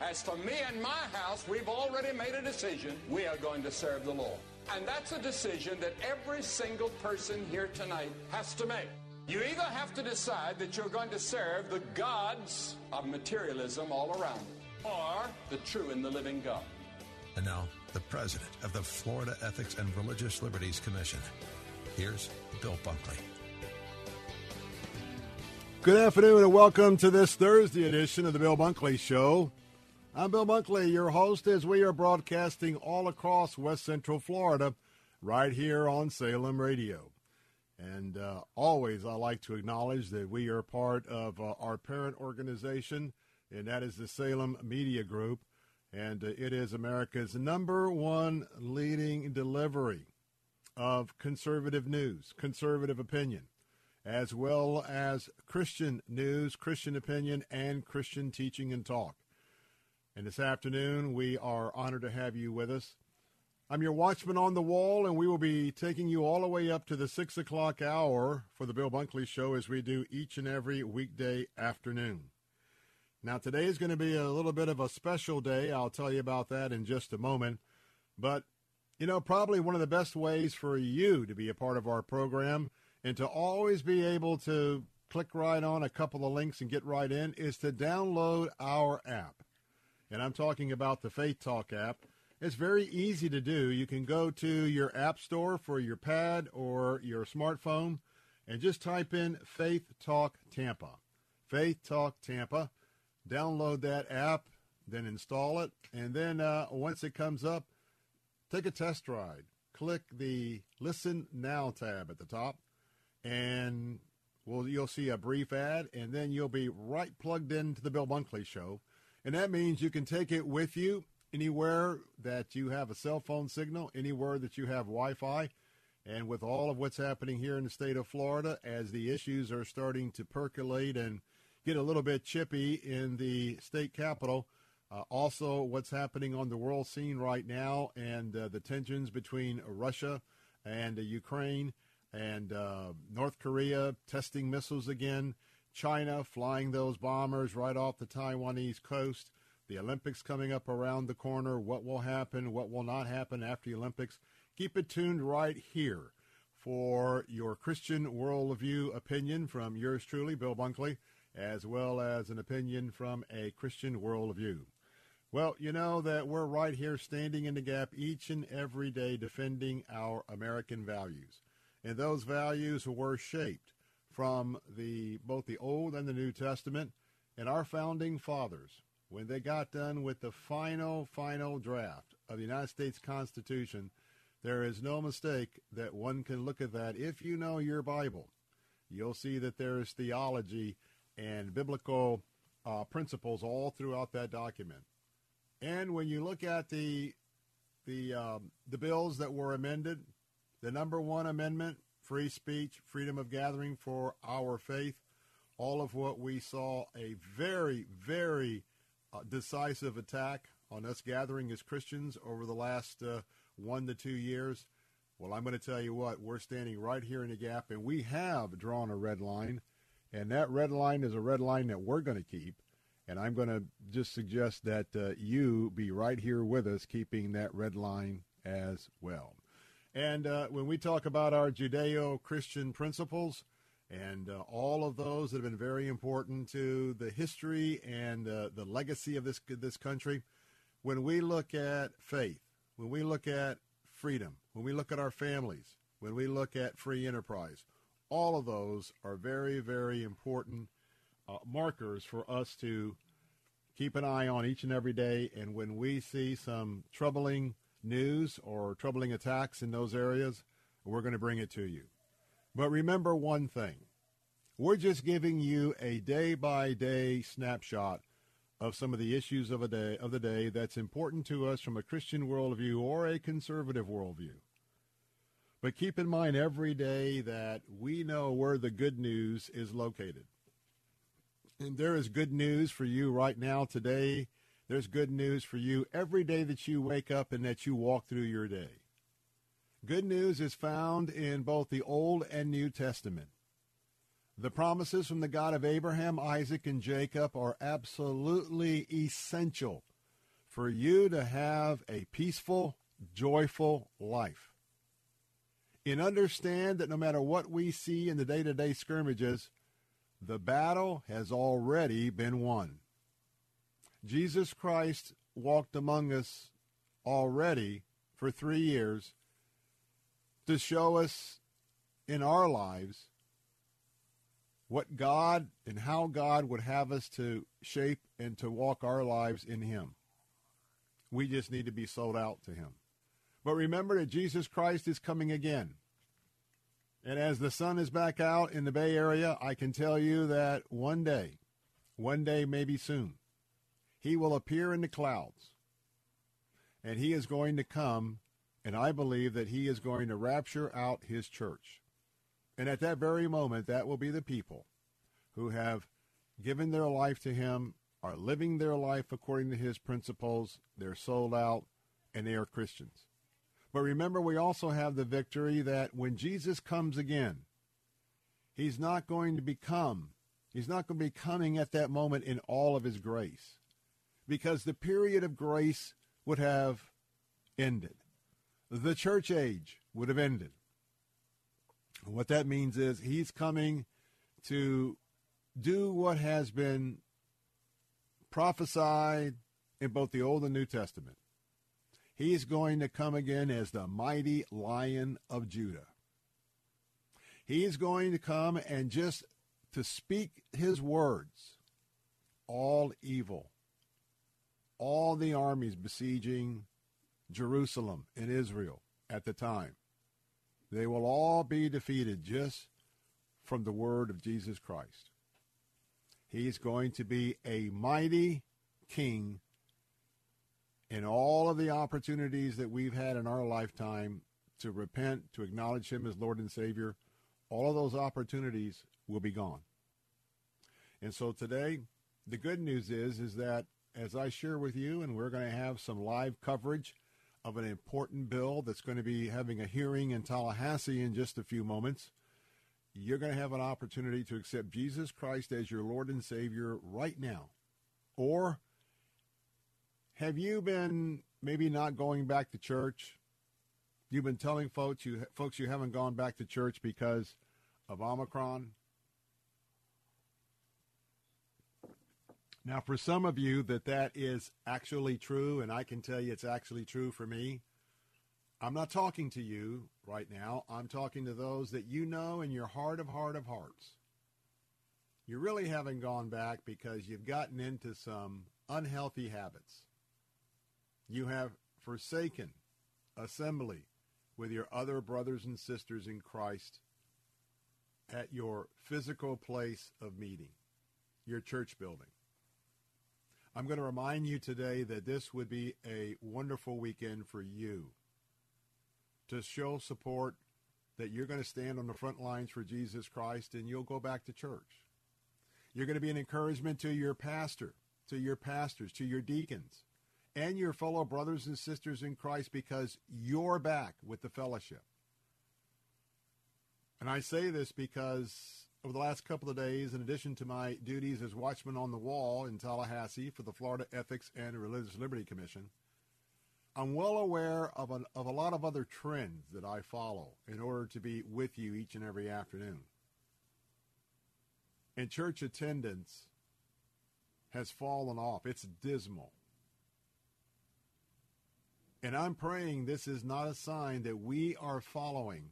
As for me and my house, we've already made a decision. We are going to serve the Lord. And that's a decision that every single person here tonight has to make. You either have to decide that you're going to serve the gods of materialism all around you, or the true and the living God. And now, the president of the Florida Ethics and Religious Liberties Commission. Here's Bill Bunkley. Good afternoon and welcome to this Thursday edition of the Bill Bunkley Show. I'm Bill Bunkley, your host, as we are broadcasting all across West Central Florida, right here on Salem Radio. And uh, always, I like to acknowledge that we are part of uh, our parent organization, and that is the Salem Media Group. And uh, it is America's number one leading delivery of conservative news, conservative opinion, as well as Christian news, Christian opinion, and Christian teaching and talk. And this afternoon, we are honored to have you with us. I'm your watchman on the wall, and we will be taking you all the way up to the 6 o'clock hour for the Bill Bunkley Show as we do each and every weekday afternoon. Now, today is going to be a little bit of a special day. I'll tell you about that in just a moment. But, you know, probably one of the best ways for you to be a part of our program and to always be able to click right on a couple of links and get right in is to download our app. And I'm talking about the Faith Talk app. It's very easy to do. You can go to your app store for your pad or your smartphone and just type in Faith Talk Tampa. Faith Talk Tampa. Download that app, then install it, and then uh, once it comes up, take a test ride. Click the Listen Now tab at the top, and well, you'll see a brief ad, and then you'll be right plugged into the Bill Bunkley Show. And that means you can take it with you anywhere that you have a cell phone signal, anywhere that you have Wi Fi. And with all of what's happening here in the state of Florida, as the issues are starting to percolate and get a little bit chippy in the state capitol, uh, also what's happening on the world scene right now and uh, the tensions between Russia and uh, Ukraine and uh, North Korea testing missiles again, China flying those bombers right off the Taiwanese coast the Olympics coming up around the corner, what will happen, what will not happen after the Olympics. Keep it tuned right here for your Christian worldview opinion from yours truly, Bill Bunkley, as well as an opinion from a Christian worldview. Well, you know that we're right here standing in the gap each and every day defending our American values. And those values were shaped from the both the Old and the New Testament and our founding fathers when they got done with the final, final draft of the United States Constitution, there is no mistake that one can look at that. If you know your Bible, you'll see that there is theology and biblical uh, principles all throughout that document. And when you look at the the um, the bills that were amended, the number one amendment, free speech, freedom of gathering for our faith, all of what we saw a very, very uh, decisive attack on us gathering as Christians over the last uh, one to two years. Well, I'm going to tell you what, we're standing right here in the gap, and we have drawn a red line, and that red line is a red line that we're going to keep. And I'm going to just suggest that uh, you be right here with us, keeping that red line as well. And uh, when we talk about our Judeo Christian principles and uh, all of those that have been very important to the history and uh, the legacy of this, this country, when we look at faith, when we look at freedom, when we look at our families, when we look at free enterprise, all of those are very, very important uh, markers for us to keep an eye on each and every day. And when we see some troubling news or troubling attacks in those areas, we're going to bring it to you. But remember one thing we're just giving you a day by day snapshot of some of the issues of a day of the day that's important to us from a Christian worldview or a conservative worldview. But keep in mind every day that we know where the good news is located. And there is good news for you right now today. There's good news for you every day that you wake up and that you walk through your day. Good news is found in both the Old and New Testament. The promises from the God of Abraham, Isaac, and Jacob are absolutely essential for you to have a peaceful, joyful life. And understand that no matter what we see in the day to day skirmishes, the battle has already been won. Jesus Christ walked among us already for three years to show us in our lives what God and how God would have us to shape and to walk our lives in Him. We just need to be sold out to Him. But remember that Jesus Christ is coming again. And as the sun is back out in the Bay Area, I can tell you that one day, one day, maybe soon, he will appear in the clouds. And he is going to come, and I believe that he is going to rapture out his church. And at that very moment, that will be the people who have given their life to him, are living their life according to his principles, they're sold out, and they are Christians. But remember, we also have the victory that when Jesus comes again, he's not going to become, he's not going to be coming at that moment in all of his grace. Because the period of grace would have ended. The church age would have ended. What that means is he's coming to do what has been prophesied in both the Old and New Testament. He's going to come again as the mighty lion of Judah. He's going to come and just to speak his words, all evil, all the armies besieging Jerusalem and Israel at the time, they will all be defeated just from the word of Jesus Christ. He's going to be a mighty king in all of the opportunities that we've had in our lifetime to repent, to acknowledge him as Lord and Savior, all of those opportunities will be gone. And so today, the good news is is that as I share with you, and we're going to have some live coverage of an important bill that's going to be having a hearing in Tallahassee in just a few moments. You're going to have an opportunity to accept Jesus Christ as your Lord and Savior right now. Or have you been maybe not going back to church? You've been telling folks you folks you haven't gone back to church because of Omicron. Now, for some of you, that that is actually true, and I can tell you it's actually true for me. I'm not talking to you right now. I'm talking to those that you know in your heart of heart of hearts. You really haven't gone back because you've gotten into some unhealthy habits. You have forsaken assembly with your other brothers and sisters in Christ at your physical place of meeting, your church building. I'm going to remind you today that this would be a wonderful weekend for you to show support that you're going to stand on the front lines for Jesus Christ and you'll go back to church. You're going to be an encouragement to your pastor, to your pastors, to your deacons and your fellow brothers and sisters in Christ because you're back with the fellowship. And I say this because over the last couple of days, in addition to my duties as watchman on the wall in Tallahassee for the Florida Ethics and Religious Liberty Commission, I'm well aware of, an, of a lot of other trends that I follow in order to be with you each and every afternoon. And church attendance has fallen off. It's dismal. And I'm praying this is not a sign that we are following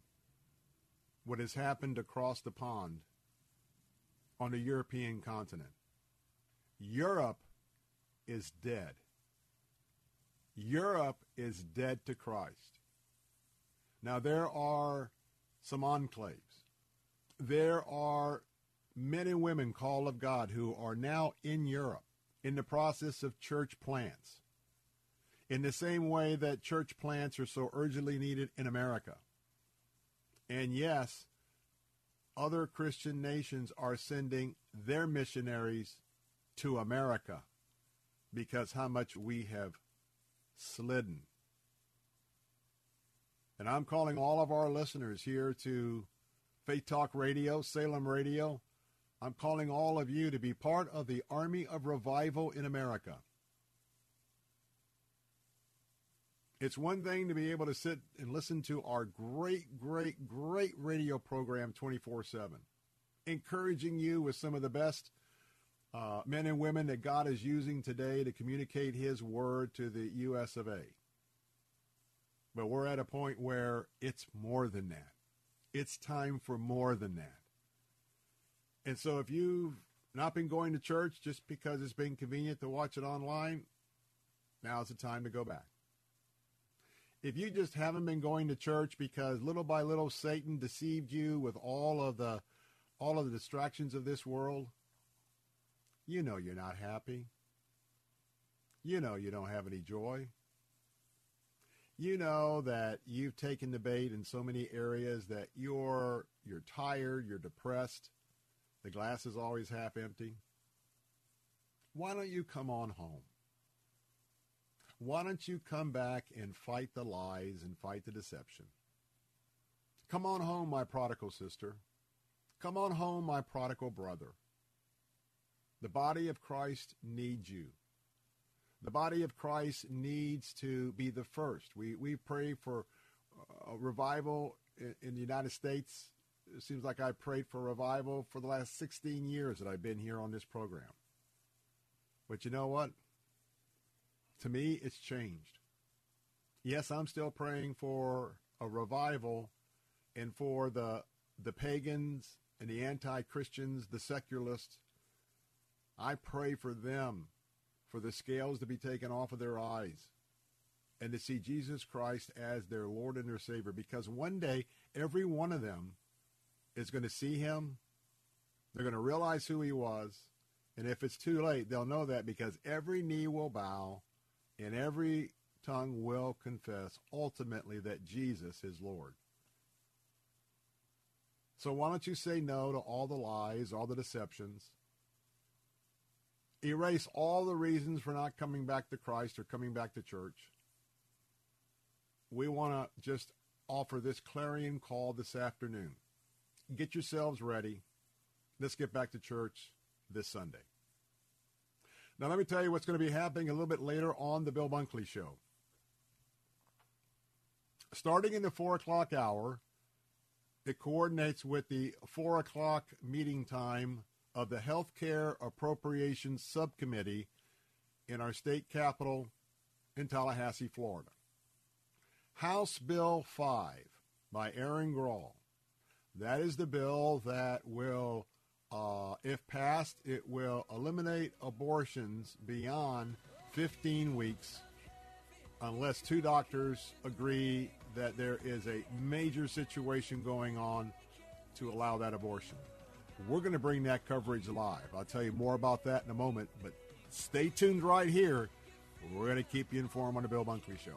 what has happened across the pond on the European continent. Europe is dead. Europe is dead to Christ. Now, there are some enclaves. There are men and women called of God who are now in Europe in the process of church plants. In the same way that church plants are so urgently needed in America. And yes, other Christian nations are sending their missionaries to America because how much we have slidden. And I'm calling all of our listeners here to Faith Talk Radio, Salem Radio. I'm calling all of you to be part of the Army of Revival in America. It's one thing to be able to sit and listen to our great, great, great radio program 24 7, encouraging you with some of the best uh, men and women that God is using today to communicate His word to the U.S. of A. But we're at a point where it's more than that. It's time for more than that. And so if you've not been going to church just because it's been convenient to watch it online, now's the time to go back. If you just haven't been going to church because little by little Satan deceived you with all of the all of the distractions of this world, you know you're not happy. You know you don't have any joy. You know that you've taken the bait in so many areas that you're you're tired, you're depressed. The glass is always half empty. Why don't you come on home? Why don't you come back and fight the lies and fight the deception? Come on home, my prodigal sister. Come on home, my prodigal brother. The body of Christ needs you. The body of Christ needs to be the first. We, we pray for uh, a revival in, in the United States. It seems like I prayed for revival for the last 16 years that I've been here on this program. But you know what? To me, it's changed. Yes, I'm still praying for a revival and for the the pagans and the anti-Christians, the secularists, I pray for them, for the scales to be taken off of their eyes and to see Jesus Christ as their Lord and their Savior because one day every one of them is going to see him. They're going to realize who he was. And if it's too late, they'll know that because every knee will bow and every tongue will confess ultimately that Jesus is Lord. So why don't you say no to all the lies, all the deceptions, erase all the reasons for not coming back to Christ or coming back to church. We want to just offer this clarion call this afternoon. Get yourselves ready. Let's get back to church this Sunday. Now, let me tell you what's going to be happening a little bit later on the Bill Bunkley Show. Starting in the 4 o'clock hour, it coordinates with the 4 o'clock meeting time of the Healthcare Appropriations Subcommittee in our state capital in Tallahassee, Florida. House Bill 5 by Erin Grall. That is the bill that will, uh, if passed, it will eliminate abortions beyond 15 weeks unless two doctors agree that there is a major situation going on to allow that abortion. We're going to bring that coverage live. I'll tell you more about that in a moment, but stay tuned right here. We're going to keep you informed on the Bill Bunkley Show.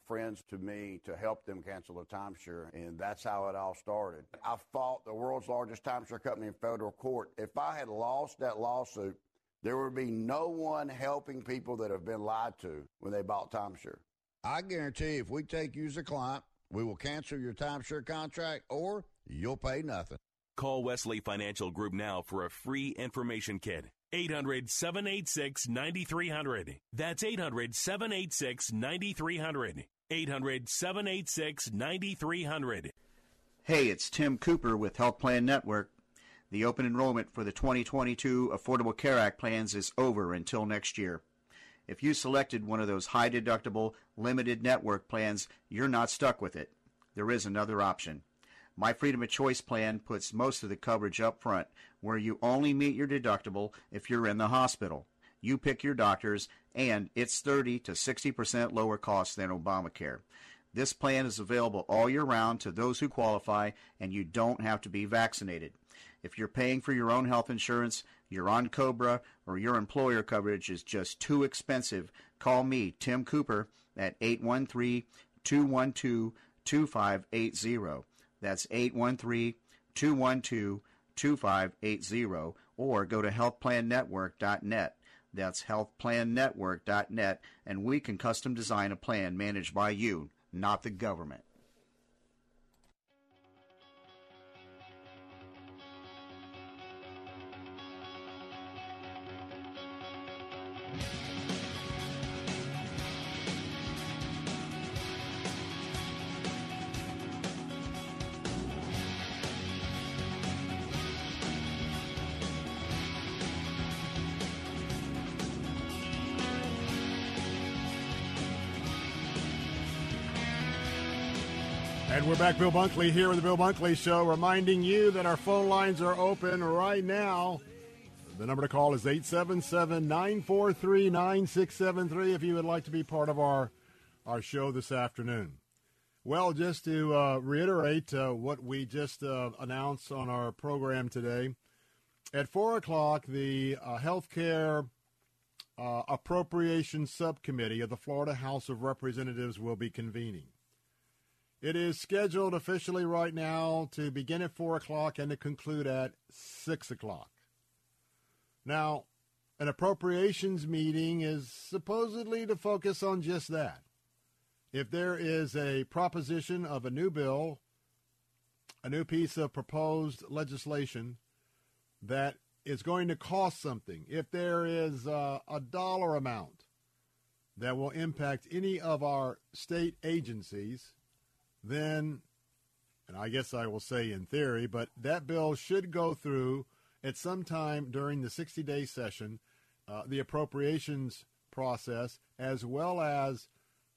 friends to me to help them cancel the timeshare, and that's how it all started. I fought the world's largest timeshare company in federal court. If I had lost that lawsuit, there would be no one helping people that have been lied to when they bought timeshare. I guarantee if we take you as a client, we will cancel your timeshare contract or you'll pay nothing. Call Wesley Financial Group now for a free information kit. 800 786 9300. That's 800 786 9300. 800 786 9300. Hey, it's Tim Cooper with Health Plan Network. The open enrollment for the 2022 Affordable Care Act plans is over until next year. If you selected one of those high deductible, limited network plans, you're not stuck with it. There is another option. My Freedom of Choice plan puts most of the coverage up front, where you only meet your deductible if you're in the hospital. You pick your doctors, and it's 30 to 60% lower cost than Obamacare. This plan is available all year round to those who qualify, and you don't have to be vaccinated. If you're paying for your own health insurance, you're on COBRA, or your employer coverage is just too expensive, call me, Tim Cooper, at 813 212 2580. That's 813 212 2580, or go to healthplannetwork.net. That's healthplannetwork.net, and we can custom design a plan managed by you, not the government. Back, Bill Bunkley here with the Bill Bunkley Show, reminding you that our phone lines are open right now. The number to call is 877 943 9673 if you would like to be part of our, our show this afternoon. Well, just to uh, reiterate uh, what we just uh, announced on our program today, at 4 o'clock, the uh, Healthcare uh, Appropriations Subcommittee of the Florida House of Representatives will be convening. It is scheduled officially right now to begin at 4 o'clock and to conclude at 6 o'clock. Now, an appropriations meeting is supposedly to focus on just that. If there is a proposition of a new bill, a new piece of proposed legislation that is going to cost something, if there is a, a dollar amount that will impact any of our state agencies, then, and I guess I will say in theory, but that bill should go through at some time during the 60 day session, uh, the appropriations process, as well as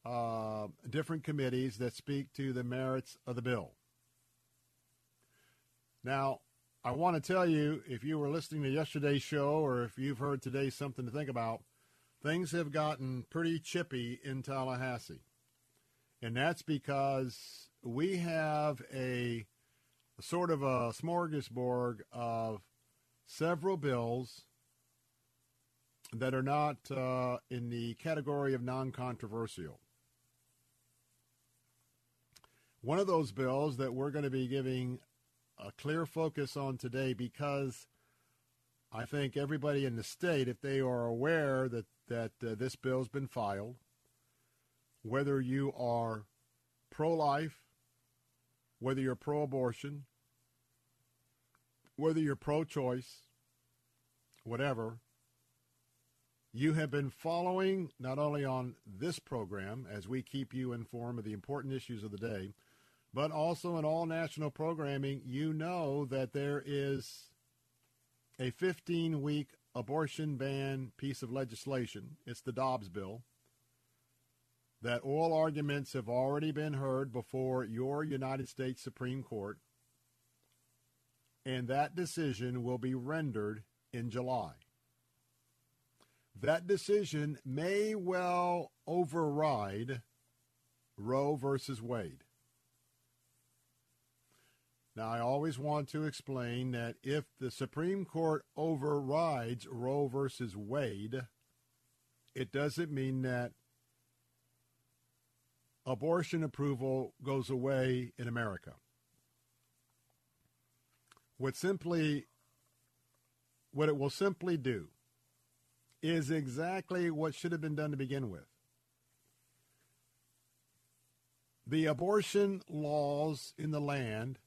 uh, different committees that speak to the merits of the bill. Now, I want to tell you, if you were listening to yesterday's show or if you've heard today something to think about, things have gotten pretty chippy in Tallahassee. And that's because we have a, sort of a smorgasbord of several bills that are not uh, in the category of non controversial. One of those bills that we're going to be giving a clear focus on today because I think everybody in the state, if they are aware that, that uh, this bill's been filed, whether you are pro life, whether you're pro abortion, whether you're pro choice, whatever, you have been following not only on this program as we keep you informed of the important issues of the day, but also in all national programming, you know that there is a 15 week abortion ban piece of legislation. It's the Dobbs bill. That all arguments have already been heard before your United States Supreme Court, and that decision will be rendered in July. That decision may well override Roe versus Wade. Now, I always want to explain that if the Supreme Court overrides Roe versus Wade, it doesn't mean that abortion approval goes away in America. What simply what it will simply do is exactly what should have been done to begin with. The abortion laws in the land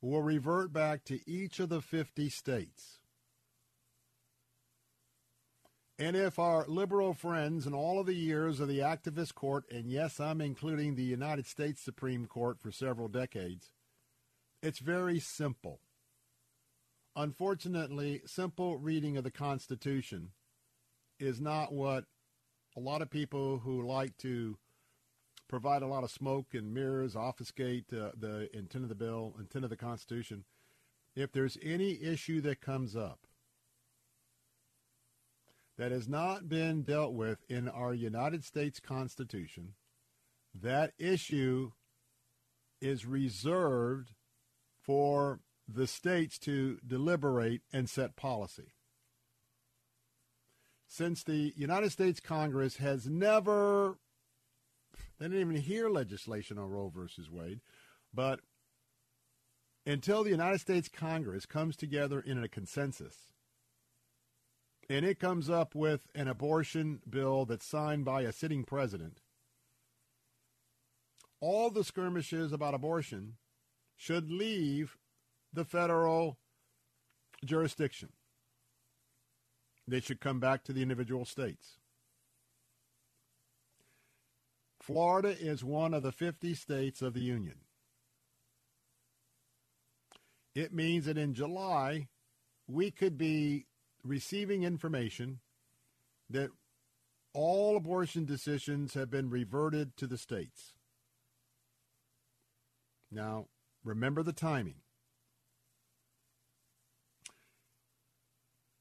will revert back to each of the 50 states. And if our liberal friends in all of the years of the activist court, and yes, I'm including the United States Supreme Court for several decades, it's very simple. Unfortunately, simple reading of the Constitution is not what a lot of people who like to provide a lot of smoke and mirrors, obfuscate uh, the intent of the bill, intent of the Constitution. If there's any issue that comes up that has not been dealt with in our United States Constitution, that issue is reserved for the states to deliberate and set policy. Since the United States Congress has never, they didn't even hear legislation on Roe versus Wade, but until the United States Congress comes together in a consensus and it comes up with an abortion bill that's signed by a sitting president, all the skirmishes about abortion should leave the federal jurisdiction. They should come back to the individual states. Florida is one of the 50 states of the Union. It means that in July, we could be receiving information that all abortion decisions have been reverted to the states. Now, remember the timing.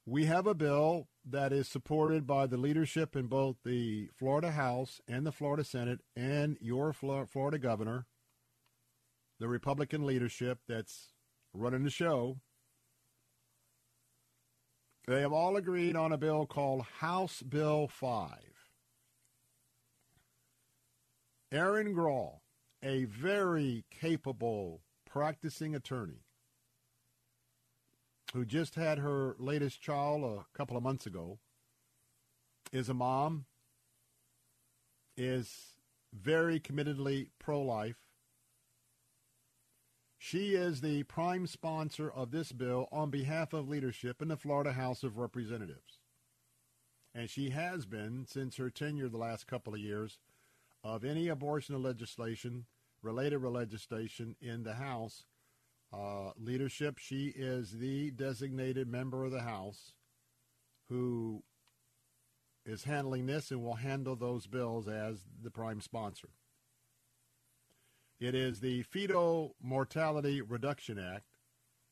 We have a bill that is supported by the leadership in both the Florida House and the Florida Senate and your Florida governor, the Republican leadership that's running the show. They have all agreed on a bill called House Bill 5. Erin Grall, a very capable practicing attorney, who just had her latest child a couple of months ago, is a mom, is very committedly pro life. She is the prime sponsor of this bill on behalf of leadership in the Florida House of Representatives. And she has been since her tenure the last couple of years of any abortion legislation, related legislation in the House uh, leadership. She is the designated member of the House who is handling this and will handle those bills as the prime sponsor. It is the Fetal Mortality Reduction Act.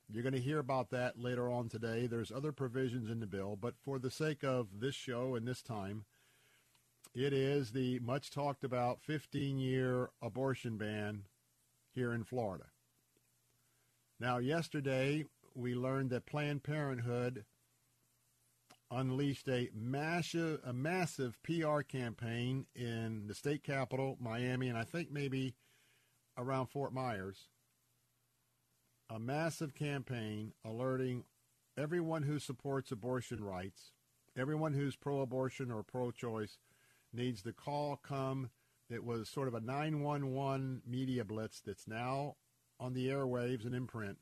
You're going to hear about that later on today. There's other provisions in the bill, but for the sake of this show and this time, it is the much talked about 15 year abortion ban here in Florida. Now, yesterday we learned that Planned Parenthood unleashed a massive, a massive PR campaign in the state capital, Miami, and I think maybe around Fort Myers. A massive campaign alerting everyone who supports abortion rights, everyone who's pro-abortion or pro-choice, needs to call, come. It was sort of a 911 media blitz that's now on the airwaves and in print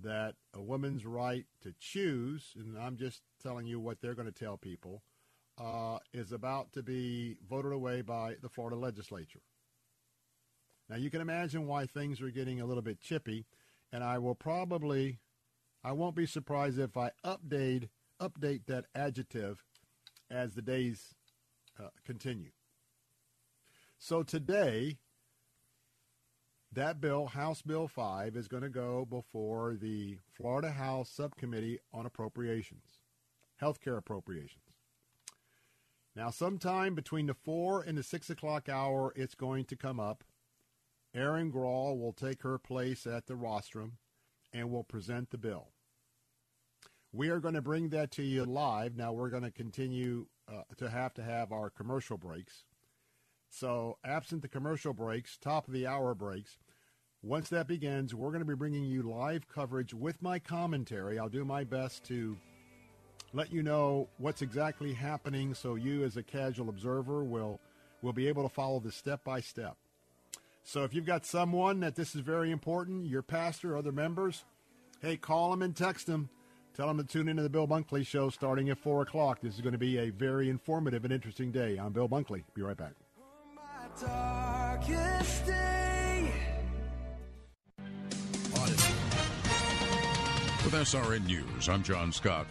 that a woman's right to choose, and I'm just telling you what they're going to tell people, uh, is about to be voted away by the Florida legislature. Now you can imagine why things are getting a little bit chippy, and I will probably, I won't be surprised if I update update that adjective as the days uh, continue. So today, that bill, House Bill 5, is going to go before the Florida House Subcommittee on Appropriations, Healthcare Appropriations. Now, sometime between the 4 and the 6 o'clock hour, it's going to come up. Erin Grall will take her place at the rostrum and will present the bill. We are going to bring that to you live. Now we're going to continue uh, to have to have our commercial breaks. So, absent the commercial breaks, top of the hour breaks, once that begins, we're going to be bringing you live coverage with my commentary. I'll do my best to let you know what's exactly happening so you as a casual observer will will be able to follow this step by step. So if you've got someone that this is very important, your pastor, other members, hey, call them and text them. Tell them to tune into the Bill Bunkley Show starting at 4 o'clock. This is going to be a very informative and interesting day. I'm Bill Bunkley. Be right back. With SRN News, I'm John Scott.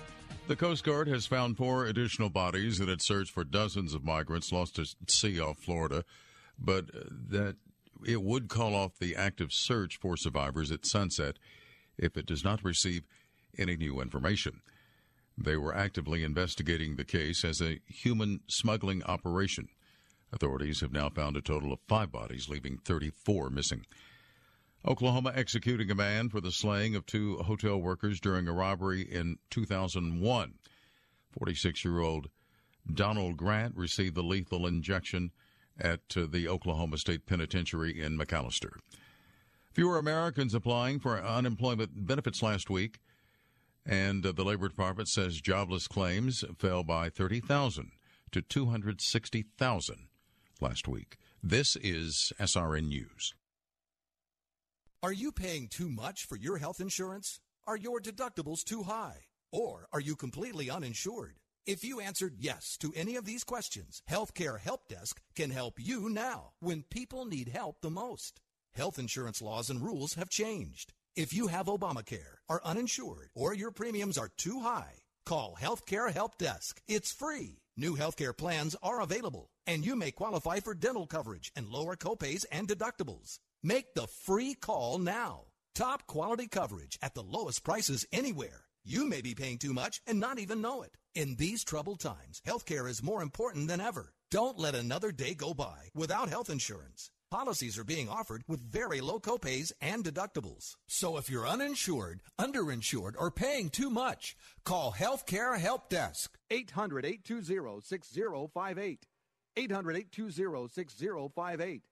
The Coast Guard has found four additional bodies in its search for dozens of migrants lost at sea off Florida, but uh, that it would call off the active search for survivors at sunset if it does not receive any new information. They were actively investigating the case as a human smuggling operation. Authorities have now found a total of five bodies, leaving 34 missing. Oklahoma executing a man for the slaying of two hotel workers during a robbery in 2001. 46 year old Donald Grant received the lethal injection at uh, the Oklahoma State Penitentiary in McAlester. Fewer Americans applying for unemployment benefits last week, and uh, the Labor Department says jobless claims fell by 30,000 to 260,000 last week. This is SRN News. Are you paying too much for your health insurance? Are your deductibles too high? Or are you completely uninsured? If you answered yes to any of these questions, Healthcare Help Desk can help you now when people need help the most. Health insurance laws and rules have changed. If you have Obamacare, are uninsured, or your premiums are too high, call Healthcare Help Desk. It's free. New healthcare plans are available, and you may qualify for dental coverage and lower copays and deductibles. Make the free call now. Top quality coverage at the lowest prices anywhere. You may be paying too much and not even know it. In these troubled times, healthcare is more important than ever. Don't let another day go by without health insurance. Policies are being offered with very low copays and deductibles. So if you're uninsured, underinsured, or paying too much, call Healthcare Help Desk. 800 820 6058. 800 820 6058.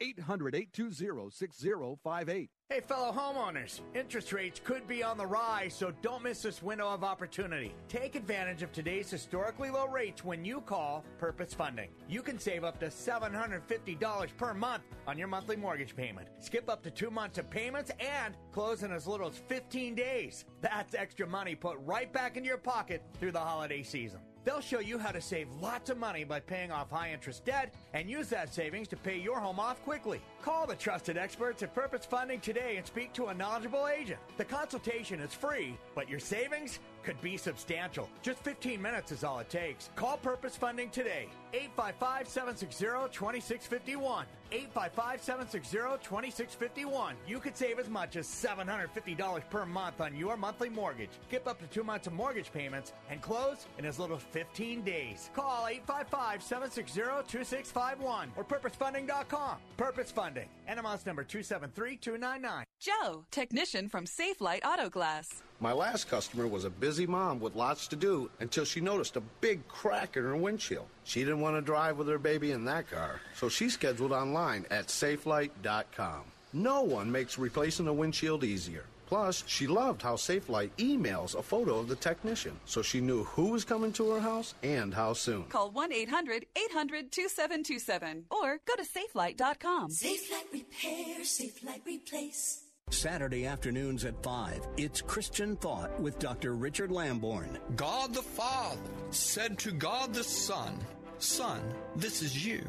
800 820 6058. Hey, fellow homeowners, interest rates could be on the rise, so don't miss this window of opportunity. Take advantage of today's historically low rates when you call Purpose Funding. You can save up to $750 per month on your monthly mortgage payment. Skip up to two months of payments and close in as little as 15 days. That's extra money put right back into your pocket through the holiday season. They'll show you how to save lots of money by paying off high interest debt and use that savings to pay your home off quickly. Call the trusted experts at Purpose Funding today and speak to a knowledgeable agent. The consultation is free, but your savings could be substantial. Just 15 minutes is all it takes. Call Purpose Funding today. 855 760 2651. 855 760 2651. You could save as much as $750 per month on your monthly mortgage. Skip up to two months of mortgage payments and close in as little as 15 days. Call 855 760 2651 or purposefunding.com. Purpose Funding. NMLS number 273299. Joe, technician from Safelite Auto Glass. My last customer was a busy mom with lots to do until she noticed a big crack in her windshield. She didn't want to drive with her baby in that car, so she scheduled online at safelite.com. No one makes replacing a windshield easier. Plus, she loved how Safelite emails a photo of the technician, so she knew who was coming to her house and how soon. Call 1 800 800 2727 or go to safelite.com. Safelite Repair, Safelite Replace. Saturday afternoons at 5, it's Christian Thought with Dr. Richard Lamborn. God the Father said to God the Son, Son, this is you.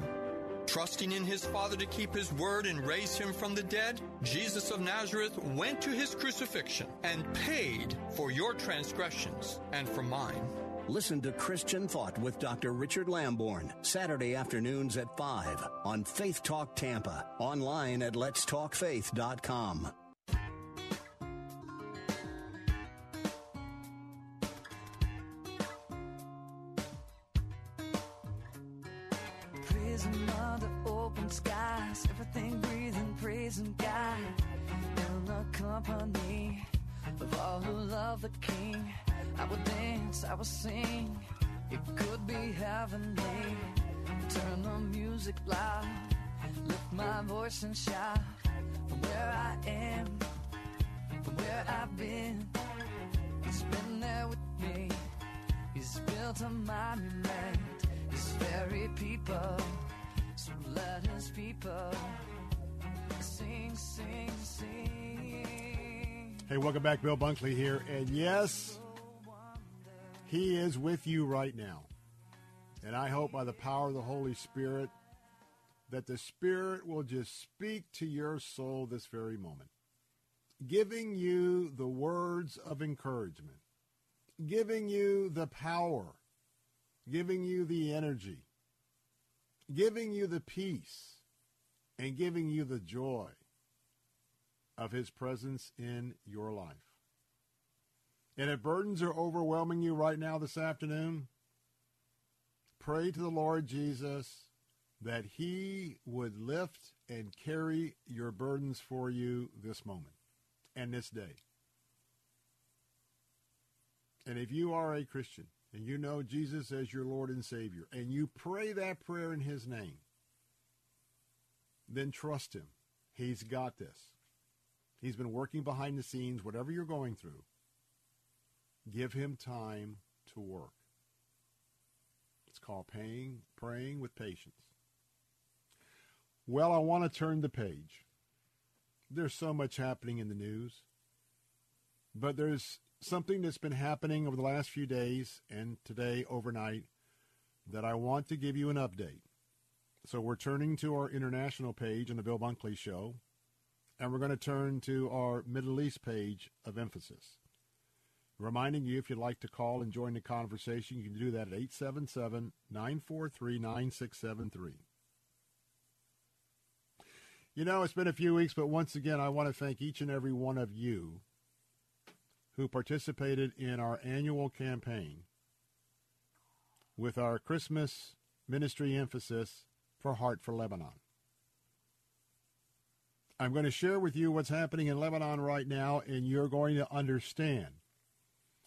Trusting in his Father to keep his word and raise him from the dead, Jesus of Nazareth went to his crucifixion and paid for your transgressions and for mine. Listen to Christian Thought with Dr. Richard Lamborn, Saturday afternoons at 5 on Faith Talk Tampa, online at letstalkfaith.com. open skies, everything breathing, praising God in the company of all who love the King. I will dance, I will sing. It could be heavenly. Turn the music loud, lift my voice and shout from where I am, from where I've been. He's been there with me. He's built a monument. His very people. So let his people sing, sing, sing. Hey, welcome back. Bill Bunkley here. And yes, he is with you right now. And I hope by the power of the Holy Spirit that the Spirit will just speak to your soul this very moment, giving you the words of encouragement, giving you the power, giving you the energy, giving you the peace, and giving you the joy of His presence in your life. And if burdens are overwhelming you right now this afternoon, pray to the Lord Jesus that He would lift and carry your burdens for you this moment and this day. And if you are a Christian and you know Jesus as your Lord and Savior, and you pray that prayer in His name, then trust Him. He's got this. He's been working behind the scenes, whatever you're going through. Give Him time to work. It's called paying, praying with patience. Well, I want to turn the page. There's so much happening in the news, but there's something that's been happening over the last few days and today overnight that I want to give you an update. So we're turning to our international page on the Bill Bunkley Show, and we're going to turn to our Middle East page of emphasis. Reminding you, if you'd like to call and join the conversation, you can do that at 877 943 9673. You know, it's been a few weeks, but once again, I want to thank each and every one of you who participated in our annual campaign with our Christmas ministry emphasis for Heart for Lebanon. I'm going to share with you what's happening in Lebanon right now, and you're going to understand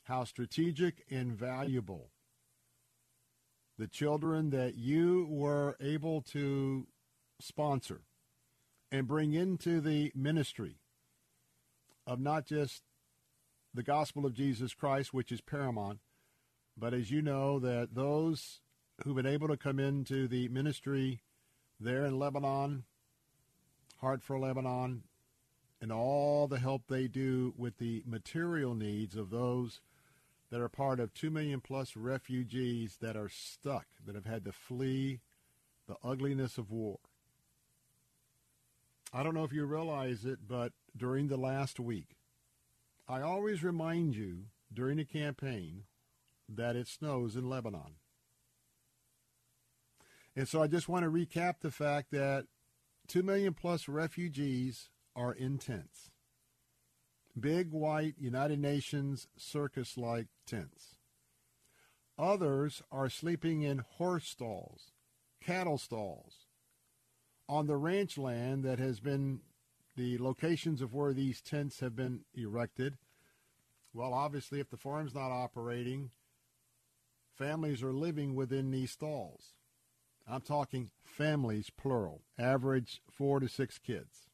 how strategic and valuable the children that you were able to sponsor and bring into the ministry of not just the gospel of Jesus Christ, which is paramount, but as you know, that those who've been able to come into the ministry there in Lebanon, Heart for Lebanon, and all the help they do with the material needs of those that are part of 2 million plus refugees that are stuck, that have had to flee the ugliness of war. I don't know if you realize it, but during the last week, I always remind you during the campaign that it snows in Lebanon. And so I just want to recap the fact that 2 million plus refugees are in tents. Big white United Nations circus like tents. Others are sleeping in horse stalls, cattle stalls, on the ranch land that has been the locations of where these tents have been erected. Well, obviously, if the farm's not operating, families are living within these stalls. I'm talking families, plural, average four to six kids.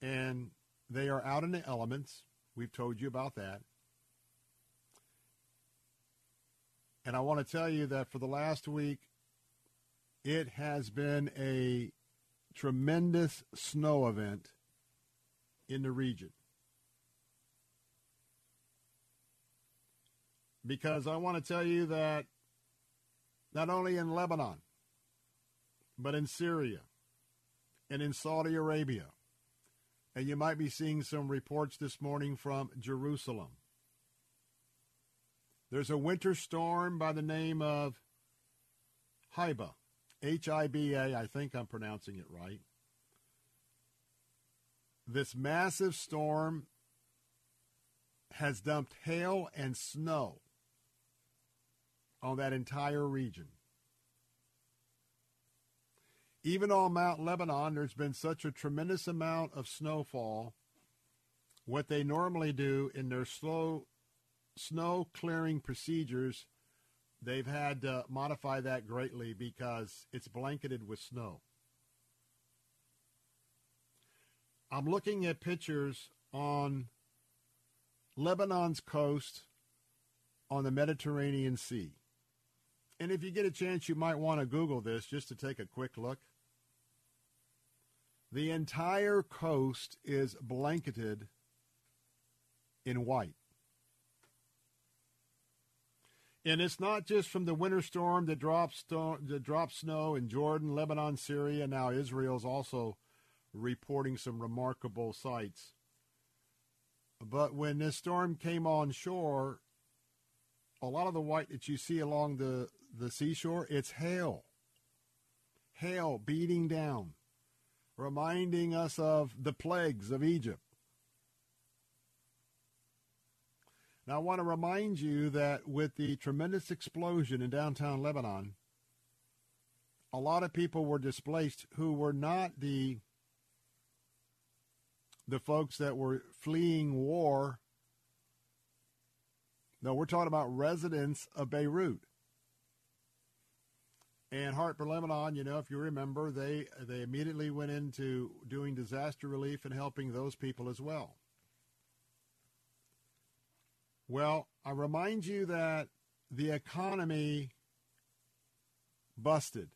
And they are out in the elements. We've told you about that. And I want to tell you that for the last week, it has been a tremendous snow event in the region. Because I want to tell you that not only in Lebanon, but in Syria and in Saudi Arabia, and you might be seeing some reports this morning from Jerusalem. There's a winter storm by the name of Hiba I think I'm pronouncing it right. This massive storm has dumped hail and snow on that entire region. Even on Mount Lebanon, there's been such a tremendous amount of snowfall what they normally do in their slow snow clearing procedures, they've had to modify that greatly because it's blanketed with snow. I'm looking at pictures on Lebanon's coast on the Mediterranean Sea. And if you get a chance, you might want to Google this just to take a quick look. The entire coast is blanketed in white. And it's not just from the winter storm that drops, that drops snow in Jordan, Lebanon, Syria. Now Israel's also reporting some remarkable sights. But when this storm came on shore, a lot of the white that you see along the, the seashore, it's hail. Hail beating down, reminding us of the plagues of Egypt. Now, I want to remind you that with the tremendous explosion in downtown Lebanon, a lot of people were displaced who were not the the folks that were fleeing war. No, we're talking about residents of Beirut. And Heart for Lebanon, you know, if you remember, they they immediately went into doing disaster relief and helping those people as well. Well, I remind you that the economy busted.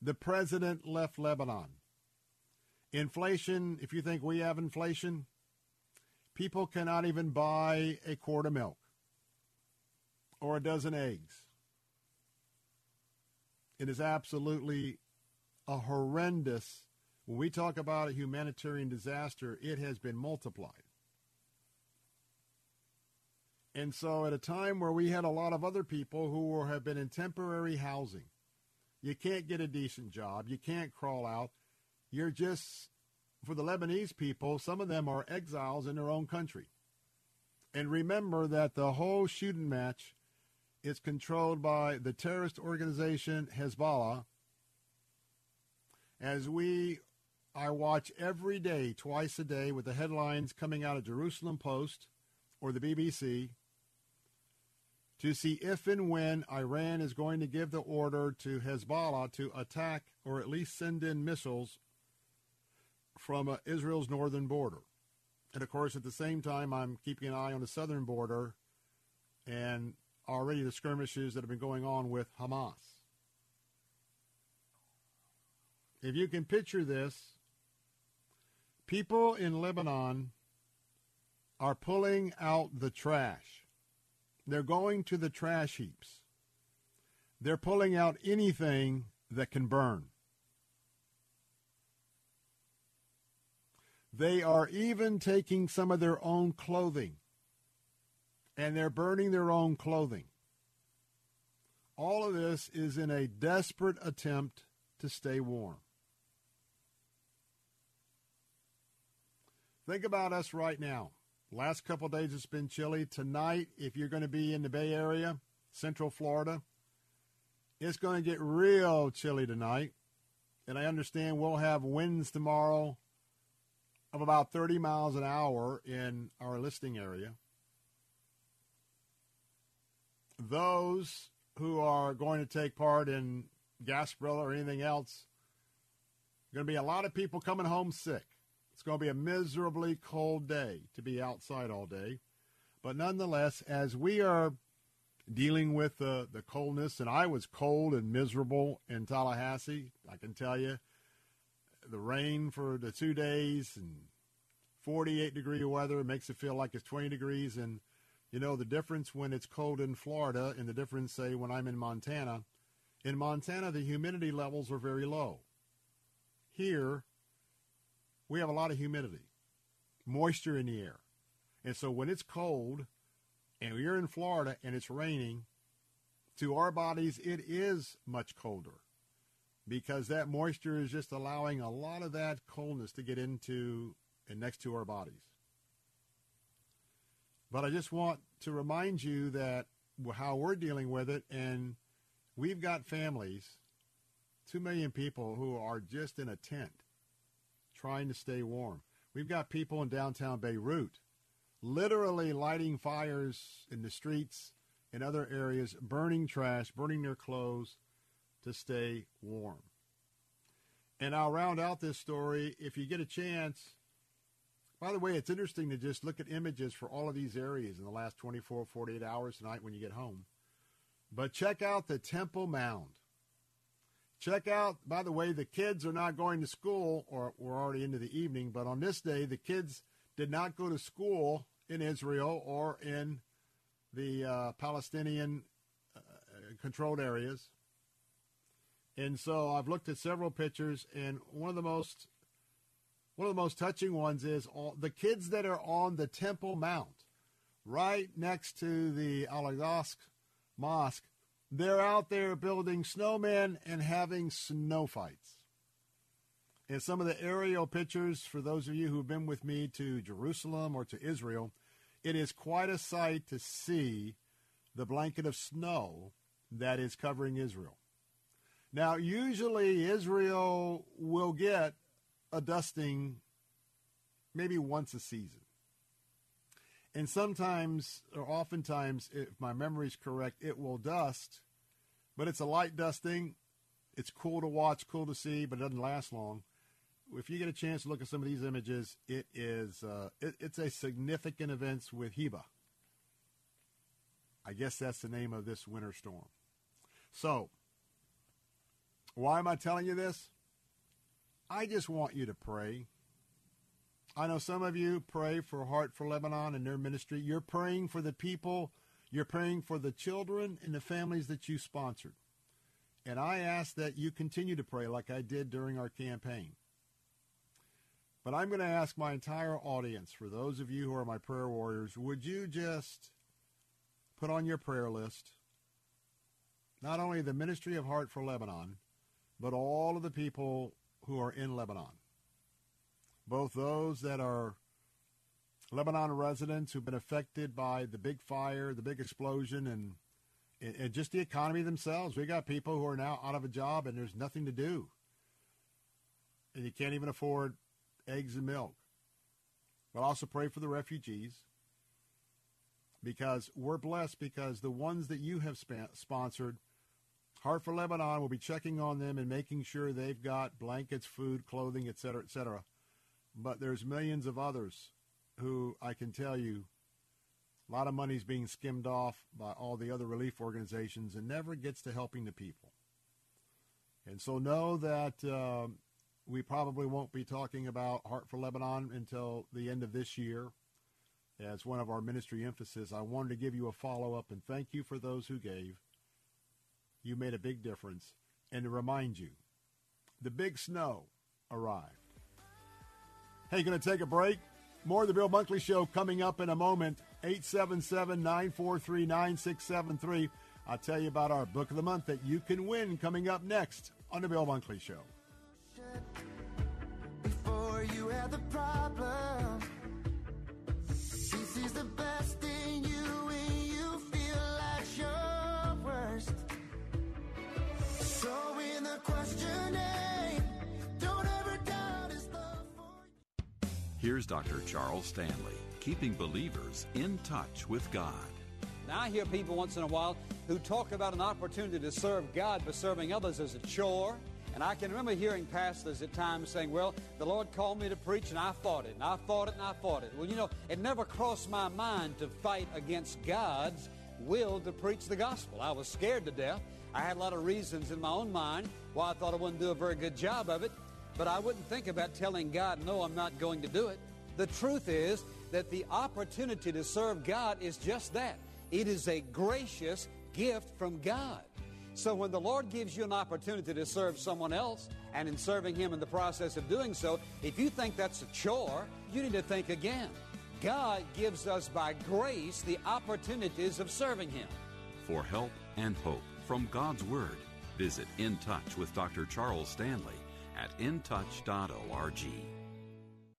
The president left Lebanon. Inflation, if you think we have inflation, people cannot even buy a quart of milk or a dozen eggs. It is absolutely a horrendous, when we talk about a humanitarian disaster, it has been multiplied. And so, at a time where we had a lot of other people who have been in temporary housing, you can't get a decent job, you can't crawl out, you're just, for the Lebanese people, some of them are exiles in their own country. And remember that the whole shooting match is controlled by the terrorist organization Hezbollah. As we, I watch every day, twice a day, with the headlines coming out of Jerusalem Post or the BBC to see if and when Iran is going to give the order to Hezbollah to attack or at least send in missiles from uh, Israel's northern border. And of course, at the same time, I'm keeping an eye on the southern border and already the skirmishes that have been going on with Hamas. If you can picture this, people in Lebanon are pulling out the trash. They're going to the trash heaps. They're pulling out anything that can burn. They are even taking some of their own clothing and they're burning their own clothing. All of this is in a desperate attempt to stay warm. Think about us right now. Last couple days it's been chilly. Tonight, if you're going to be in the Bay Area, Central Florida, it's going to get real chilly tonight. And I understand we'll have winds tomorrow of about 30 miles an hour in our listing area. Those who are going to take part in Gasparilla or anything else, going to be a lot of people coming home sick. It's going to be a miserably cold day to be outside all day. But nonetheless, as we are dealing with the, the coldness, and I was cold and miserable in Tallahassee, I can tell you, the rain for the two days and 48 degree weather makes it feel like it's 20 degrees. And, you know, the difference when it's cold in Florida and the difference, say, when I'm in Montana. In Montana, the humidity levels are very low. Here, we have a lot of humidity, moisture in the air. And so when it's cold and we're in Florida and it's raining, to our bodies, it is much colder because that moisture is just allowing a lot of that coldness to get into and next to our bodies. But I just want to remind you that how we're dealing with it, and we've got families, two million people who are just in a tent trying to stay warm. We've got people in downtown Beirut literally lighting fires in the streets in other areas, burning trash, burning their clothes to stay warm. And I'll round out this story if you get a chance. By the way, it's interesting to just look at images for all of these areas in the last 24, 48 hours tonight when you get home. But check out the Temple Mount. Check out, by the way, the kids are not going to school, or we're already into the evening, but on this day, the kids did not go to school in Israel or in the uh, Palestinian uh, controlled areas. And so I've looked at several pictures, and one of the most one of the most touching ones is all, the kids that are on the Temple Mount, right next to the Al-Aqsa Mosque. They're out there building snowmen and having snow fights. And some of the aerial pictures, for those of you who've been with me to Jerusalem or to Israel, it is quite a sight to see the blanket of snow that is covering Israel. Now, usually Israel will get a dusting maybe once a season. And sometimes, or oftentimes, if my memory is correct, it will dust, but it's a light dusting. It's cool to watch, cool to see, but it doesn't last long. If you get a chance to look at some of these images, it is uh, it, it's a significant event with Heba. I guess that's the name of this winter storm. So, why am I telling you this? I just want you to pray. I know some of you pray for Heart for Lebanon and their ministry. You're praying for the people, you're praying for the children and the families that you sponsored. And I ask that you continue to pray like I did during our campaign. But I'm going to ask my entire audience, for those of you who are my prayer warriors, would you just put on your prayer list not only the Ministry of Heart for Lebanon, but all of the people who are in Lebanon. Both those that are Lebanon residents who've been affected by the big fire, the big explosion, and, and just the economy themselves. We got people who are now out of a job and there's nothing to do. And you can't even afford eggs and milk. But also pray for the refugees because we're blessed because the ones that you have sp- sponsored – Heart for Lebanon will be checking on them and making sure they've got blankets, food, clothing, etc., etc. But there's millions of others who I can tell you a lot of money is being skimmed off by all the other relief organizations and never gets to helping the people. And so know that uh, we probably won't be talking about Heart for Lebanon until the end of this year as one of our ministry emphasis. I wanted to give you a follow up and thank you for those who gave you made a big difference. And to remind you, the big snow arrived. Hey, going to take a break? More of the Bill Bunkley Show coming up in a moment. 877 943 9673. I'll tell you about our book of the month that you can win coming up next on the Bill Bunkley Show. Before you had the Here's Dr. Charles Stanley, keeping believers in touch with God. Now, I hear people once in a while who talk about an opportunity to serve God but serving others as a chore. And I can remember hearing pastors at times saying, Well, the Lord called me to preach and I fought it, and I fought it, and I fought it. Well, you know, it never crossed my mind to fight against God's will to preach the gospel. I was scared to death. I had a lot of reasons in my own mind why I thought I wouldn't do a very good job of it, but I wouldn't think about telling God, no, I'm not going to do it. The truth is that the opportunity to serve God is just that. It is a gracious gift from God. So when the Lord gives you an opportunity to serve someone else, and in serving Him in the process of doing so, if you think that's a chore, you need to think again. God gives us by grace the opportunities of serving Him. For help and hope from God's Word, visit In Touch with Dr. Charles Stanley at intouch.org.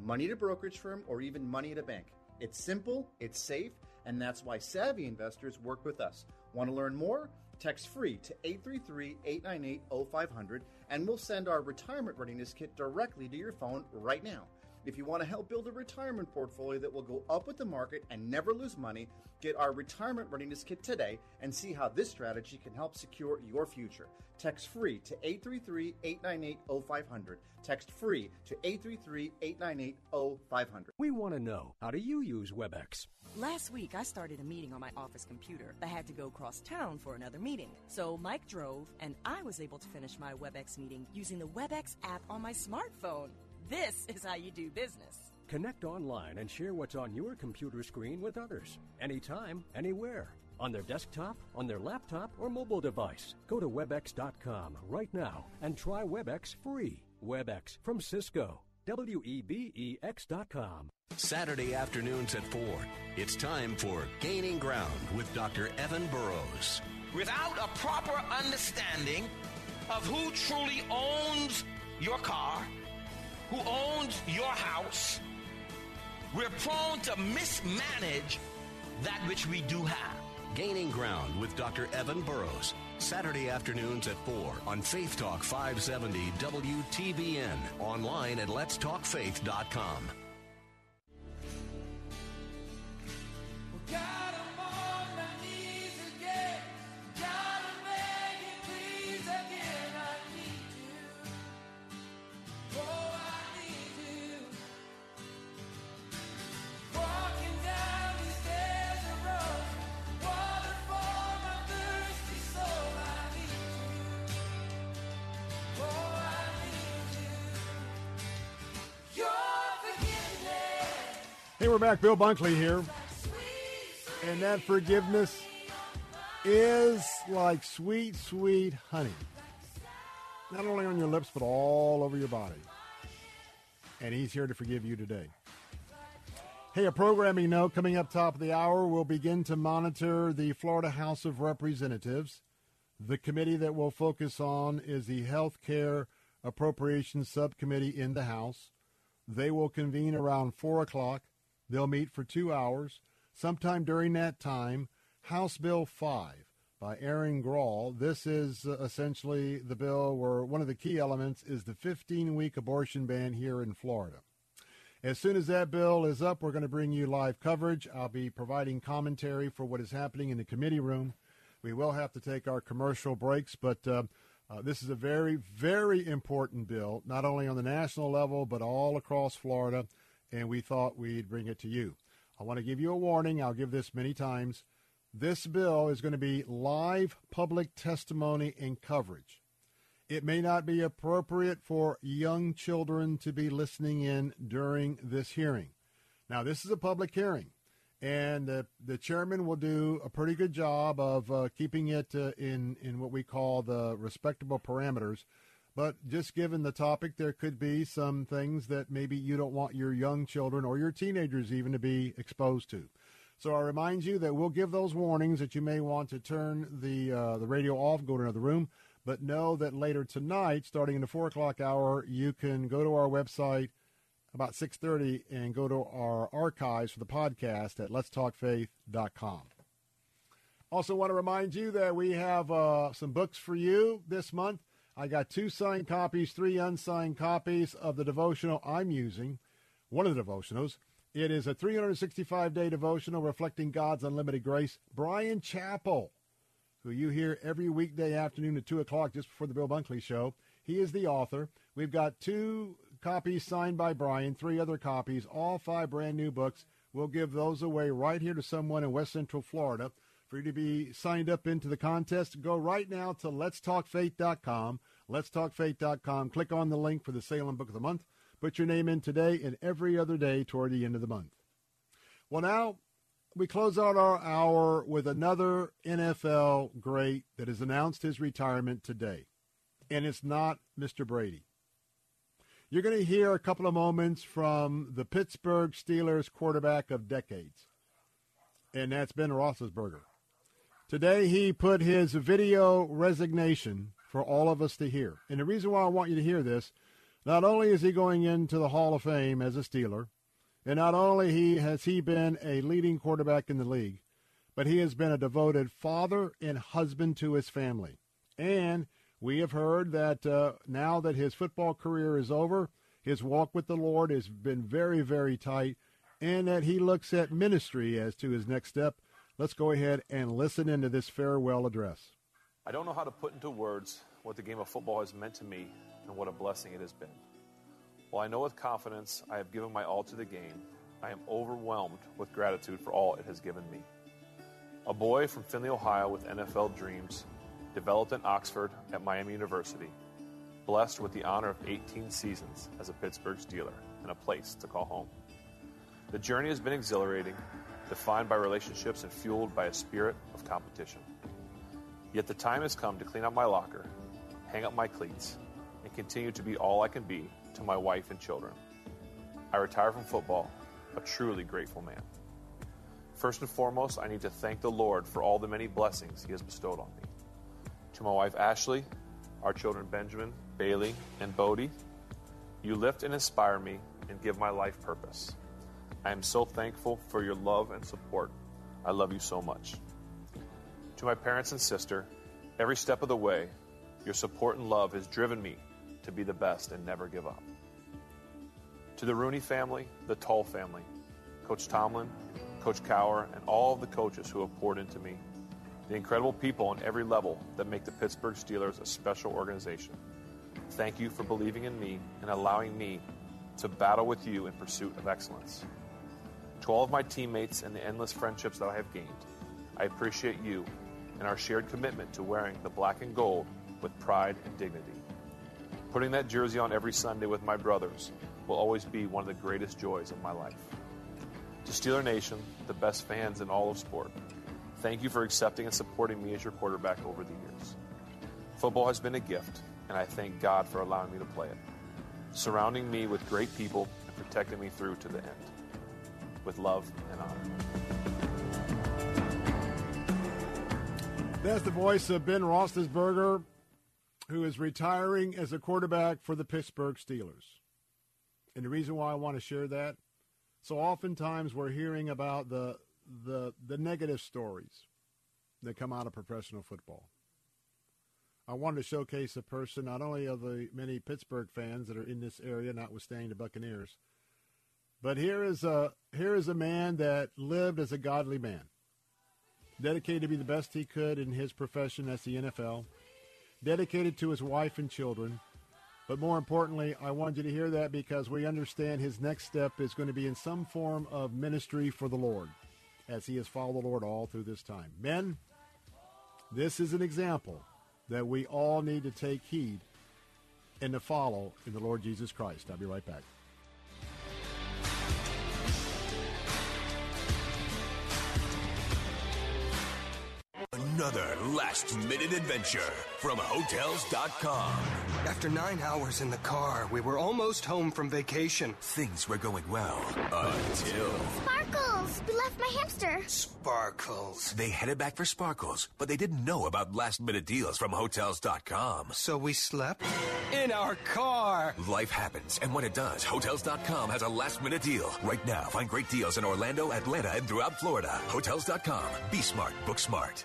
money a brokerage firm, or even money at a bank. It's simple, it's safe, and that's why savvy investors work with us. Want to learn more? Text free to 833 898 0500 and we'll send our retirement readiness kit directly to your phone right now. If you want to help build a retirement portfolio that will go up with the market and never lose money, get our retirement readiness kit today and see how this strategy can help secure your future. Text free to 833 898 0500. Text free to 833 898 0500. We want to know how do you use WebEx? Last week, I started a meeting on my office computer, but had to go cross town for another meeting. So Mike drove, and I was able to finish my WebEx meeting using the WebEx app on my smartphone. This is how you do business. Connect online and share what's on your computer screen with others. Anytime, anywhere. On their desktop, on their laptop, or mobile device. Go to WebEx.com right now and try WebEx free. WebEx from Cisco. W E B E X.com. Saturday afternoons at 4. It's time for Gaining Ground with Dr. Evan Burrows. Without a proper understanding of who truly owns your car, who owns your house, we're prone to mismanage that which we do have. Gaining Ground with Dr. Evan Burrows. Saturday afternoons at 4 on Faith Talk 570 WTBN. Online at letstalkfaith.com. Hey, we're back. Bill Bunkley here. And that forgiveness is like sweet, sweet honey. Not only on your lips, but all over your body. And he's here to forgive you today. Hey, a programming note coming up top of the hour. We'll begin to monitor the Florida House of Representatives. The committee that we'll focus on is the Health Care Appropriations Subcommittee in the House. They will convene around 4 o'clock. They'll meet for two hours. Sometime during that time, House Bill 5 by Erin Grall. This is uh, essentially the bill where one of the key elements is the 15 week abortion ban here in Florida. As soon as that bill is up, we're going to bring you live coverage. I'll be providing commentary for what is happening in the committee room. We will have to take our commercial breaks, but uh, uh, this is a very, very important bill, not only on the national level, but all across Florida and we thought we'd bring it to you. I want to give you a warning. I'll give this many times. This bill is going to be live public testimony and coverage. It may not be appropriate for young children to be listening in during this hearing. Now, this is a public hearing, and uh, the chairman will do a pretty good job of uh, keeping it uh, in, in what we call the respectable parameters. But just given the topic, there could be some things that maybe you don't want your young children or your teenagers even to be exposed to. So I remind you that we'll give those warnings that you may want to turn the uh, the radio off, go to another room. But know that later tonight, starting in the four o'clock hour, you can go to our website about 6.30 and go to our archives for the podcast at letstalkfaith.com. Also want to remind you that we have uh, some books for you this month. I got two signed copies, three unsigned copies of the devotional I'm using, one of the devotionals. It is a 365-day devotional reflecting God's unlimited grace. Brian Chapell, who you hear every weekday afternoon at 2 o'clock just before the Bill Bunkley Show, he is the author. We've got two copies signed by Brian, three other copies, all five brand new books. We'll give those away right here to someone in West Central Florida. For you to be signed up into the contest, go right now to letstalkfaith.com. Letstalkfaith.com. Click on the link for the Salem Book of the Month. Put your name in today and every other day toward the end of the month. Well, now we close out our hour with another NFL great that has announced his retirement today. And it's not Mr. Brady. You're going to hear a couple of moments from the Pittsburgh Steelers quarterback of decades, and that's Ben Roethlisberger. Today, he put his video resignation for all of us to hear. And the reason why I want you to hear this, not only is he going into the Hall of Fame as a Steeler, and not only he has he been a leading quarterback in the league, but he has been a devoted father and husband to his family. And we have heard that uh, now that his football career is over, his walk with the Lord has been very, very tight, and that he looks at ministry as to his next step. Let's go ahead and listen into this farewell address. I don't know how to put into words what the game of football has meant to me and what a blessing it has been. While I know with confidence I have given my all to the game, I am overwhelmed with gratitude for all it has given me. A boy from Findlay, Ohio with NFL dreams developed in Oxford at Miami University, blessed with the honor of 18 seasons as a Pittsburgh Steeler and a place to call home. The journey has been exhilarating, defined by relationships and fueled by a spirit of competition. Yet the time has come to clean out my locker, hang up my cleats, and continue to be all I can be to my wife and children. I retire from football, a truly grateful man. First and foremost, I need to thank the Lord for all the many blessings He has bestowed on me. To my wife Ashley, our children Benjamin, Bailey, and Bodie, you lift and inspire me and give my life purpose. I am so thankful for your love and support. I love you so much. To my parents and sister, every step of the way, your support and love has driven me to be the best and never give up. To the Rooney family, the Tull family, Coach Tomlin, Coach Cowher, and all of the coaches who have poured into me, the incredible people on every level that make the Pittsburgh Steelers a special organization. Thank you for believing in me and allowing me to battle with you in pursuit of excellence. To all of my teammates and the endless friendships that I have gained, I appreciate you and our shared commitment to wearing the black and gold with pride and dignity. Putting that jersey on every Sunday with my brothers will always be one of the greatest joys of my life. To Steeler Nation, the best fans in all of sport, thank you for accepting and supporting me as your quarterback over the years. Football has been a gift, and I thank God for allowing me to play it, surrounding me with great people and protecting me through to the end. With love and honor. That's the voice of Ben Roethlisberger, who is retiring as a quarterback for the Pittsburgh Steelers. And the reason why I want to share that, so oftentimes we're hearing about the the the negative stories that come out of professional football. I wanted to showcase a person, not only of the many Pittsburgh fans that are in this area, notwithstanding the Buccaneers, but here is a here is a man that lived as a godly man, dedicated to be the best he could in his profession as the NFL, dedicated to his wife and children. But more importantly, I want you to hear that because we understand his next step is going to be in some form of ministry for the Lord, as he has followed the Lord all through this time. Men, this is an example that we all need to take heed and to follow in the Lord Jesus Christ. I'll be right back. Another another last minute adventure from Hotels.com. After nine hours in the car, we were almost home from vacation. Things were going well until. Sparkles! We left my hamster. Sparkles. They headed back for Sparkles, but they didn't know about last minute deals from Hotels.com. So we slept in our car. Life happens, and when it does, Hotels.com has a last minute deal. Right now, find great deals in Orlando, Atlanta, and throughout Florida. Hotels.com. Be smart, book smart.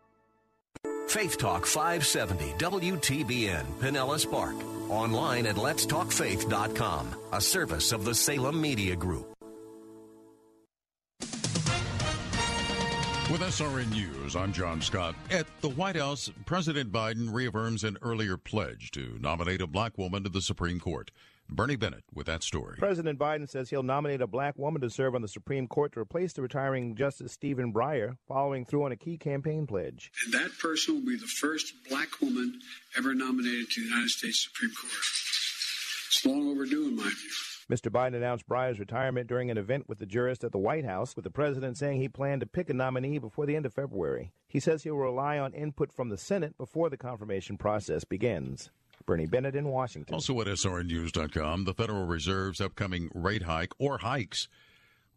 Faith Talk 570 WTBN Pinellas Park. Online at letstalkfaith.com, a service of the Salem Media Group. With SRN News, I'm John Scott. At the White House, President Biden reaffirms an earlier pledge to nominate a black woman to the Supreme Court. Bernie Bennett with that story. President Biden says he'll nominate a black woman to serve on the Supreme Court to replace the retiring Justice Stephen Breyer, following through on a key campaign pledge. And that person will be the first black woman ever nominated to the United States Supreme Court. It's long overdue, in my view. Mr. Biden announced Breyer's retirement during an event with the jurist at the White House, with the president saying he planned to pick a nominee before the end of February. He says he'll rely on input from the Senate before the confirmation process begins. Bernie Bennett in Washington. Also at SRNnews.com, the Federal Reserve's upcoming rate hike or hikes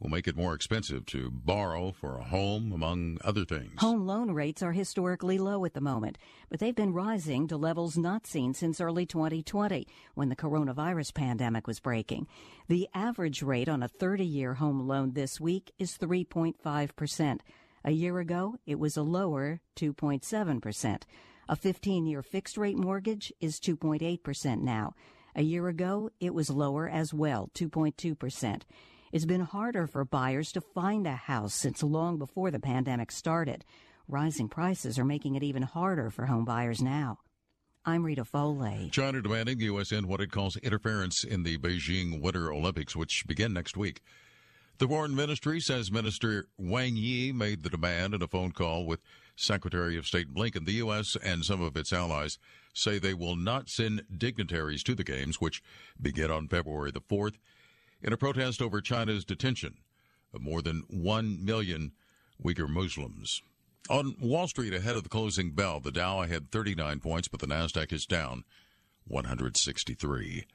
will make it more expensive to borrow for a home, among other things. Home loan rates are historically low at the moment, but they've been rising to levels not seen since early 2020 when the coronavirus pandemic was breaking. The average rate on a 30 year home loan this week is 3.5%. A year ago, it was a lower 2.7%. A 15 year fixed rate mortgage is 2.8% now. A year ago, it was lower as well, 2.2%. It's been harder for buyers to find a house since long before the pandemic started. Rising prices are making it even harder for home buyers now. I'm Rita Foley. China demanding the U.S. end what it calls interference in the Beijing Winter Olympics, which begin next week. The Foreign Ministry says Minister Wang Yi made the demand in a phone call with Secretary of State Blinken. The U.S. and some of its allies say they will not send dignitaries to the Games, which begin on February the 4th, in a protest over China's detention of more than 1 million Uyghur Muslims. On Wall Street, ahead of the closing bell, the Dow had 39 points, but the Nasdaq is down 163.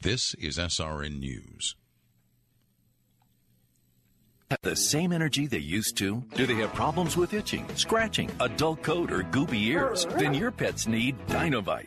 This is SRN News. Have the same energy they used to? Do they have problems with itching, scratching, a dull coat, or goopy ears? Then your pets need Dinovite.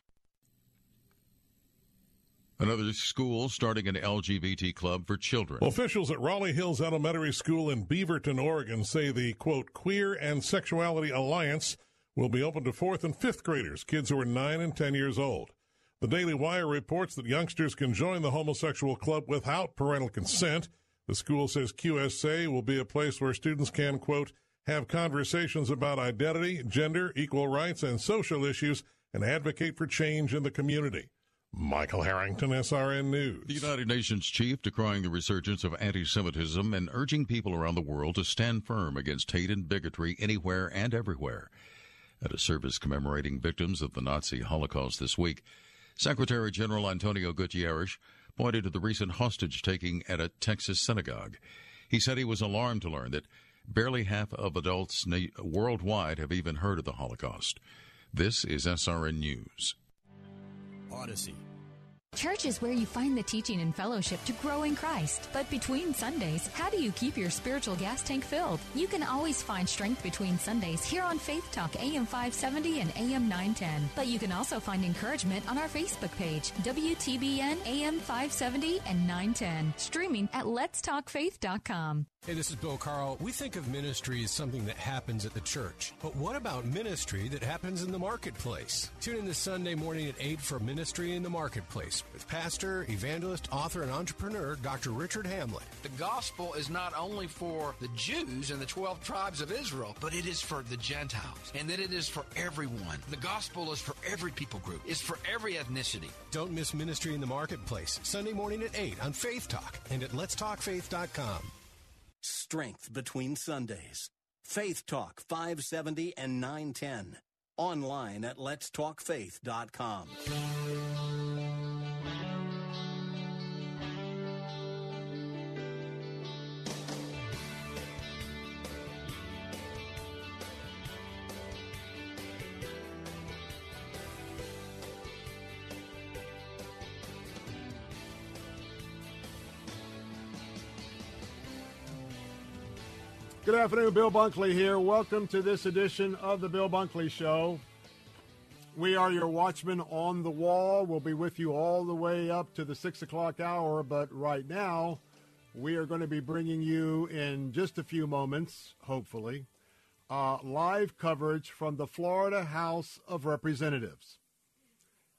Another school starting an LGBT club for children. Officials at Raleigh Hills Elementary School in Beaverton, Oregon say the quote Queer and Sexuality Alliance will be open to fourth and fifth graders, kids who are nine and ten years old. The Daily Wire reports that youngsters can join the homosexual club without parental consent. The school says QSA will be a place where students can, quote, have conversations about identity, gender, equal rights, and social issues and advocate for change in the community. Michael Harrington, SRN News. The United Nations chief decrying the resurgence of anti Semitism and urging people around the world to stand firm against hate and bigotry anywhere and everywhere. At a service commemorating victims of the Nazi Holocaust this week, Secretary General Antonio Guterres pointed to the recent hostage taking at a Texas synagogue. He said he was alarmed to learn that barely half of adults worldwide have even heard of the Holocaust. This is SRN News. Odyssey. Church is where you find the teaching and fellowship to grow in Christ. But between Sundays, how do you keep your spiritual gas tank filled? You can always find strength between Sundays here on Faith Talk AM 570 and AM 910. But you can also find encouragement on our Facebook page, WTBN AM 570 and 910, streaming at letstalkfaith.com. Hey, this is Bill Carl. We think of ministry as something that happens at the church. But what about ministry that happens in the marketplace? Tune in this Sunday morning at 8 for Ministry in the Marketplace with pastor, evangelist, author, and entrepreneur Dr. Richard Hamlet. The gospel is not only for the Jews and the 12 tribes of Israel, but it is for the Gentiles, and that it is for everyone. The gospel is for every people group, it's for every ethnicity. Don't miss Ministry in the Marketplace, Sunday morning at 8 on Faith Talk and at letstalkfaith.com. Strength between Sundays. Faith Talk 570 and 910. Online at letstalkfaith.com. Good afternoon, Bill Bunkley here. Welcome to this edition of the Bill Bunkley Show. We are your watchmen on the wall. We'll be with you all the way up to the six o'clock hour, but right now we are going to be bringing you in just a few moments, hopefully, uh, live coverage from the Florida House of Representatives.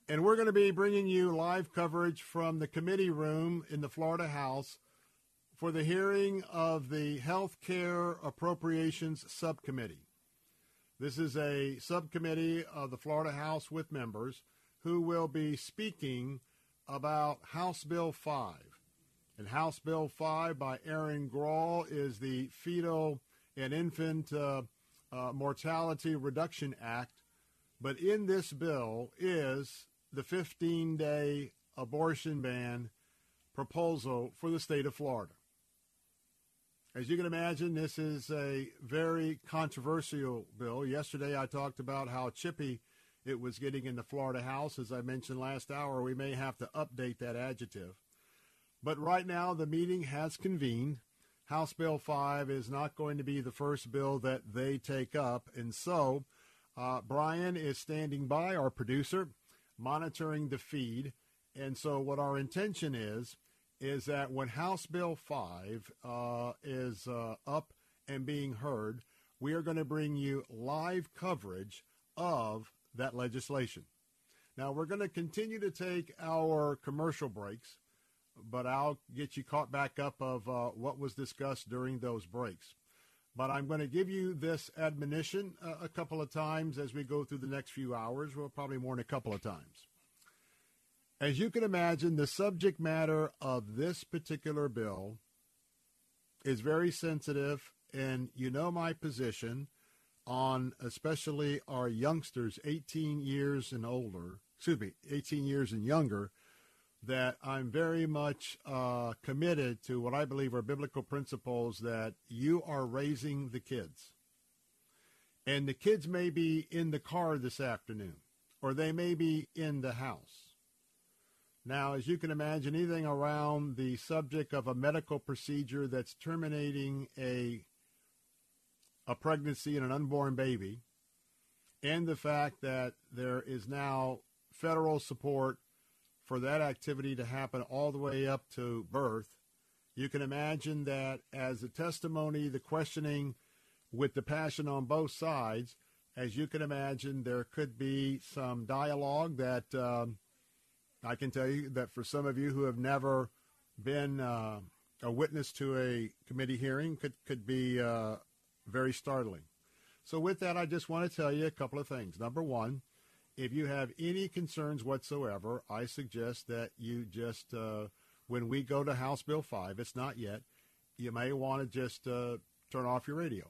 And we're going to be bringing you live coverage from the committee room in the Florida House for the hearing of the Health Care Appropriations Subcommittee. This is a subcommittee of the Florida House with members who will be speaking about House Bill 5. And House Bill 5 by Erin Grall is the Fetal and Infant uh, uh, Mortality Reduction Act. But in this bill is the 15 day abortion ban proposal for the state of Florida. As you can imagine, this is a very controversial bill. Yesterday, I talked about how chippy it was getting in the Florida House. As I mentioned last hour, we may have to update that adjective. But right now, the meeting has convened. House Bill 5 is not going to be the first bill that they take up. And so, uh, Brian is standing by, our producer, monitoring the feed. And so, what our intention is, is that when House Bill 5 uh, is uh, up and being heard, we are going to bring you live coverage of that legislation. Now, we're going to continue to take our commercial breaks, but I'll get you caught back up of uh, what was discussed during those breaks. But I'm going to give you this admonition uh, a couple of times as we go through the next few hours. Well, probably more than a couple of times. As you can imagine, the subject matter of this particular bill is very sensitive, and you know my position on especially our youngsters, 18 years and older, excuse me, 18 years and younger, that I'm very much uh, committed to what I believe are biblical principles that you are raising the kids. And the kids may be in the car this afternoon, or they may be in the house now, as you can imagine, anything around the subject of a medical procedure that's terminating a a pregnancy and an unborn baby, and the fact that there is now federal support for that activity to happen all the way up to birth, you can imagine that as the testimony, the questioning with the passion on both sides, as you can imagine, there could be some dialogue that um, I can tell you that for some of you who have never been uh, a witness to a committee hearing, could could be uh, very startling. So, with that, I just want to tell you a couple of things. Number one, if you have any concerns whatsoever, I suggest that you just, uh, when we go to House Bill 5, it's not yet, you may want to just uh, turn off your radio.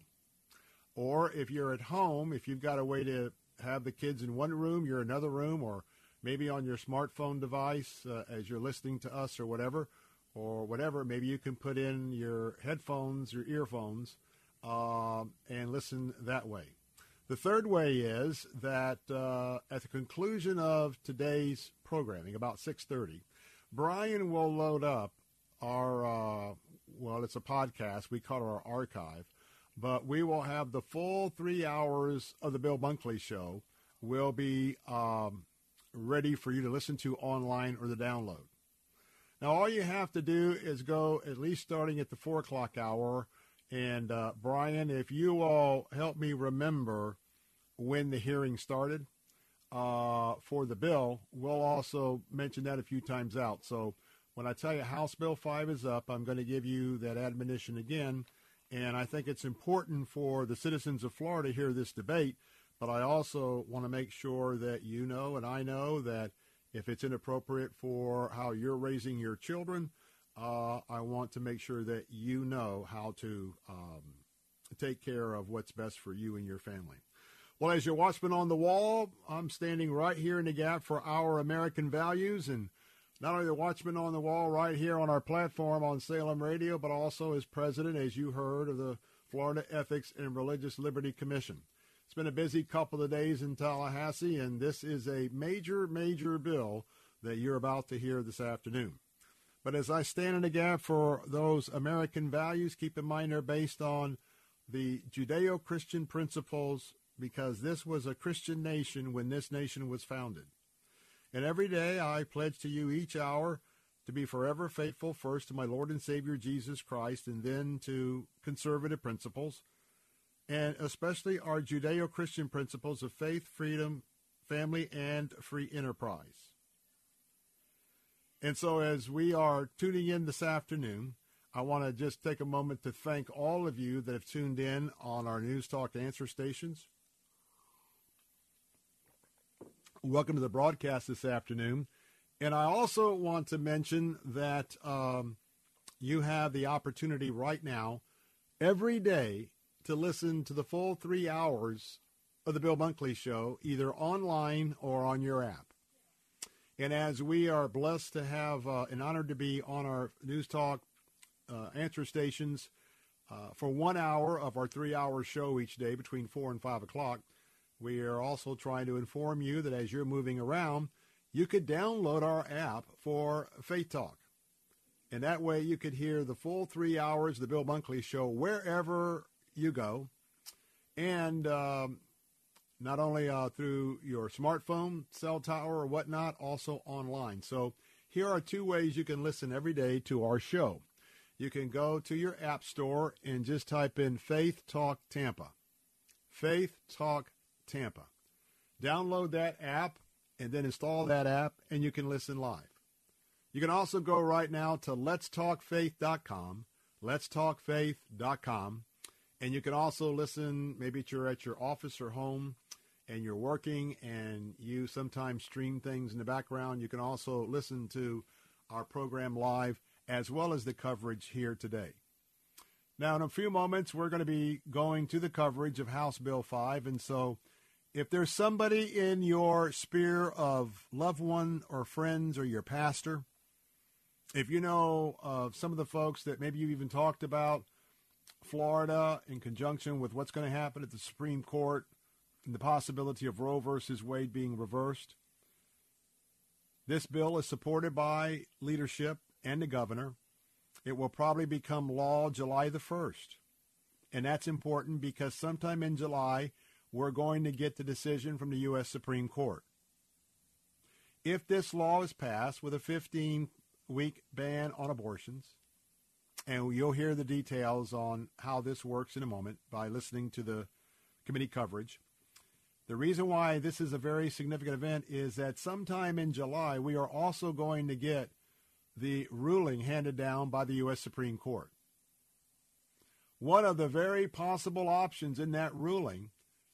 Or if you're at home, if you've got a way to have the kids in one room, you're in another room, or maybe on your smartphone device uh, as you're listening to us or whatever, or whatever. Maybe you can put in your headphones, your earphones, um, and listen that way. The third way is that uh, at the conclusion of today's programming, about 6:30, Brian will load up our uh, well, it's a podcast. We call it our archive, but we will have the full three hours of the Bill Bunkley Show. Will be um, ready for you to listen to online or the download. Now, all you have to do is go at least starting at the four o'clock hour. And uh, Brian, if you all help me remember when the hearing started uh, for the bill, we'll also mention that a few times out. So when I tell you House Bill 5 is up, I'm going to give you that admonition again. And I think it's important for the citizens of Florida to hear this debate. But I also want to make sure that you know and I know that if it's inappropriate for how you're raising your children, uh, I want to make sure that you know how to um, take care of what's best for you and your family. Well, as your watchman on the wall, I'm standing right here in the gap for our American values and not only the watchman on the wall right here on our platform on Salem Radio, but also as president, as you heard, of the Florida Ethics and Religious Liberty Commission. It's been a busy couple of days in Tallahassee, and this is a major, major bill that you're about to hear this afternoon. But as I stand in the gap for those American values, keep in mind they're based on the Judeo Christian principles because this was a Christian nation when this nation was founded. And every day I pledge to you each hour to be forever faithful first to my Lord and Savior Jesus Christ and then to conservative principles, and especially our Judeo Christian principles of faith, freedom, family, and free enterprise. And so as we are tuning in this afternoon, I want to just take a moment to thank all of you that have tuned in on our News Talk answer stations. Welcome to the broadcast this afternoon. And I also want to mention that um, you have the opportunity right now, every day, to listen to the full three hours of the Bill Bunkley Show, either online or on your app. And as we are blessed to have uh, an honor to be on our News Talk uh, answer stations uh, for one hour of our three hour show each day between 4 and 5 o'clock, we are also trying to inform you that as you're moving around, you could download our app for Faith Talk. And that way you could hear the full three hours of the Bill Bunkley Show wherever you go. And um, not only uh, through your smartphone, cell tower, or whatnot, also online. So here are two ways you can listen every day to our show. You can go to your app store and just type in Faith Talk Tampa. Faith Talk Tampa. Download that app and then install that app, and you can listen live. You can also go right now to letstalkfaith.com, letstalkfaith.com, and you can also listen, maybe you're at your office or home and you're working and you sometimes stream things in the background. You can also listen to our program live as well as the coverage here today. Now, in a few moments, we're going to be going to the coverage of House Bill 5, and so if there's somebody in your sphere of loved one or friends or your pastor, if you know of some of the folks that maybe you even talked about Florida in conjunction with what's going to happen at the Supreme Court and the possibility of Roe versus Wade being reversed, this bill is supported by leadership and the governor. It will probably become law July the 1st. And that's important because sometime in July, we're going to get the decision from the U.S. Supreme Court. If this law is passed with a 15 week ban on abortions, and you'll hear the details on how this works in a moment by listening to the committee coverage. The reason why this is a very significant event is that sometime in July, we are also going to get the ruling handed down by the U.S. Supreme Court. One of the very possible options in that ruling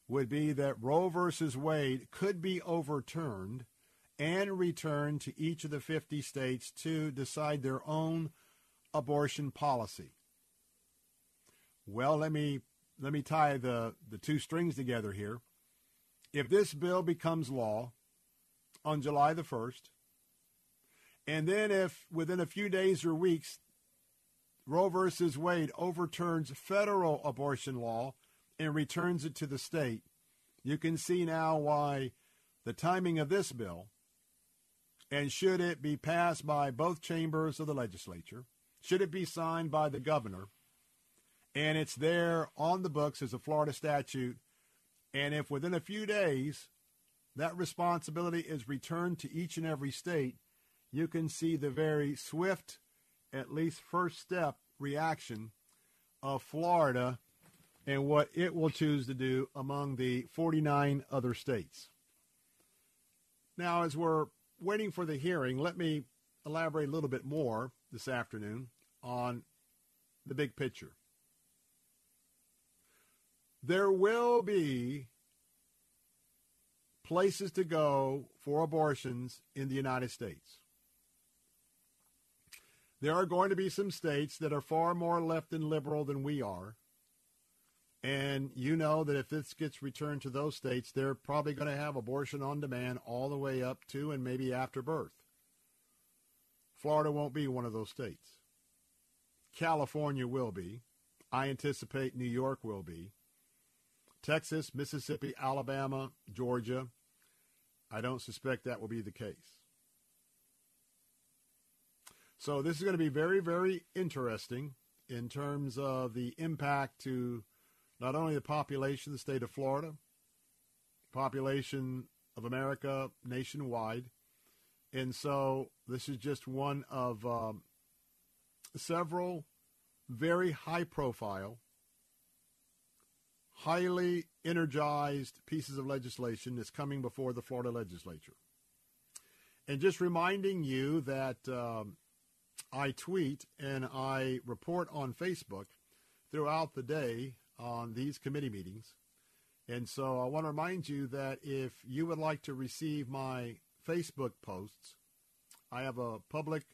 would be that Roe versus Wade could be overturned and returned to each of the 50 states to decide their own abortion policy. Well, let me let me tie the, the two strings together here. If this bill becomes law on July the 1st. And then, if within a few days or weeks, Roe versus Wade overturns federal abortion law and returns it to the state, you can see now why the timing of this bill, and should it be passed by both chambers of the legislature, should it be signed by the governor, and it's there on the books as a Florida statute, and if within a few days that responsibility is returned to each and every state, you can see the very swift, at least first step reaction of Florida and what it will choose to do among the 49 other states. Now, as we're waiting for the hearing, let me elaborate a little bit more this afternoon on the big picture. There will be places to go for abortions in the United States. There are going to be some states that are far more left and liberal than we are. And you know that if this gets returned to those states, they're probably going to have abortion on demand all the way up to and maybe after birth. Florida won't be one of those states. California will be. I anticipate New York will be. Texas, Mississippi, Alabama, Georgia. I don't suspect that will be the case. So this is going to be very, very interesting in terms of the impact to not only the population of the state of Florida, population of America nationwide. And so this is just one of um, several very high profile, highly energized pieces of legislation that's coming before the Florida legislature. And just reminding you that um, I tweet and I report on Facebook throughout the day on these committee meetings. And so I want to remind you that if you would like to receive my Facebook posts, I have a public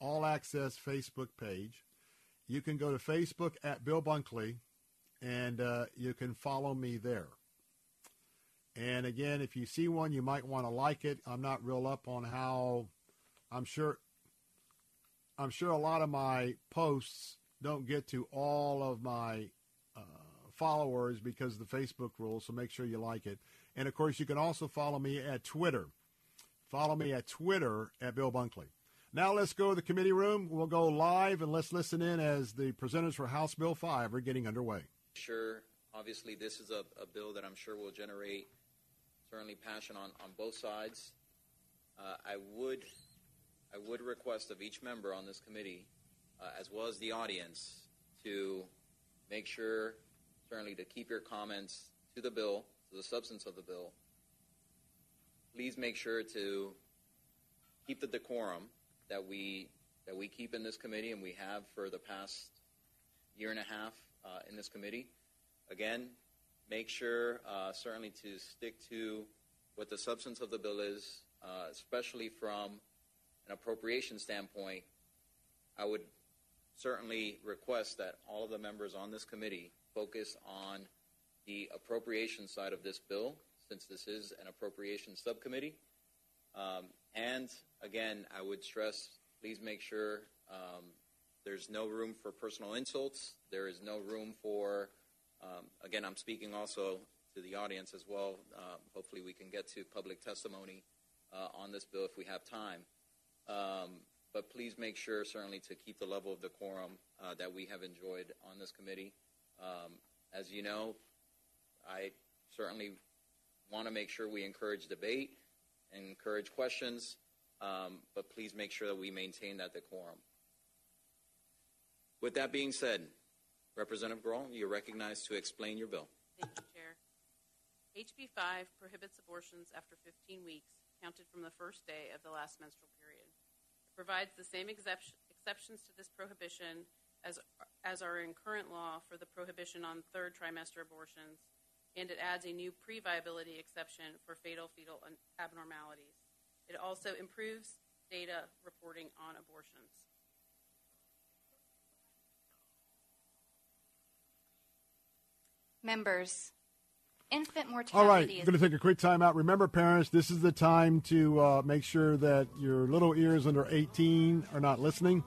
all access Facebook page. You can go to Facebook at Bill Bunkley and uh, you can follow me there. And again, if you see one, you might want to like it. I'm not real up on how I'm sure I'm sure a lot of my posts don't get to all of my uh, followers because of the Facebook rules, so make sure you like it. And of course, you can also follow me at Twitter. Follow me at Twitter at Bill Bunkley. Now let's go to the committee room. We'll go live and let's listen in as the presenters for House Bill 5 are getting underway. Sure, obviously, this is a, a bill that I'm sure will generate certainly passion on, on both sides. Uh, I would I would request of each member on this committee, uh, as well as the audience, to make sure, certainly, to keep your comments to the bill, to the substance of the bill. Please make sure to keep the decorum that we that we keep in this committee and we have for the past year and a half uh, in this committee. Again, make sure uh, certainly to stick to what the substance of the bill is, uh, especially from an appropriation standpoint, I would certainly request that all of the members on this committee focus on the appropriation side of this bill, since this is an appropriation subcommittee. Um, and again, I would stress please make sure um, there's no room for personal insults. There is no room for, um, again, I'm speaking also to the audience as well. Uh, hopefully, we can get to public testimony uh, on this bill if we have time. Um, but please make sure, certainly, to keep the level of decorum uh, that we have enjoyed on this committee. Um, as you know, I certainly want to make sure we encourage debate encourage questions, um, but please make sure that we maintain that decorum. With that being said, Representative Grall, you're recognized to explain your bill. Thank you, Chair. HB 5 prohibits abortions after 15 weeks, counted from the first day of the last menstrual period It provides the same exceptions to this prohibition as, as are in current law for the prohibition on third trimester abortions, and it adds a new pre viability exception for fatal fetal abnormalities. It also improves data reporting on abortions. Members, infant mortality All right, is we're going to take a quick time out. Remember, parents, this is the time to uh, make sure that your little ears under 18 are not listening.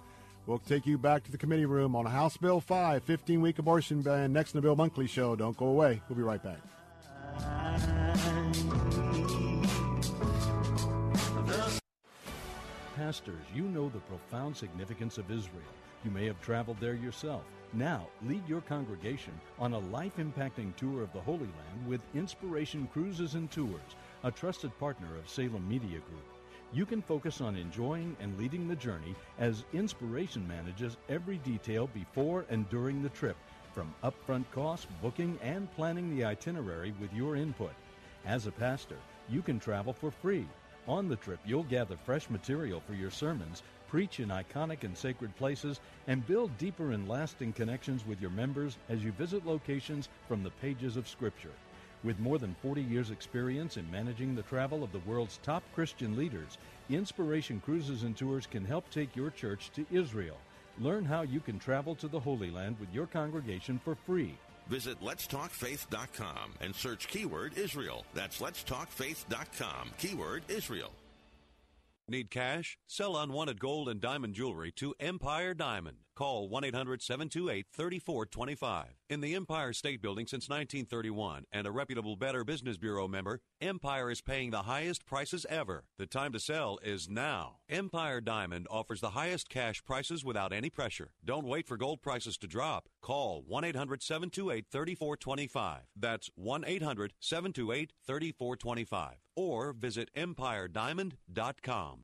We'll take you back to the committee room on House Bill 5, 15 week abortion ban, next in the Bill Bunkley Show. Don't go away. We'll be right back. Pastors, you know the profound significance of Israel. You may have traveled there yourself. Now, lead your congregation on a life impacting tour of the Holy Land with Inspiration Cruises and Tours, a trusted partner of Salem Media Group. You can focus on enjoying and leading the journey as Inspiration manages every detail before and during the trip, from upfront costs, booking, and planning the itinerary with your input. As a pastor, you can travel for free. On the trip, you'll gather fresh material for your sermons, preach in iconic and sacred places, and build deeper and lasting connections with your members as you visit locations from the pages of Scripture. With more than 40 years' experience in managing the travel of the world's top Christian leaders, Inspiration Cruises and Tours can help take your church to Israel. Learn how you can travel to the Holy Land with your congregation for free. Visit letstalkfaith.com and search keyword Israel. That's letstalkfaith.com, keyword Israel. Need cash? Sell unwanted gold and diamond jewelry to Empire Diamond. Call 1 800 728 3425. In the Empire State Building since 1931 and a reputable Better Business Bureau member, Empire is paying the highest prices ever. The time to sell is now. Empire Diamond offers the highest cash prices without any pressure. Don't wait for gold prices to drop. Call 1 800 728 3425. That's 1 800 728 3425. Or visit EmpireDiamond.com.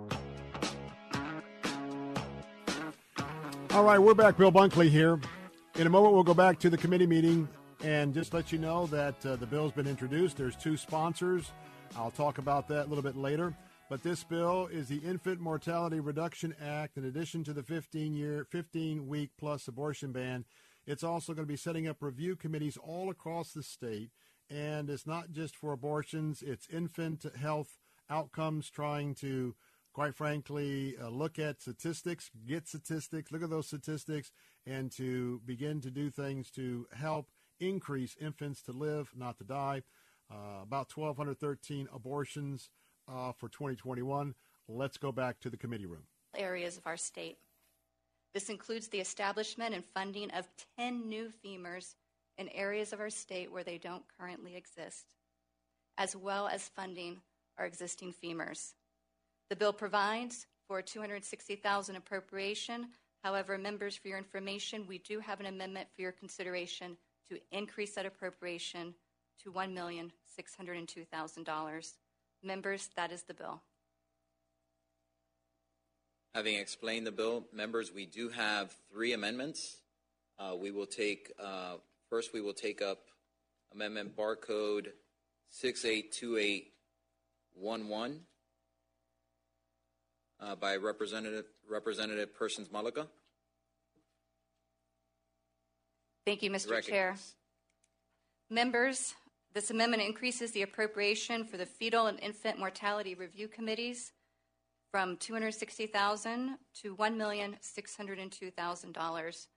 All right, we're back. Bill Bunkley here. In a moment, we'll go back to the committee meeting and just let you know that uh, the bill's been introduced. There's two sponsors. I'll talk about that a little bit later. But this bill is the Infant Mortality Reduction Act. In addition to the 15 year, 15 week plus abortion ban, it's also going to be setting up review committees all across the state. And it's not just for abortions; it's infant health outcomes, trying to quite frankly, uh, look at statistics, get statistics, look at those statistics, and to begin to do things to help increase infants to live, not to die. Uh, about 1,213 abortions uh, for 2021. Let's go back to the committee room. areas of our state. This includes the establishment and funding of 10 new FIMRs in areas of our state where they don't currently exist, as well as funding our existing FIMRs. The bill provides for a 260,000 appropriation. However, members, for your information, we do have an amendment for your consideration to increase that appropriation to $1,602,000. Members, that is the bill. Having explained the bill, members, we do have three amendments. Uh, we will take, uh, first, we will take up Amendment Barcode 682811 uh, by Representative Representative Persons-Mulicka. Thank you, Mr. Recognized. Chair. Members, this amendment increases the appropriation for the fetal and infant mortality review committees from 260,000 to $1,602,000.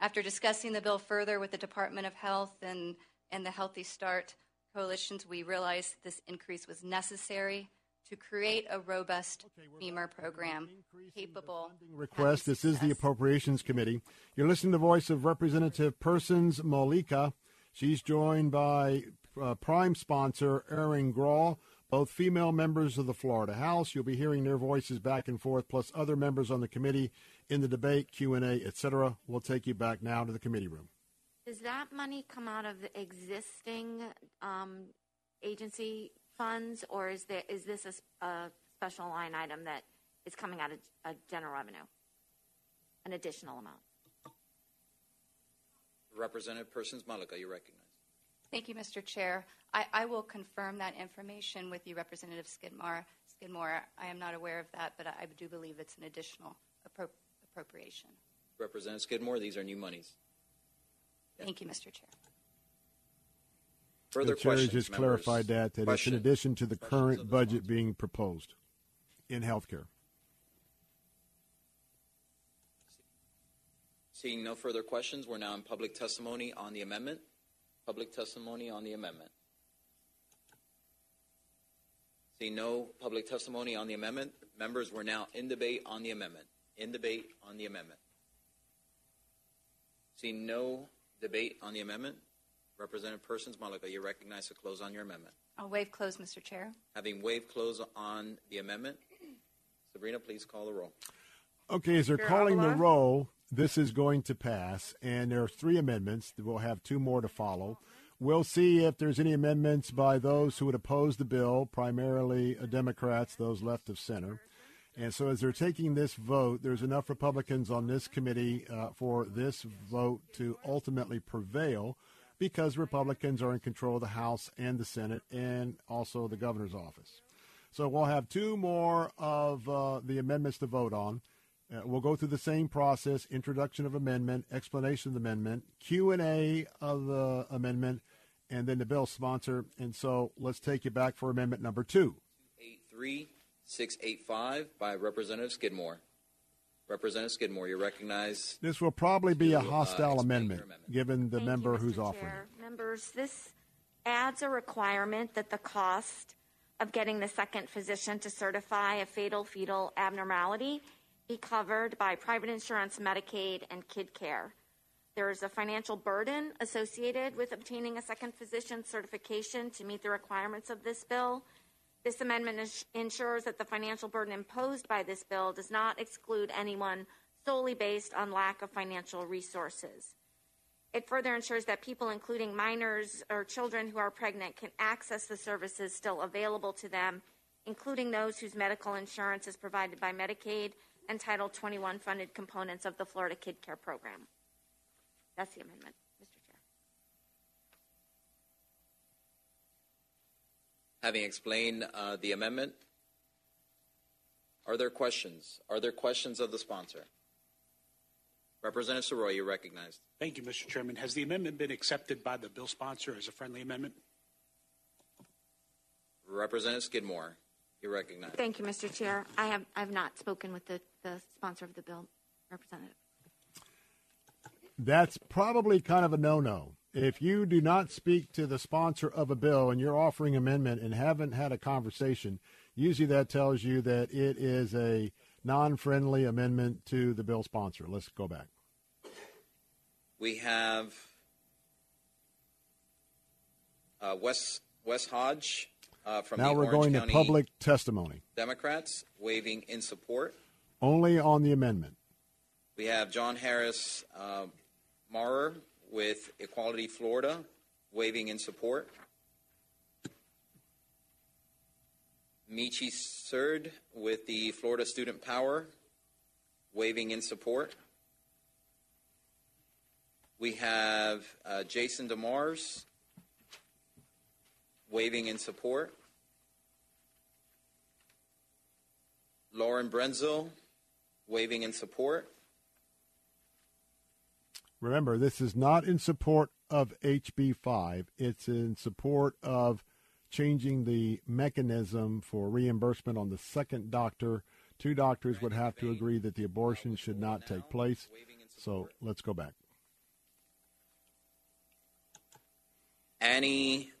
After discussing the bill further with the Department of Health and, and the Healthy Start coalitions, we realized this increase was necessary to create a robust FIMR program capable request. This is the Appropriations Committee. You're listening to the voice of Representative Persons-Mulicka. She's joined by uh, prime sponsor Erin Grall, both female members of the Florida House. You'll be hearing their voices back and forth, plus other members on the committee in the debate, Q&A, etc. We'll take you back now to the committee room. Does that money come out of the existing um, agency funds, or is there is this a special line item that is coming out of a general revenue, an additional amount? Representative Persons-Mulicka, you recognize. Thank you, Mr. Chair. I, I will confirm that information with you, Representative Skidmore. Skidmore, I am not aware of that, but I, I do believe it's an additional appro- appropriation. Representative Skidmore, these are new monies. Thank you, Mr. Chair. Further the chair questions, just members? clarified that, that Question. it's in addition to the Questions current the budget being proposed in healthcare. Seeing no further questions, we're now in public testimony on the amendment. Public testimony on the amendment. Seeing no public testimony on the amendment, members, we're now in debate on the amendment. In debate on the amendment. Seeing no debate on the amendment, Representative Persons-Mulicka, you're recognized to close on your amendment. I'll waive close, Mr. Chair. Having waived close on the amendment, Sabrina, please call the roll. Okay, as they're Chair calling the Aguilar? roll, this is going to pass, and there are three amendments. We'll have two more to follow. We'll see if there's any amendments by those who would oppose the bill, primarily uh, Democrats, those left of center. And so, as they're taking this vote, there's enough Republicans on this committee uh, for this vote to ultimately prevail because Republicans are in control of the House and the Senate and also the governor's office. So we'll have two more of uh, the amendments to vote on. Uh, we'll go through the same process: introduction of amendment, explanation of the amendment, Q and A of the amendment, and then the bill sponsor. And so let's take you back for amendment number two. 83685 by Representative Skidmore. Representative Skidmore, you're recognized. This will probably be a To, uh, hostile explain amendment, amendment. given the Thank member Mr. who's offering Chair. it. Members, this adds a requirement that the cost of getting the second physician to certify a fatal fetal abnormality be covered by private insurance, Medicaid, and kid care. There is a financial burden associated with obtaining a second physician certification to meet the requirements of this bill. This amendment ensures that the financial burden imposed by this bill does not exclude anyone solely based on lack of financial resources. It further ensures that people, including minors or children who are pregnant, can access the services still available to them, including those whose medical insurance is provided by Medicaid and Title 21 funded components of the Florida Kid Care Program. That's the amendment, Mr. Chair. Having explained uh, the amendment, are there questions? Are there questions of the sponsor? Representative Soroy, you're recognized. Thank you, Mr. Chairman. Has the amendment been accepted by the bill sponsor as a friendly amendment? Representative Skidmore, you're recognized. Thank you, Mr. Chair. I have, I have not spoken with the, the sponsor of the bill, Representative. That's probably kind of a no-no. If you do not speak to the sponsor of a bill and you're offering amendment and haven't had a conversation, usually that tells you that it is a non-friendly amendment to the bill sponsor. Let's go back. We have uh, Wes, Wes Hodge uh, from now the we're Orange going County to public testimony Democrats waving in support. only on the amendment. We have Jon Harris uh, Maurer with Equality Florida waving in support. Michi Surd with the Florida Student Power waving in support. We have uh, Jason DeMars waving in support. Lauren Brenzel waving in support. Remember, this is not in support of HB5. It's in support of changing the mechanism for reimbursement on the second doctor. Two doctors would have to agree that the abortion should not take place. So let's go back. Annie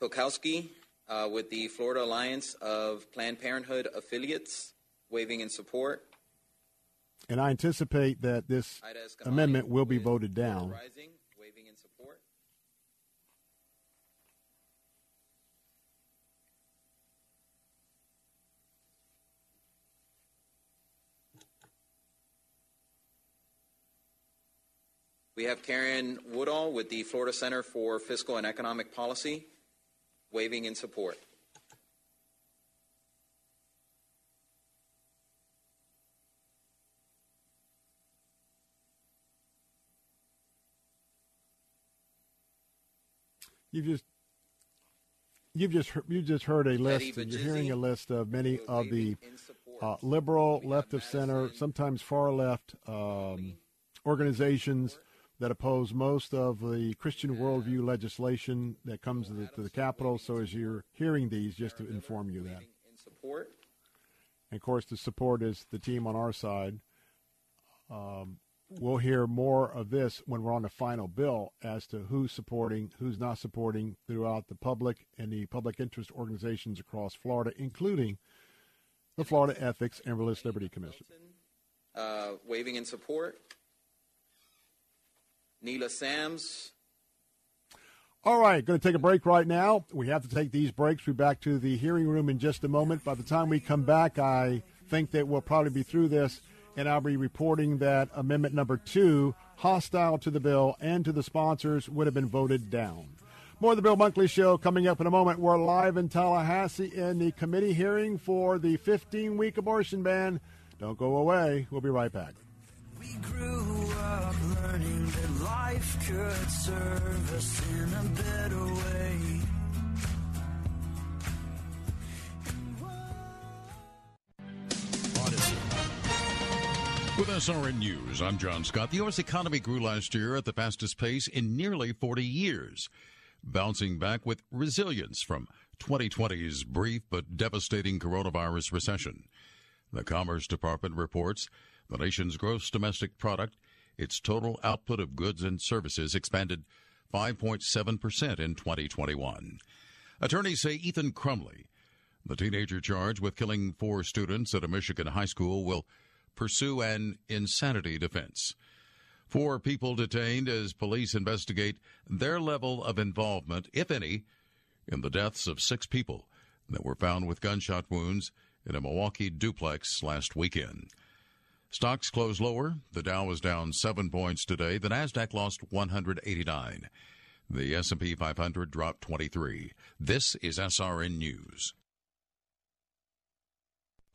Filkowski uh, with the Florida Alliance of Planned Parenthood Affiliates waving in support. And I anticipate that this amendment will be voted down. Rising waving in support. We have Karen Woodall with the Florida Center for Fiscal and Economic Policy waving in support. You've just you've just you just heard a list. And You're hearing a list of many of the uh, liberal, left of center, sometimes far left um, organizations that oppose most of the Christian worldview legislation that comes to the, to the Capitol. So as you're hearing these, just to inform you that. And of course, the support is the team on our side. Um, we'll hear more of this when we're on the final bill as to who's supporting, who's not supporting throughout the public and the public interest organizations across Florida, including the Florida Ethics and Religious Liberty Commission. Uh, waving in support. Neela Sams. All right, going to take a break right now. We have to take these breaks. We'll be back to the hearing room in just a moment. By the time we come back, I think that we'll probably be through this, and I'll be reporting that amendment number two, hostile to the bill and to the sponsors, would have been voted down. More of the Bill Bunkley Show coming up in a moment. We're live in Tallahassee in the committee hearing for the 15 week abortion ban. Don't go away. We'll be right back. We grew up learning that life could serve us in a better way. With SRN News, I'm John Scott. The U.S. economy grew last year at the fastest pace in nearly 40 years, bouncing back with resilience from 2020's brief but devastating coronavirus recession. The Commerce Department reports the nation's gross domestic product, its total output of goods and services, expanded 5.7% in 2021. Attorneys say Ethan Crumbley, the teenager charged with killing four students at a Michigan high school, will pursue an insanity defense. Four people detained as police investigate their level of involvement, if any, in the deaths of six people that were found with gunshot wounds in a Milwaukee duplex last weekend. Stocks closed lower. The Dow was down 7 points today. The Nasdaq lost 189. The S&P 500 dropped 23. This is SRN News.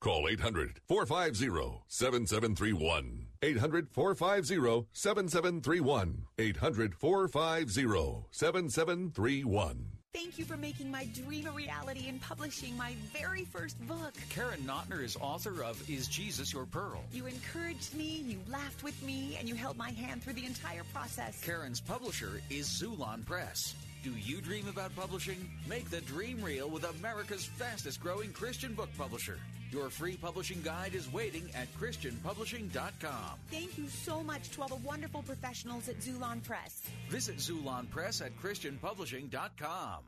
Call 800 450 7731. 800 450 7731. 800 450 7731. Thank you for making my dream a reality and publishing my very first book. Karen Notner is author of Is Jesus Your Pearl? You encouraged me, you laughed with me, and you held my hand through the entire process. Karen's publisher is Xulon Press. Do you dream about publishing? Make the dream real with America's fastest growing Christian book publisher. Your free publishing guide is waiting at ChristianPublishing.com. Thank you so much to all the wonderful professionals at Xulon Press. Visit Xulon Press at ChristianPublishing.com.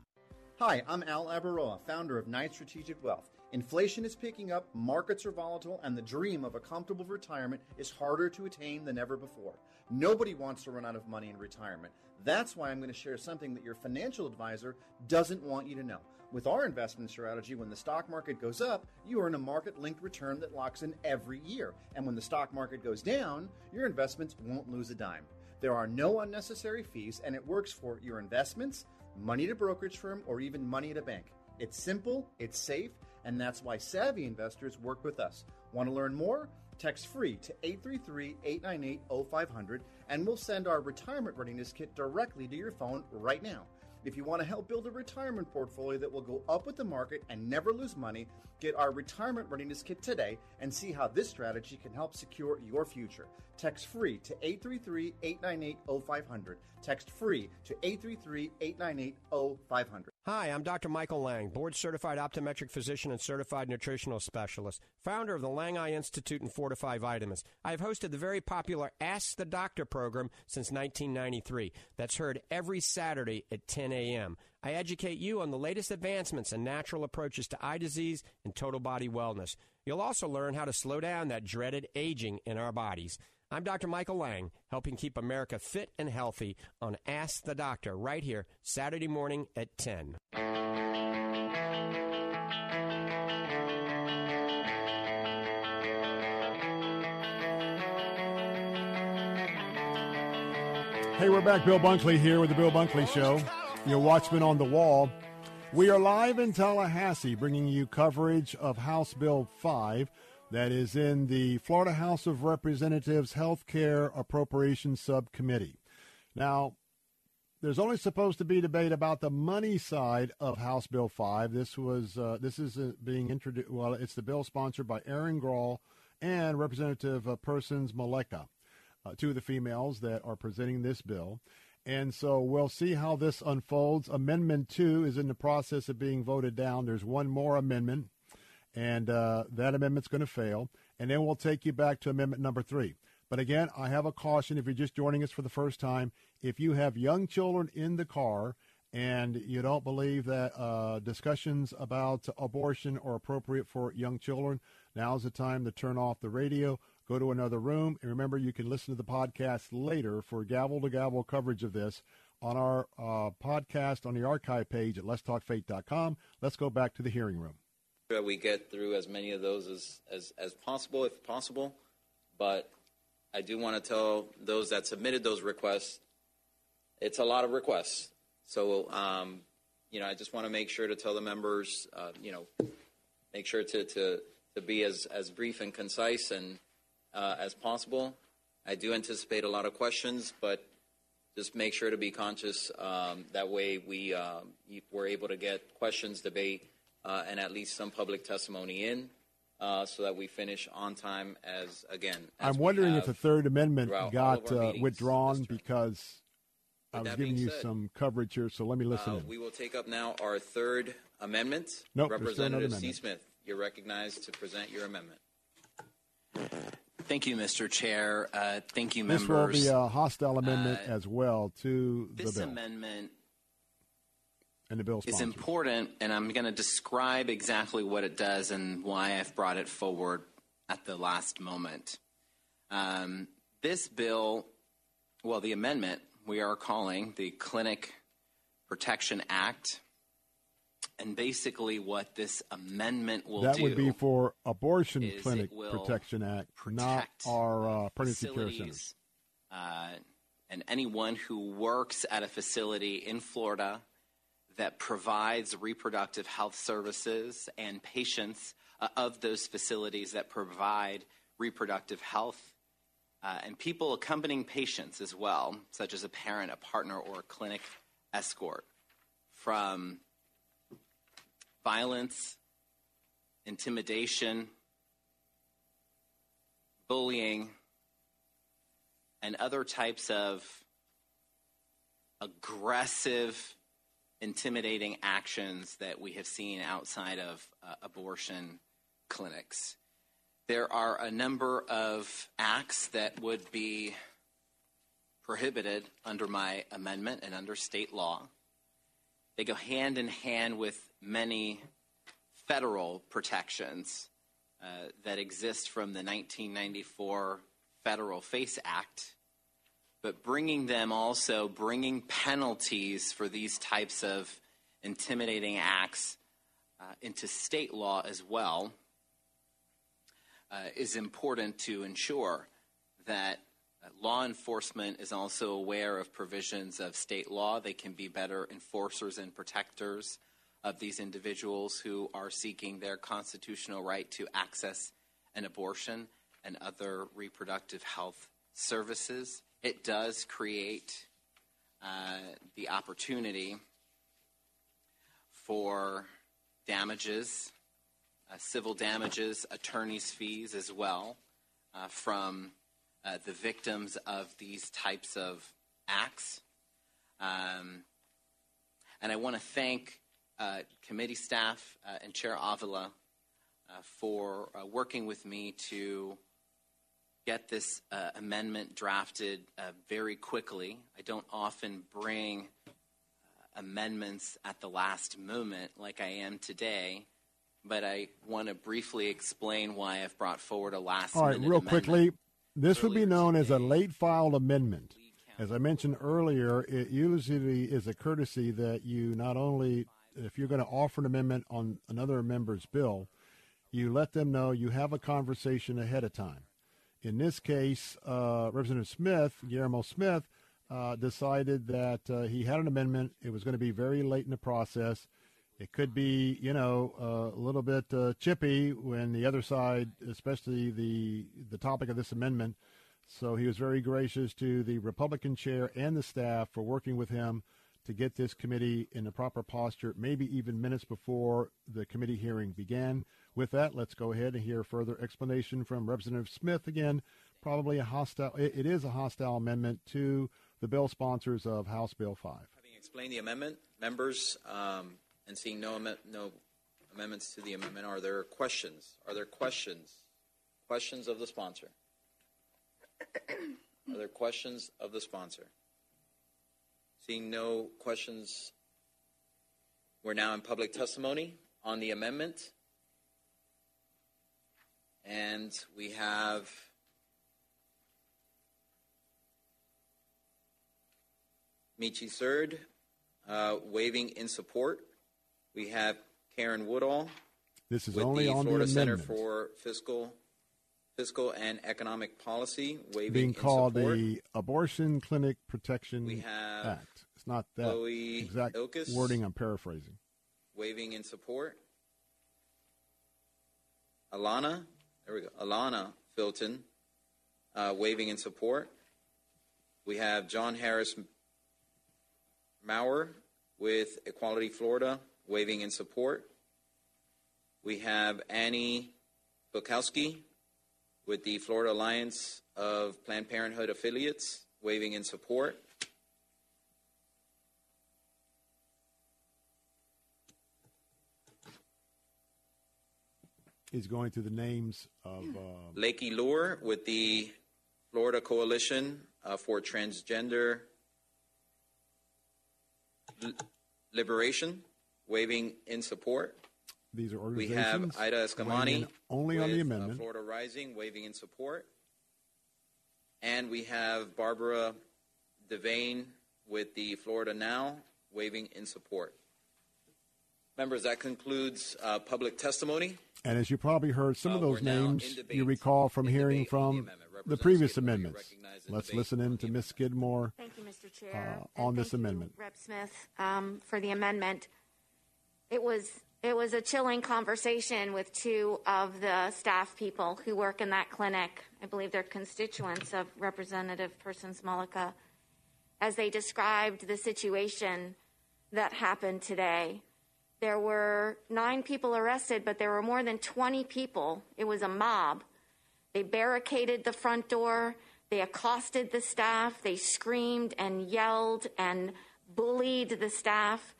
Hi, I'm Al Abaroa, founder of Knight Strategic Wealth. Inflation is picking up, markets are volatile, and the dream of a comfortable retirement is harder to attain than ever before. Nobody wants to run out of money in retirement. That's why I'm going to share something that your financial advisor doesn't want you to know. With our investment strategy, when the stock market goes up, you earn a market linked return that locks in every year. And when the stock market goes down, your investments won't lose a dime. There are no unnecessary fees, and it works for your investments, money at a brokerage firm, or even money at a bank. It's simple, it's safe, and that's why savvy investors work with us. Want to learn more? Text free to 833 898 0500 and we'll send our retirement readiness kit directly to your phone right now. If you want to help build a retirement portfolio that will go up with the market and never lose money, get our retirement readiness kit today and see how this strategy can help secure your future. Text free to 833 898 0500. Text free to 833 898 0500. Hi, I'm Dr. Michael Lang, board certified optometric physician and certified nutritional specialist, founder of the Lang Eye Institute and Fortify Vitamins. I've hosted the very popular Ask the Doctor program since 1993. That's heard every Saturday at 10 a.m. I educate you on the latest advancements and natural approaches to eye disease and total body wellness. You'll also learn how to slow down that dreaded aging in our bodies. I'm Dr. Michael Lang, helping keep America fit and healthy on Ask the Doctor right here, Saturday morning at 10. Hey, we're back. Bill Bunkley here with the Bill Bunkley Show, your watchman on the wall. We are live in Tallahassee, bringing you coverage of House Bill 5 that is in the Florida House of Representatives Health Care Appropriations Subcommittee. Now, there's only supposed to be debate about the money side of House Bill 5. This was uh, this is uh, being introduced. Well, it's the bill sponsored by Erin Grall and Representative uh, Persons-Mulicka, uh, two of the females that are presenting this bill. And so we'll see how this unfolds. Amendment 2 is in the process of being voted down. There's one more amendment, and uh, that amendment's going to fail. And then we'll take you back to amendment number 3. But again, I have a caution if you're just joining us for the first time. If you have young children in the car and you don't believe that uh, discussions about abortion are appropriate for young children, now's the time to turn off the radio, go to another room, and remember you can listen to the podcast later for gavel to gavel coverage of this on our uh, podcast on the archive page at letstalkfaith.com. Let's go back to the hearing room. We get through as many of those as, as, as possible, if possible. But I do want to tell those that submitted those requests, it's a lot of requests. So, um, you know, I just want to make sure to tell the members, uh, you know, make sure to, to, to be as, as brief and concise and uh, as possible. I do anticipate a lot of questions, but just make sure to be conscious. Um, that way, we um, we're able to get questions, debate, uh, and at least some public testimony in, uh, so that we finish on time. As again, as I'm wondering if the Third Amendment got uh, withdrawn because I was giving you said, some coverage here, so let me listen Uh, in. we will take up now our third amendment. Nope, there's still Representative C. amendment. Smith, you're recognized to present your amendment. Thank you, Mr. Chair. Uh, thank you, This will be a hostile amendment Uh, as well to the this amendment and the bill is important, and I'm going to describe exactly what it does and why I've brought it forward at the last moment. Um, this bill, well, the amendment we are calling the Clinic Protection Act, and basically what this amendment will that do. would be for Abortion Clinic Protection Act, not our uh, pregnancy care centers. uh, and anyone who works at a facility in Florida that provides reproductive health services and patients uh, of those facilities that provide reproductive health uh, and people accompanying patients as well, such as a parent, a partner, or a clinic escort. From violence, intimidation, bullying, and other types of aggressive, intimidating actions that we have seen outside of uh, abortion clinics. There are a number of acts that would be prohibited under my amendment and under state law. They go hand in hand with many federal protections uh, that exist from the 1994 Federal FACE Act, but bringing them also, bringing penalties for these types of intimidating acts uh, into state law as well uh, is important to ensure that uh, law enforcement is also aware of provisions of state law. They can be better enforcers and protectors of these individuals who are seeking their constitutional right to access an abortion and other reproductive health services. It does create uh, the opportunity for damages, uh, civil damages, attorney's fees as well uh, from uh, the victims of these types of acts. Um, and I want to thank uh, committee staff uh, and Chair Avila for working with me to get this uh, amendment drafted uh, very quickly. I don't often bring amendments at the last moment like I am today, but I want to briefly explain why I've brought forward a last All right, real quickly, this would be known as a late filed amendment. As I mentioned earlier, it usually is a courtesy that you not only, if you're going to offer an amendment on another member's bill, you let them know you have a conversation ahead of time. In this case, uh, Representative Smith, Guillermo Smith, uh, decided that uh, he had an amendment. It was going to be very late in the process. It could be, you know, uh, a little bit uh, chippy when the other side, especially the the topic of this amendment. So he was very gracious to the Republican chair and the staff for working with him to get this committee in the proper posture, maybe even minutes before the committee hearing began. With that, let's go ahead and hear further explanation from Representative Smith. Again, probably a hostile. It, it is a hostile amendment to the bill sponsors of House Bill 5. Having explained the amendment, members, um, and seeing no, am- no amendments to the amendment, are there questions? Are there questions? Questions of the sponsor? Are there questions of the sponsor? Seeing no questions, we're now in public testimony on the amendment. And we have Michi Surd uh, waving in support. We have Karen Woodall This is with only the on Florida the Center for Fiscal Fiscal and Economic Policy waving being in called support. the Abortion Clinic Protection We have Act. It's not that Chloe exact Ilkes. wording. I'm paraphrasing. waving in support. Alana, there we go. Alana Filton, uh, waving in support. We have Jon Harris Maurer with Equality Florida, waving in support. We have Annie Bukowski with the Florida Alliance of Planned Parenthood Affiliates, waving in support. He's going through the names of. Uh, Lakey Lure with the Florida Coalition uh, for Transgender L- Liberation, waving in support. these are organizations. We have Ida weighing Eskamani only with, on the uh, amendment. Florida Rising, waving in support. And we have Barbara Devane with the Florida Now, waving in support. Members, that concludes uh, public testimony. And as you probably heard, some of Uh, those names you recall from hearing from the Representative previous Skidmore, amendments. Let's debate listen in to Ms. Skidmore Thank you, Mr. Chair. uh, And on this thank you, amendment. Rep. Smith, um, for the amendment. It was it was a chilling conversation with two of the staff people who work in that clinic. I believe they're constituents of Representative Persons-Mulicka, as they described the situation that happened today. There were nine people arrested, but there were more than 20 people. It was a mob. They barricaded the front door. They accosted the staff. They screamed and yelled and bullied the staff.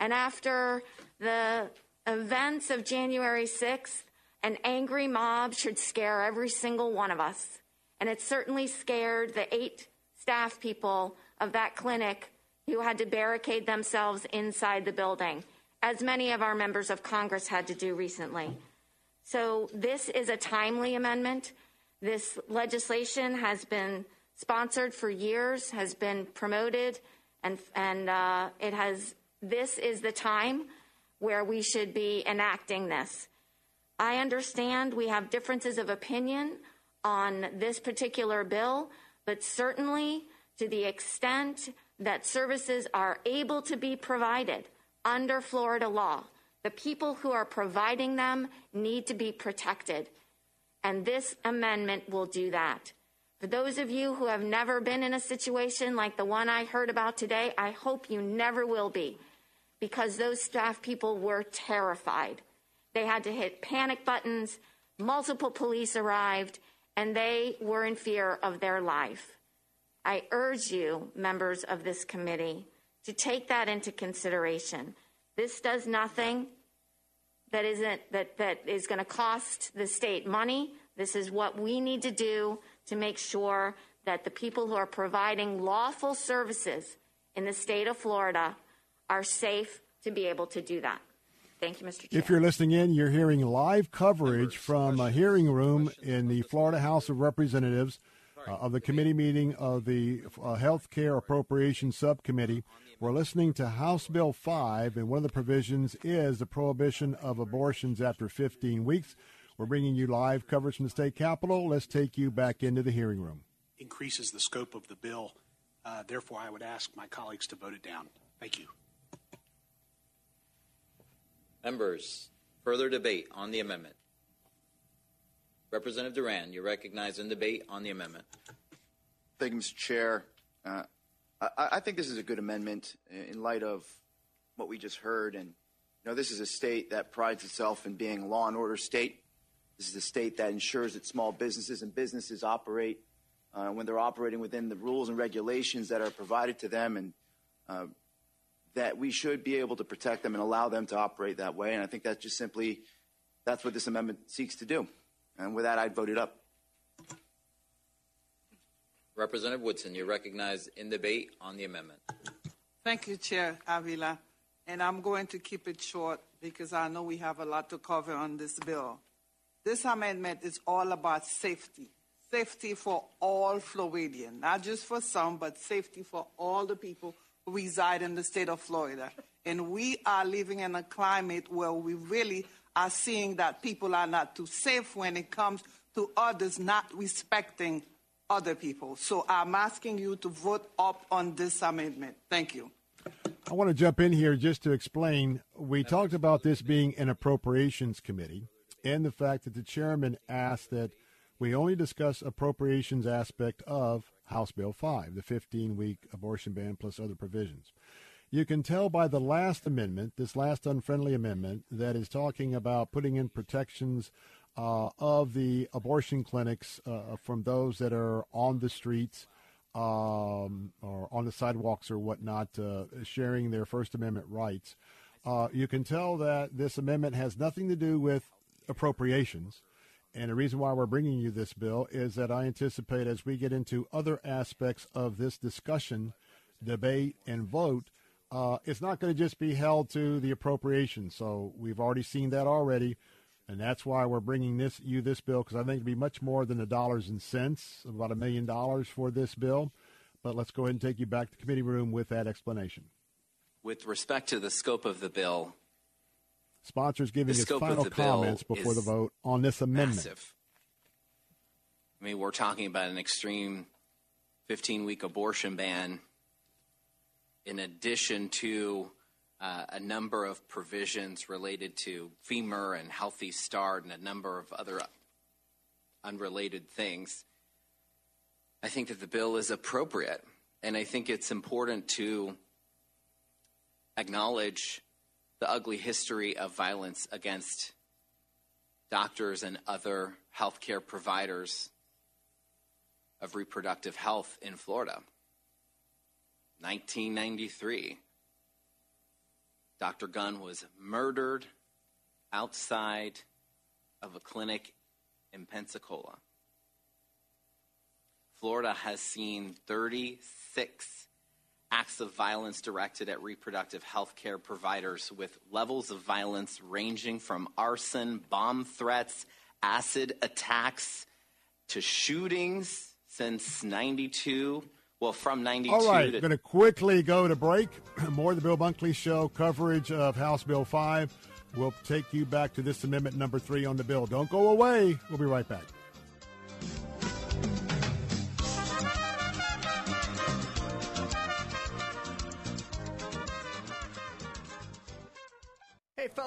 And after the events of January 6th, an angry mob should scare every single one of us. And it certainly scared the eight staff people of that clinic who had to barricade themselves inside the building, as many of our members of Congress had to do recently. So this is a timely amendment. This legislation has been sponsored for years, has been promoted, and and uh, it has. This is the time where we should be enacting this. I understand we have differences of opinion on this particular bill, but certainly to the extent that services are able to be provided under Florida law, the people who are providing them need to be protected. And this amendment will do that. For those of you who have never been in a situation like the one I heard about today, I hope you never will be. because those staff people were terrified. They had to hit panic buttons, multiple police arrived, and they were in fear of their life. I urge you, members of this committee, to take that into consideration. This does nothing that isn't that, that is going to cost the state money. This is what we need to do to make sure that the people who are providing lawful services in the state of Florida are safe to be able to do that. Thank you, Mr. Chair. If you're listening in, you're hearing live coverage from a hearing room in the Florida House of Representatives uh, of the committee meeting of the uh, Health Care Appropriations Subcommittee. We're listening to House Bill 5, and one of the provisions is the prohibition of abortions after 15 weeks. We're bringing you live coverage from the state capitol. Let's take you back into the hearing room. Increases the scope of the bill. Uh, therefore, I would ask my colleagues to vote it down. Thank you. Members, further debate on the amendment. Representative Duran, you recognize in debate on the amendment. Thank you, Mr. Chair. Uh, I, think this is a good amendment in light of what we just heard. And, you know, this is a state that prides itself in being a law and order state. This is a state that ensures that small businesses and businesses operate uh, when they're operating within the rules and regulations that are provided to them and uh, that we should be able to protect them and allow them to operate that way. And I think that's just simply that's what this amendment seeks to do. And with that, I'd vote it up. Representative Woodson, you're recognized in debate on the amendment. Thank you, Chair Avila. And I'm going to keep it short because I know we have a lot to cover on this bill. This amendment is all about safety. Safety for all Floridians, not just for some, but safety for all the people who reside in the state of Florida. And we are living in a climate where we really are seeing that people are not too safe when it comes to others not respecting other people. So I'm asking you to vote up on this amendment. Thank you. I want to jump in here just to explain. We talked about this being an appropriations committee and the fact that the chairman asked that we only discuss appropriations aspect of House Bill 5, the 15 week abortion ban plus other provisions. You can tell by the last amendment, this last unfriendly amendment, that is talking about putting in protections uh, of the abortion clinics uh, from those that are on the streets um, or on the sidewalks or whatnot, uh, sharing their First Amendment rights. Uh, you can tell that this amendment has nothing to do with appropriations. And the reason why we're bringing you this bill is that I anticipate as we get into other aspects of this discussion, debate, and vote, uh, it's not going to just be held to the appropriation. So we've already seen that already, and that's why we're bringing this you this bill because I think it'd be much more than the dollars and cents, about a million dollars for this bill. But let's go ahead and take you back to the committee room with that explanation. With respect to the scope of the bill, sponsors giving his final comments before the vote on this amendment. Massive. I mean, we're talking about an extreme 15 week abortion ban in addition to uh, a number of provisions related to FIMR and healthy start and a number of other unrelated things, I think that the bill is appropriate. And I think it's important to acknowledge the ugly history of violence against doctors and other healthcare providers of reproductive health in Florida. 1993. Dr. Gunn was murdered outside of a clinic in Pensacola. Florida has seen 36 acts of violence directed at reproductive health care providers with levels of violence ranging from arson, bomb threats, acid attacks, to shootings since 92 well, from 92 All right, to- going to quickly go to break. More of the Bill Bunkley Show coverage of House Bill 5. We'll take you back to this amendment number three on the bill. Don't go away. We'll be right back.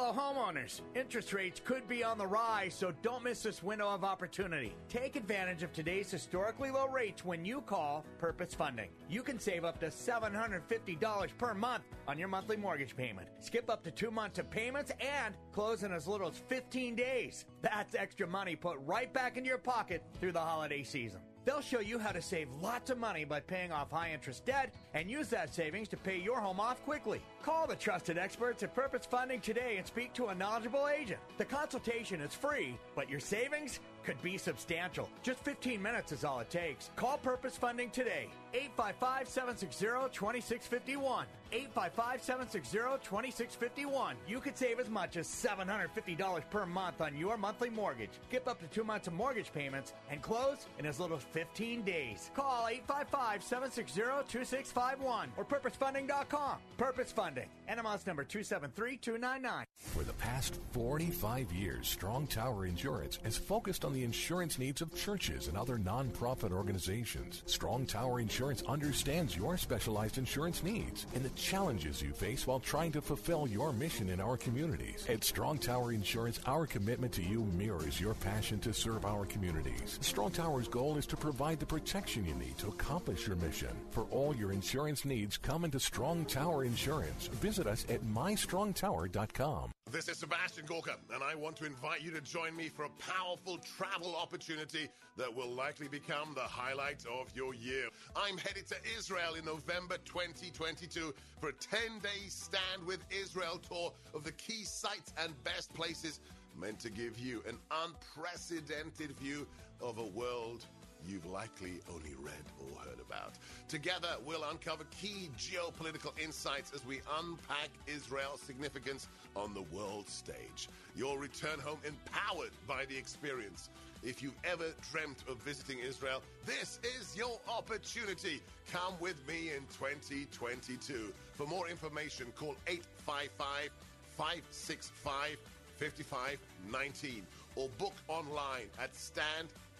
Fellow homeowners, interest rates could be on the rise, so don't miss this window of opportunity. Take advantage of today's historically low rates when you call Purpose Funding. You can save up to $750 per month on your monthly mortgage payment. Skip up to two months of payments and close in as little as 15 days. That's extra money put right back into your pocket through the holiday season. They'll show you how to save lots of money by paying off high interest debt and use that savings to pay your home off quickly. Call the trusted experts at Purpose Funding today and speak to a knowledgeable agent. The consultation is free, but your savings could be substantial. Just 15 minutes is all it takes. Call Purpose Funding today. 855 760 2651. 855 760 2651. You could save as much as $750 per month on your monthly mortgage. Skip up to two months of mortgage payments and close in as little as 15 days. Call 855 760 2651 or purposefunding.com. Purpose Funding. NMLS number 273299. For the past 45 years, Strong Tower Insurance has focused on the insurance needs of churches and other nonprofit organizations. Strong Tower Insurance understands your specialized insurance needs and the challenges you face while trying to fulfill your mission in our communities. At Strong Tower Insurance, our commitment to you mirrors your passion to serve our communities. Strong Tower's goal is to provide the protection you need to accomplish your mission. For all your insurance needs, come into Strong Tower Insurance. Visit us at mystrongtower.com. This is Sebastian Gorka, and I want to invite you to join me for a powerful travel opportunity that will likely become the highlight of your year. I'm headed to Israel in November 2022 for a 10 day Stand with Israel tour of the key sites and best places meant to give you an unprecedented view of a world you've likely only read or heard about. Together, we'll uncover key geopolitical insights as we unpack Israel's significance on the world stage. You'll return home empowered by the experience. If you've ever dreamt of visiting Israel, this is your opportunity. Come with me in 2022. For more information, call 855 565 5519 or book online at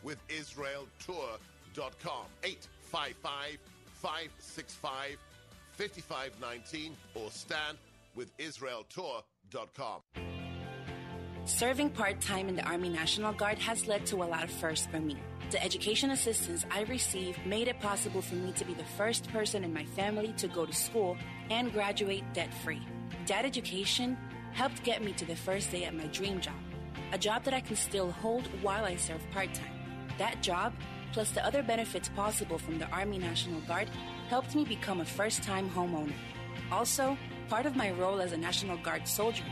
standwithisraeltour.com. 855 565 5519 or standwithisraeltour.com. Serving part time in the Army National Guard has led to a lot of firsts for me. The education assistance I received made it possible for me to be the first person in my family to go to school and graduate debt free. That education helped get me to the first day at my dream job, a job that I can still hold while I serve part time. That job, plus the other benefits possible from the Army National Guard, helped me become a first time homeowner. Also, part of my role as a National Guard soldier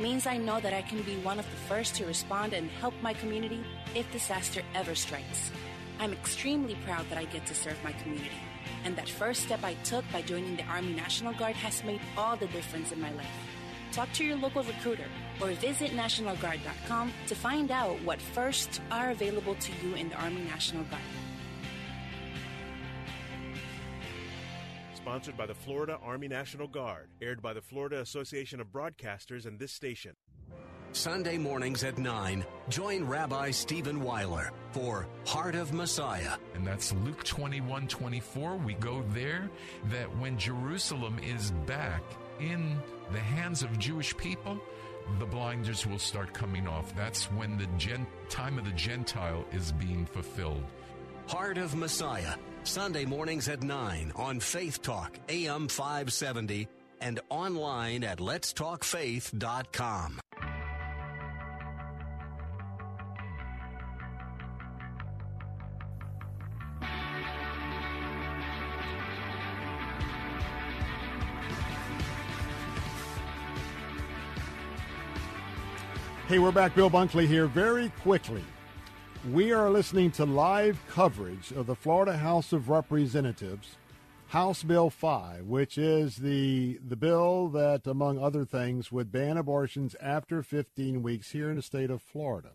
means I know that I can be one of the first to respond and help my community if disaster ever strikes. I'm extremely proud that I get to serve my community, and that first step I took by joining the Army National Guard has made all the difference in my life. Talk to your local recruiter or visit NationalGuard.com to find out what firsts are available to you in the Army National Guard. Sponsored by the Florida Army National Guard, aired by the Florida Association of Broadcasters and this station. Sunday mornings at 9, join Rabbi Stephen Weiler for Heart of Messiah. And that's Luke 21 24. We go there that when Jerusalem is back in the hands of Jewish people, the blinders will start coming off. That's when the gen- time of the Gentile is being fulfilled. Heart of Messiah, Sunday mornings at 9 on Faith Talk, AM 570, and online at letstalkfaith.com. Hey, we're back. Bill Bunkley here. Very quickly, we are listening to live coverage of the Florida House of Representatives House Bill 5, which is the the bill that, among other things, would ban abortions after 15 weeks here in the state of Florida.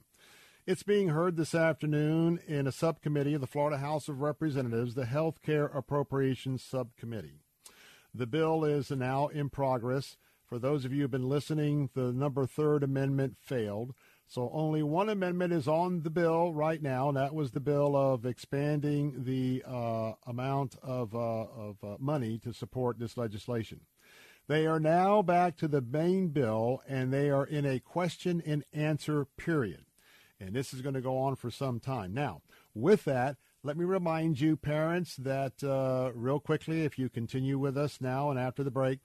It's being heard this afternoon in a subcommittee of the Florida House of Representatives, the Health Care Appropriations Subcommittee. The bill is now in progress. For those of you who've been listening, the number third amendment failed. So only one amendment is on the bill right now, and that was the bill of expanding the uh, amount of, uh, of uh, money to support this legislation. They are now back to the main bill, and they are in a question and answer period. And this is going to go on for some time. Now, with that, let me remind you, parents, that uh, real quickly, if you continue with us now and after the break,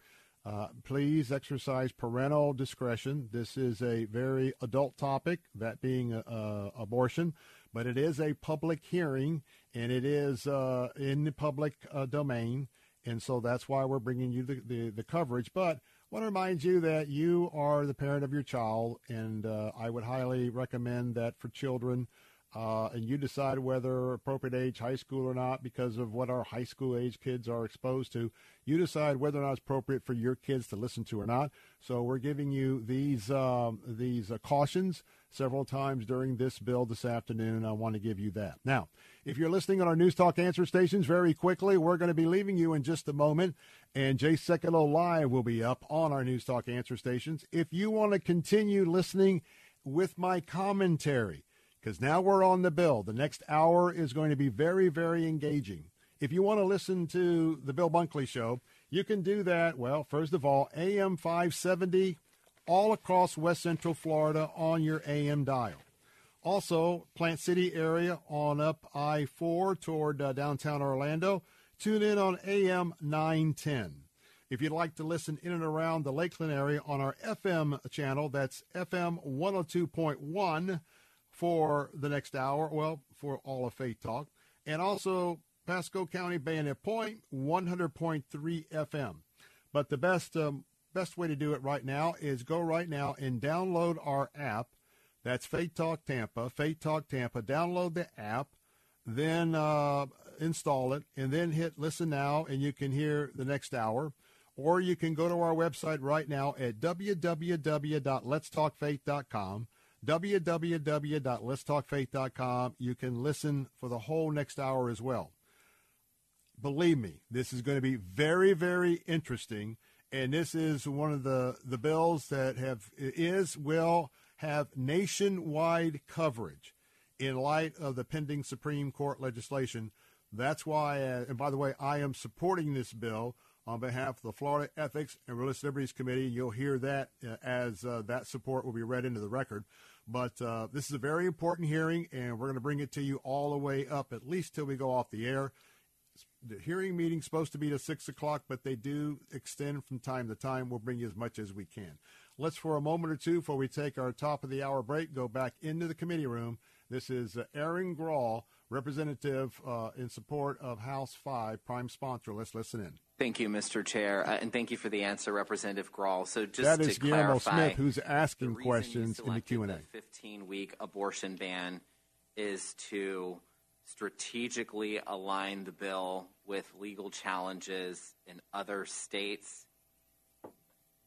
uh, please exercise parental discretion. This is a very adult topic, that being uh, abortion, but it is a public hearing and it is uh, in the public uh, domain. And so that's why we're bringing you the, the, the, coverage. But I want to remind you that you are the parent of your child, and uh, I would highly recommend that for children uh, and you decide whether appropriate age high school or not because of what our high school age kids are exposed to. You decide whether or not it's appropriate for your kids to listen to or not. So we're giving you these um, these uh, cautions several times during this bill this afternoon. I want to give you that. Now, if you're listening on our News Talk answer stations, very quickly, we're going to be leaving you in just a moment, and Jay Sekulow Live will be up on our News Talk answer stations. If you want to continue listening with my commentary, because now we're on the bill. The next hour is going to be very, very engaging. If you want to listen to the Bill Bunkley Show, you can do that. Well, first of all, AM 570 all across West Central Florida on your AM dial. Also, Plant City area on up I 4 toward uh, downtown Orlando. Tune in on AM 910. If you'd like to listen in and around the Lakeland area on our FM channel, that's FM 102.1 for the next hour, well, for all of Faith Talk, and also Pasco County Bayonet Point, 100.3 FM. But the best um, best way to do it right now is go right now and download our app. That's Faith Talk Tampa, Faith Talk Tampa. Download the app, then uh, install it, and then hit listen now, and you can hear the next hour. Or you can go to our website right now at www.letstalkfaith.com www.letstalkfaith.com. You can listen for the whole next hour as well. Believe me, this is going to be very, very interesting. And this is one of the, the bills that have is will have nationwide coverage in light of the pending Supreme Court legislation. That's why, uh, and by the way, I am supporting this bill on behalf of the Florida Ethics and Religious Liberties Committee. You'll hear that uh, as uh, that support will be read into the record. But uh, this is a very important hearing, and we're going to bring it to you all the way up, at least till we go off the air. The hearing meeting's supposed to be at 6 o'clock, but they do extend from time to time. We'll bring you as much as we can. Let's, for a moment or two, before we take our top of the hour break, go back into the committee room. This is uh, Erin Grall, representative uh, in support of House 5, prime sponsor. Let's listen in. Thank you, Mr. Chair, uh, and thank you for the answer, Representative Grall. So just that is to Guillermo clarify, Smith who's asking questions in the Q and A. 15-week abortion ban is to strategically align the bill with legal challenges in other states,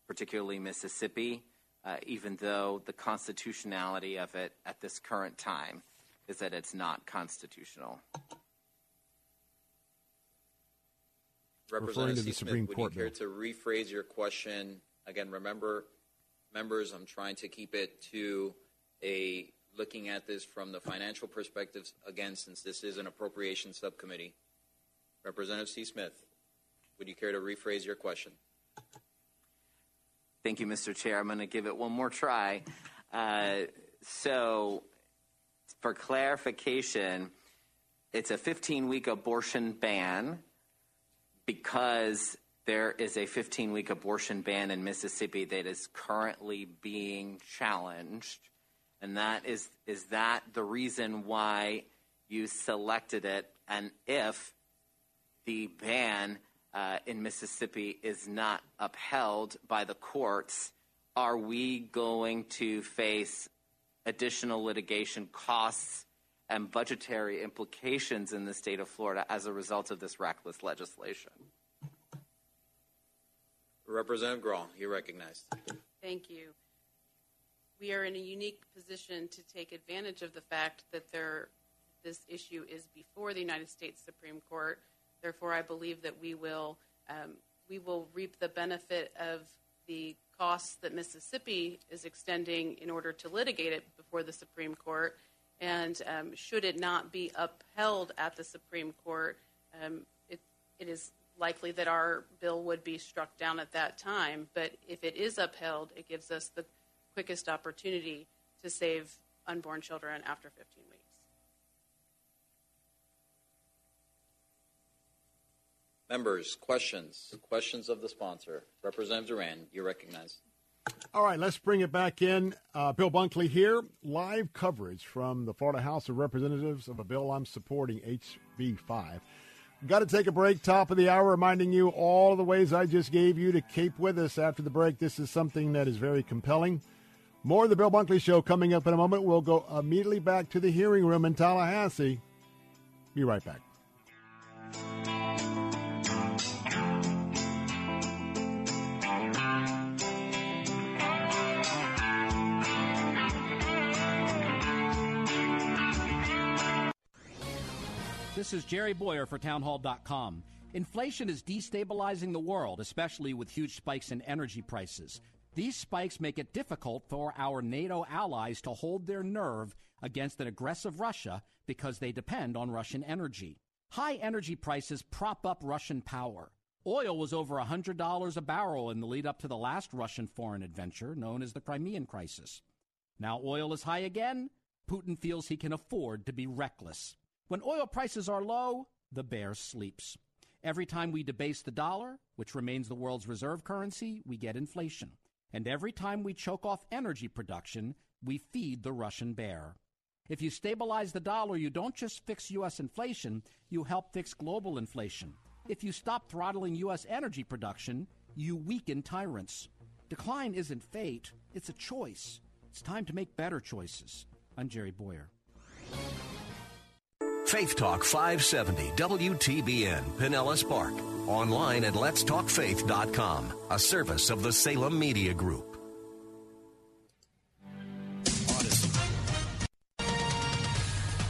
particularly Mississippi, uh, even though the constitutionality of it at this current time is that it's not constitutional. Representative to the C. Supreme Smith, Court would you care to rephrase your question again? Remember, members, I'm trying to keep it to a looking at this from the financial perspectives again, since this is an appropriation subcommittee. Representative C. Smith, would you care to rephrase your question? Thank you, Mr. Chair. I'm going to give it one more try. Uh, so, for clarification, it's a 15 week abortion ban because there is a 15 week abortion ban in Mississippi that is currently being challenged. And that is, is that the reason why you selected it? And if the ban uh, in Mississippi is not upheld by the courts, are we going to face additional litigation costs and budgetary implications in the state of Florida as a result of this reckless legislation? Representative Grall, you're recognized. Thank you. We are in a unique position to take advantage of the fact that there, this issue is before the United States Supreme Court. Therefore, I believe that we will um, we will reap the benefit of the costs that Mississippi is extending in order to litigate it before the Supreme Court. And um, should it not be upheld at the Supreme Court, um, it, is likely that our bill would be struck down at that time. But if it is upheld, it gives us the quickest opportunity to save unborn children after 15 weeks. Members, questions? Questions of the sponsor. Representative Duran, you recognize. All right, let's bring it back in. Uh, Bill Bunkley here. Live coverage from the Florida House of Representatives of a bill I'm supporting, HB 5. Got to take a break. Top of the hour, reminding you all the ways I just gave you to keep with us after the break. This is something that is very compelling. More of the Bill Bunkley Show coming up in a moment. We'll go immediately back to the hearing room in Tallahassee. Be right back. This is Jerry Bowyer for Townhall.com. Inflation is destabilizing the world, especially with huge spikes in energy prices. These spikes make it difficult for our NATO allies to hold their nerve against an aggressive Russia because they depend on Russian energy. High energy prices prop up Russian power. Oil was over $100 a barrel in the lead up to the last Russian foreign adventure, known as the Crimean Crisis. Now oil is high again. Putin feels he can afford to be reckless. When oil prices are low, the bear sleeps. Every time we debase the dollar, which remains the world's reserve currency, we get inflation. And every time we choke off energy production, we feed the Russian bear. If you stabilize the dollar, you don't just fix U.S. inflation, you help fix global inflation. If you stop throttling U.S. energy production, you weaken tyrants. Decline isn't fate, it's a choice. It's time to make better choices. I'm Jerry Bowyer. Faith Talk 570 WTBN Pinellas Park. Online at letstalkfaith.com, a service of the Salem Media Group.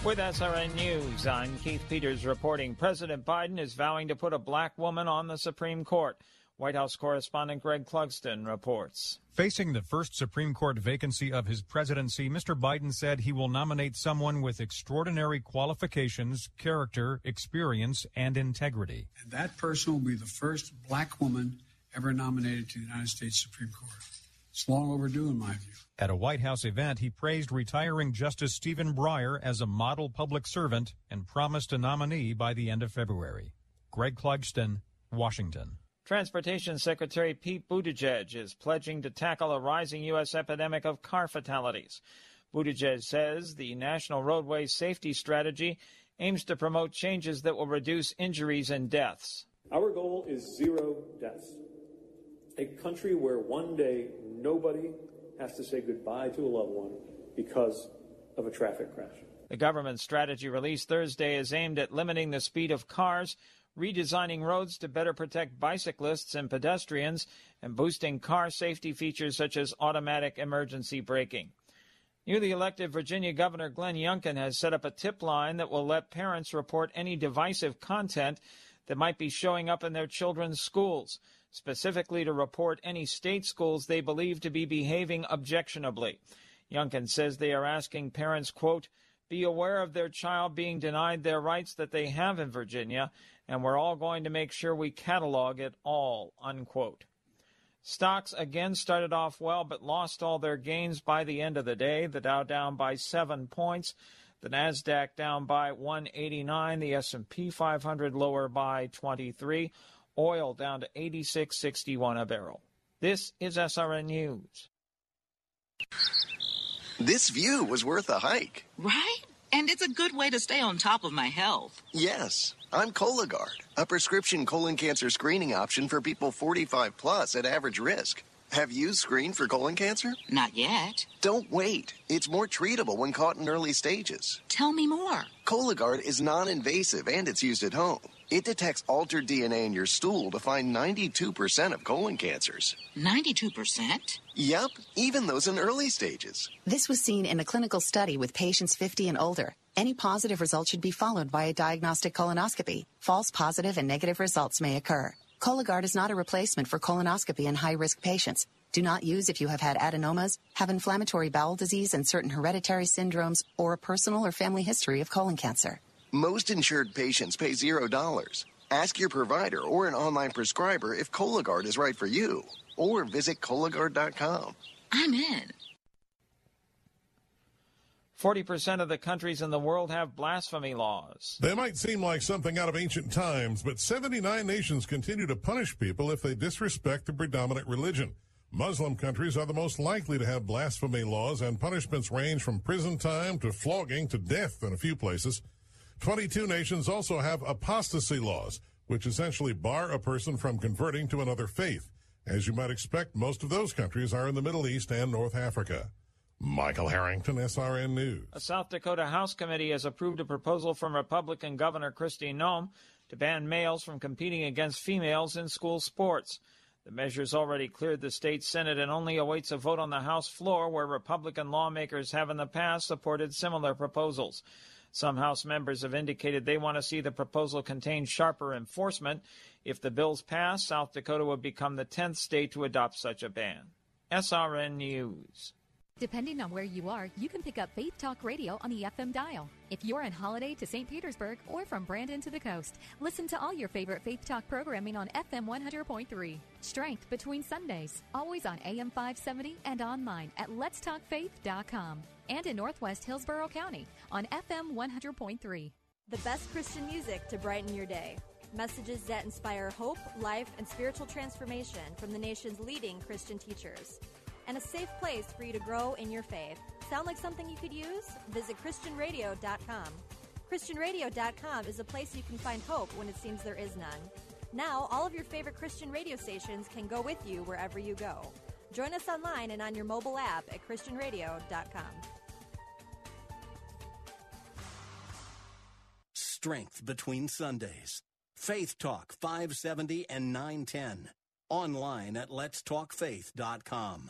With SRN News, I'm Keith Peters reporting President Biden is vowing to put a black woman on the Supreme Court. White House correspondent Greg Clugston reports. Facing the first Supreme Court vacancy of his presidency, Mr. Biden said he will nominate someone with extraordinary qualifications, character, experience, and integrity. And that person will be the first black woman ever nominated to the United States Supreme Court. It's long overdue, in my view. At a White House event, he praised retiring Justice Stephen Breyer as a model public servant and promised a nominee by the end of February. Greg Clugston, Washington. Transportation Secretary Pete Buttigieg is pledging to tackle a rising U.S. epidemic of car fatalities. Buttigieg says the National Roadway Safety Strategy aims to promote changes that will reduce injuries and deaths. Our goal is zero deaths. A country where one day nobody has to say goodbye to a loved one because of a traffic crash. The government strategy released Thursday is aimed at limiting the speed of cars redesigning roads to better protect bicyclists and pedestrians, and boosting car safety features such as automatic emergency braking. Newly elected Virginia Governor Glenn Youngkin has set up a tip line that will let parents report any divisive content that might be showing up in their children's schools, specifically to report any state schools they believe to be behaving objectionably. Youngkin says they are asking parents, quote, be aware of their child being denied their rights that they have in Virginia and we're all going to make sure we catalog it all, unquote. Stocks again started off well but lost all their gains by the end of the day. The Dow down by 7 points, the Nasdaq down by 189, the S&P 500 lower by 23, oil down to 86.61 a barrel. This is SRN News. This view was worth a hike. Right? And it's a good way to stay on top of my health. Yes. I'm Cologuard, a prescription colon cancer screening option for people 45 plus at average risk. Have you screened for colon cancer? Not yet. Don't wait. It's more treatable when caught in early stages. Tell me more. Cologuard is non invasive and it's used at home. It detects altered DNA in your stool to find 92% of colon cancers. 92%? Yep, even those in early stages. This was seen in a clinical study with patients 50 and older. Any positive result should be followed by a diagnostic colonoscopy. False positive and negative results may occur. Cologuard is not a replacement for colonoscopy in high risk patients. Do not use if you have had adenomas, have inflammatory bowel disease and certain hereditary syndromes, or a personal or family history of colon cancer. Most insured patients pay $0. Ask your provider or an online prescriber if Cologuard is right for you, or visit Cologuard.com. I'm in. 40% of the countries in the world have blasphemy laws. They might seem like something out of ancient times, but 79 nations continue to punish people if they disrespect the predominant religion. Muslim countries are the most likely to have blasphemy laws, and punishments range from prison time to flogging to death in a few places. 22 nations also have apostasy laws, which essentially bar a person from converting to another faith. As you might expect, most of those countries are in the Middle East and North Africa. Michael Harrington, SRN News. A South Dakota House committee has approved a proposal from Republican Governor Kristi Noem to ban males from competing against females in school sports. The measure's already cleared the state Senate and only awaits a vote on the House floor, where Republican lawmakers have in the past supported similar proposals. Some House members have indicated they want to see the proposal contain sharper enforcement. If the bills pass, South Dakota would become the 10th state to adopt such a ban. SRN News. Depending on where you are, you can pick up Faith Talk Radio on the FM dial. If you're on holiday to St. Petersburg or from Brandon to the coast, listen to all your favorite Faith Talk programming on FM 100.3. Strength between Sundays, always on AM 570 and online at letstalkfaith.com. And in Northwest Hillsborough County on FM 100.3. The best Christian music to brighten your day. Messages that inspire hope, life, and spiritual transformation from the nation's leading Christian teachers and a safe place for you to grow in your faith. Sound like something you could use? Visit ChristianRadio.com. ChristianRadio.com is a place you can find hope when it seems there is none. Now, all of your favorite Christian radio stations can go with you wherever you go. Join us online and on your mobile app at ChristianRadio.com. Strength between Sundays. Faith Talk 570 and 910. Online at letstalkfaith.com.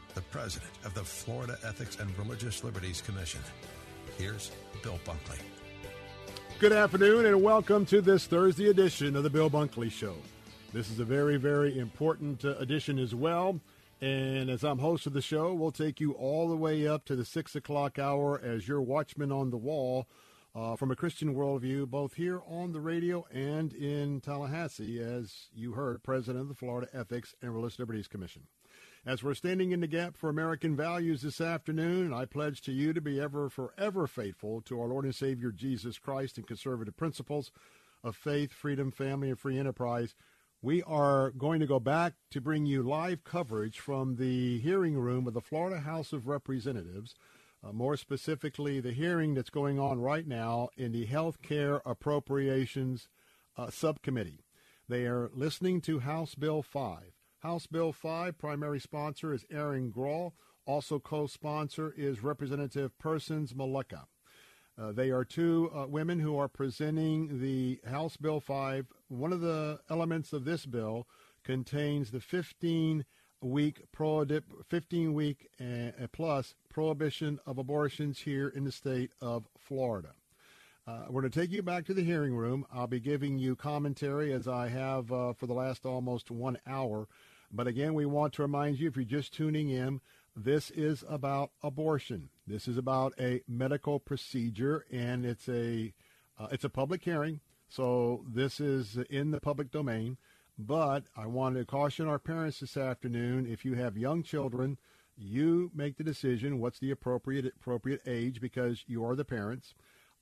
the president of the Florida Ethics and Religious Liberties Commission. Here's Bill Bunkley. Good afternoon and welcome to this Thursday edition of the Bill Bunkley Show. This is a very, very important uh, edition as well. And as I'm host of the show, we'll take you all the way up to the six o'clock hour as your watchman on the wall uh, from a Christian worldview, both here on the radio and in Tallahassee, as you heard, president of the Florida Ethics and Religious Liberties Commission. As we're standing in the gap for American values this afternoon, I pledge to you to be ever, forever faithful to our Lord and Savior Jesus Christ and conservative principles of faith, freedom, family, and free enterprise. We are going to go back to bring you live coverage from the hearing room of the Florida House of Representatives, uh, more specifically, the hearing that's going on right now in the Health Care Appropriations uh, Subcommittee. They are listening to House Bill 5. House Bill 5, primary sponsor is Erin Grall. Also co-sponsor is Representative Persons-Mulicka. Uh, they are two uh, women who are presenting the House Bill 5. One of the elements of this bill contains the 15 week 15 week uh, plus prohibition of abortions here in the state of Florida. Uh, we're going to take you back to the hearing room. I'll be giving you commentary as I have uh, for the last almost one hour but again, we want to remind you if you're just tuning in, this is about abortion. This is about a medical procedure, and it's a uh, it's a public hearing. So this is in the public domain. But I want to caution our parents this afternoon: if you have young children, you make the decision. What's the appropriate appropriate age? Because you are the parents.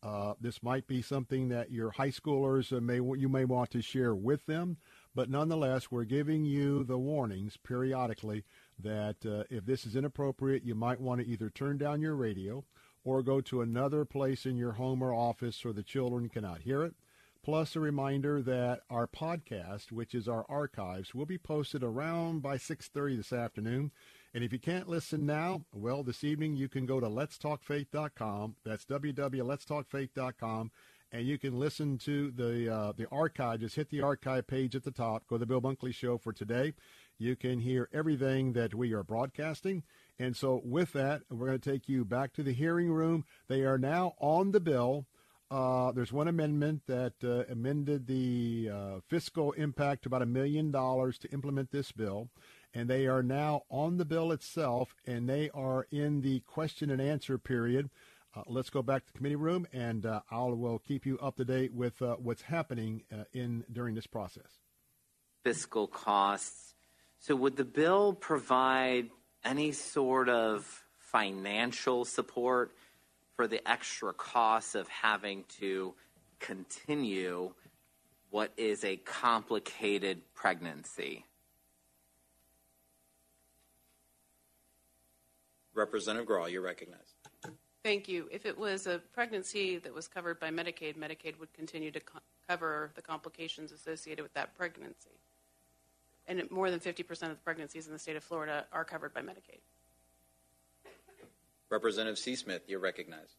Uh, this might be something that your high schoolers may you may want to share with them. But nonetheless, we're giving you the warnings periodically that uh, if this is inappropriate, you might want to either turn down your radio or go to another place in your home or office so the children cannot hear it. Plus, a reminder that our podcast, which is our archives, will be posted around by 6:30 this afternoon. And if you can't listen now, well, this evening you can go to letstalkfaith.com. That's www.letstalkfaith.com and you can listen to the uh, the archive. Just hit the archive page at the top. Go to the Bill Bunkley Show for today. You can hear everything that we are broadcasting. And so, with that, we're going to take you back to the hearing room. They are now on the bill. Uh, there's one amendment that uh, amended the uh, fiscal impact to about a million dollars to implement this bill. And they are now on the bill itself, and they are in the question and answer period. Uh, let's go back to the committee room, and uh, I will keep you up to date with uh, what's happening uh, in during this process. Fiscal costs. So, would the bill provide any sort of financial support for the extra costs of having to continue what is a complicated pregnancy? Representative Grall, you're recognized. Thank you. If it was a pregnancy that was covered by Medicaid, Medicaid would continue to co- cover the complications associated with that pregnancy. And it- more than 50% of the pregnancies in the state of Florida are covered by Medicaid. Representative C. Smith, you're recognized.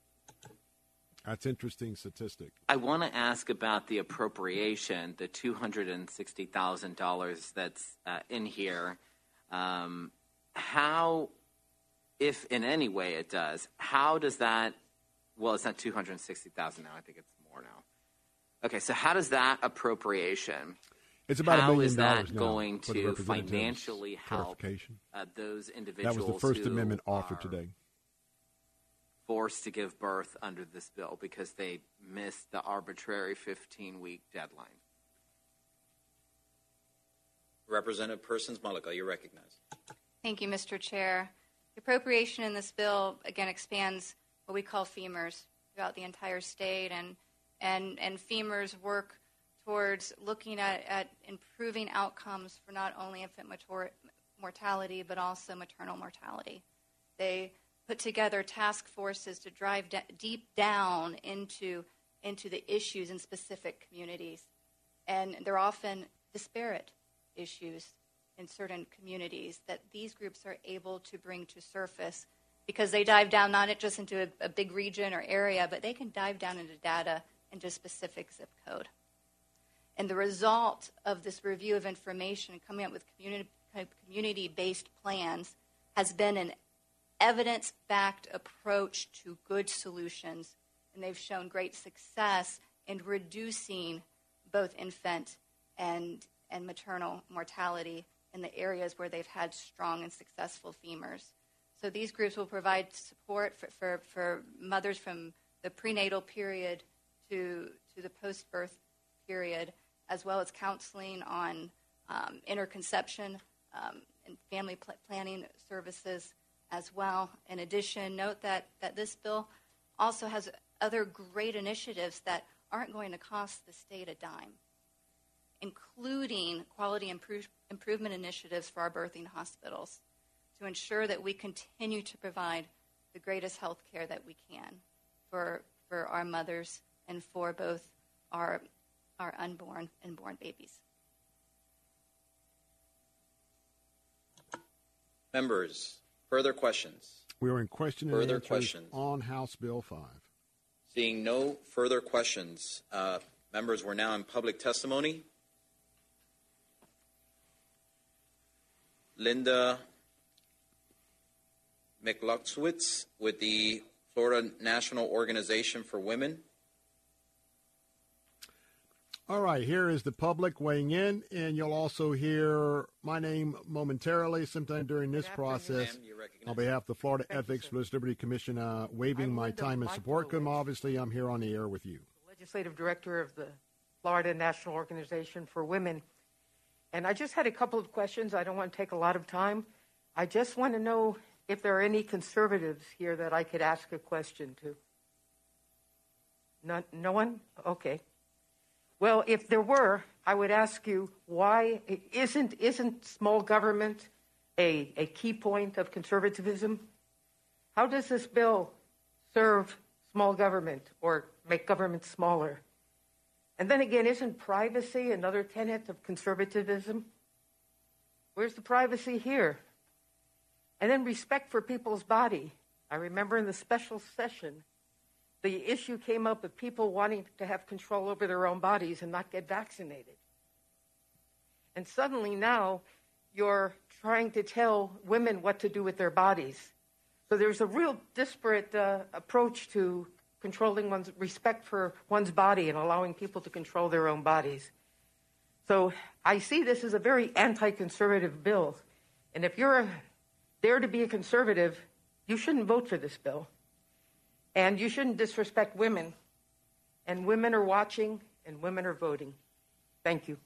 That's interesting statistic. I want to ask about the appropriation, the two hundred and sixty thousand dollars that's uh, in here. Um, how, if in any way it does, how does that? Well, it's not two hundred sixty thousand now. I think it's more now. Okay, so how does that appropriation? It's about a million is that dollars now going for the to representative's financially help clarification. uh, those That was the First Amendment offered are today. Forced to give birth under this bill because they missed the arbitrary 15 week deadline. Representative Persons-Mulicka, you're recognized. Thank you, Mr. Chair. The appropriation in this bill again expands what we call FIMRs throughout the entire state, and and and FIMRs work towards looking at, at improving outcomes for not only infant mator- mortality but also maternal mortality. They put together task forces to drive da- deep down into into the issues in specific communities, and they're often disparate issues in certain communities that these groups are able to bring to surface because they dive down not just into a, a big region or area, but they can dive down into data into specific zip code. And the result of this review of information and coming up with community community based plans has been an evidence backed approach to good solutions. And they've shown great success in reducing both infant and, and maternal mortality in the areas where they've had strong and successful FIMRs. So these groups will provide support for, for, for mothers from the prenatal period to, to the post birth period, as well as counseling on um, interconception um, and family pl- planning services as well. In addition, note that, that this bill also has other great initiatives that aren't going to cost the state a dime, including quality improve, improvement initiatives for our birthing hospitals to ensure that we continue to provide the greatest health care that we can for, for our mothers and for both our, our unborn and born babies. Members, further questions? We are in question and Further answers questions? on House Bill 5. Seeing no further questions, uh, members, we're now in public testimony. Linda McLuxwitz with the Florida National Organization for Women. All right, here is the public weighing in, and you'll also hear my name momentarily sometime during this process. On behalf of the Florida Ethics Religious Liberty Commission, uh, waiving my time and support. Because obviously, I'm here on the air with you. legislative director of the Florida National Organization for Women. And I just had a couple of questions. I don't want to take a lot of time. I just want to know if there are any conservatives here that I could ask a question to. None, no one? Okay. Well, if there were, I would ask you why isn't isn't small government a, a key point of conservatism? How does this bill serve small government or make government smaller? And then again, isn't privacy another tenet of conservatism? Where's the privacy here? And then respect for people's body. I remember in the special session, the issue came up of people wanting to have control over their own bodies and not get vaccinated. And suddenly now you're trying to tell women what to do with their bodies. So there's a real disparate uh, approach to controlling one's respect for one's body and allowing people to control their own bodies. So I see this as a very anti conservative bill. And if you're there to be a conservative, you shouldn't vote for this bill. And you shouldn't disrespect women. And women are watching and women are voting. Thank you.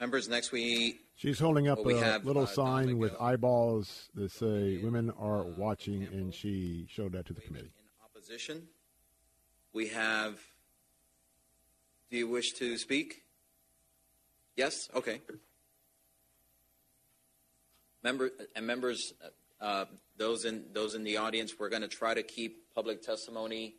Members, next we. She's holding up well, a have, little uh, sign with eyeballs that say "Women are watching," and she showed that to the committee. In opposition, we have. Do you wish to speak? Yes. Okay. Member and members, uh, those in those in the audience, we're going to try to keep public testimony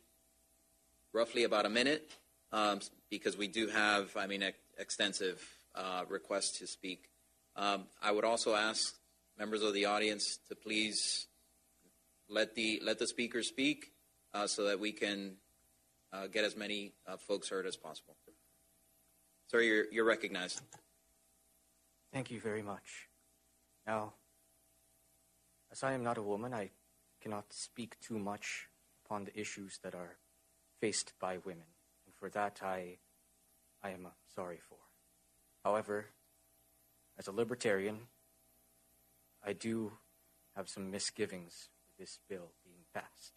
roughly about a minute um, because we do have, I mean, ex- extensive uh, request to speak. Um, I would also ask members of the audience to please let the let the speaker speak uh, so that we can uh, get as many uh, folks heard as possible. Sir, you're, you're recognized. Thank you very much. Now, as I am not a woman, I cannot speak too much upon the issues that are faced by women, and for that I, I am sorry for. However, as a libertarian, I do have some misgivings with this bill being passed.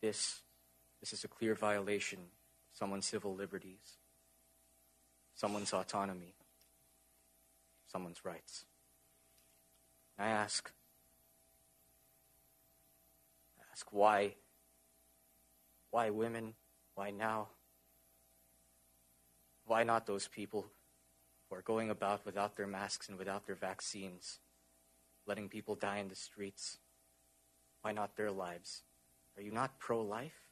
This, this is a clear violation of someone's civil liberties, someone's autonomy, someone's rights. And I ask, I ask why, why women, why now? Why not those people who are going about without their masks and without their vaccines, letting people die in the streets? Why not their lives? Are you not pro life?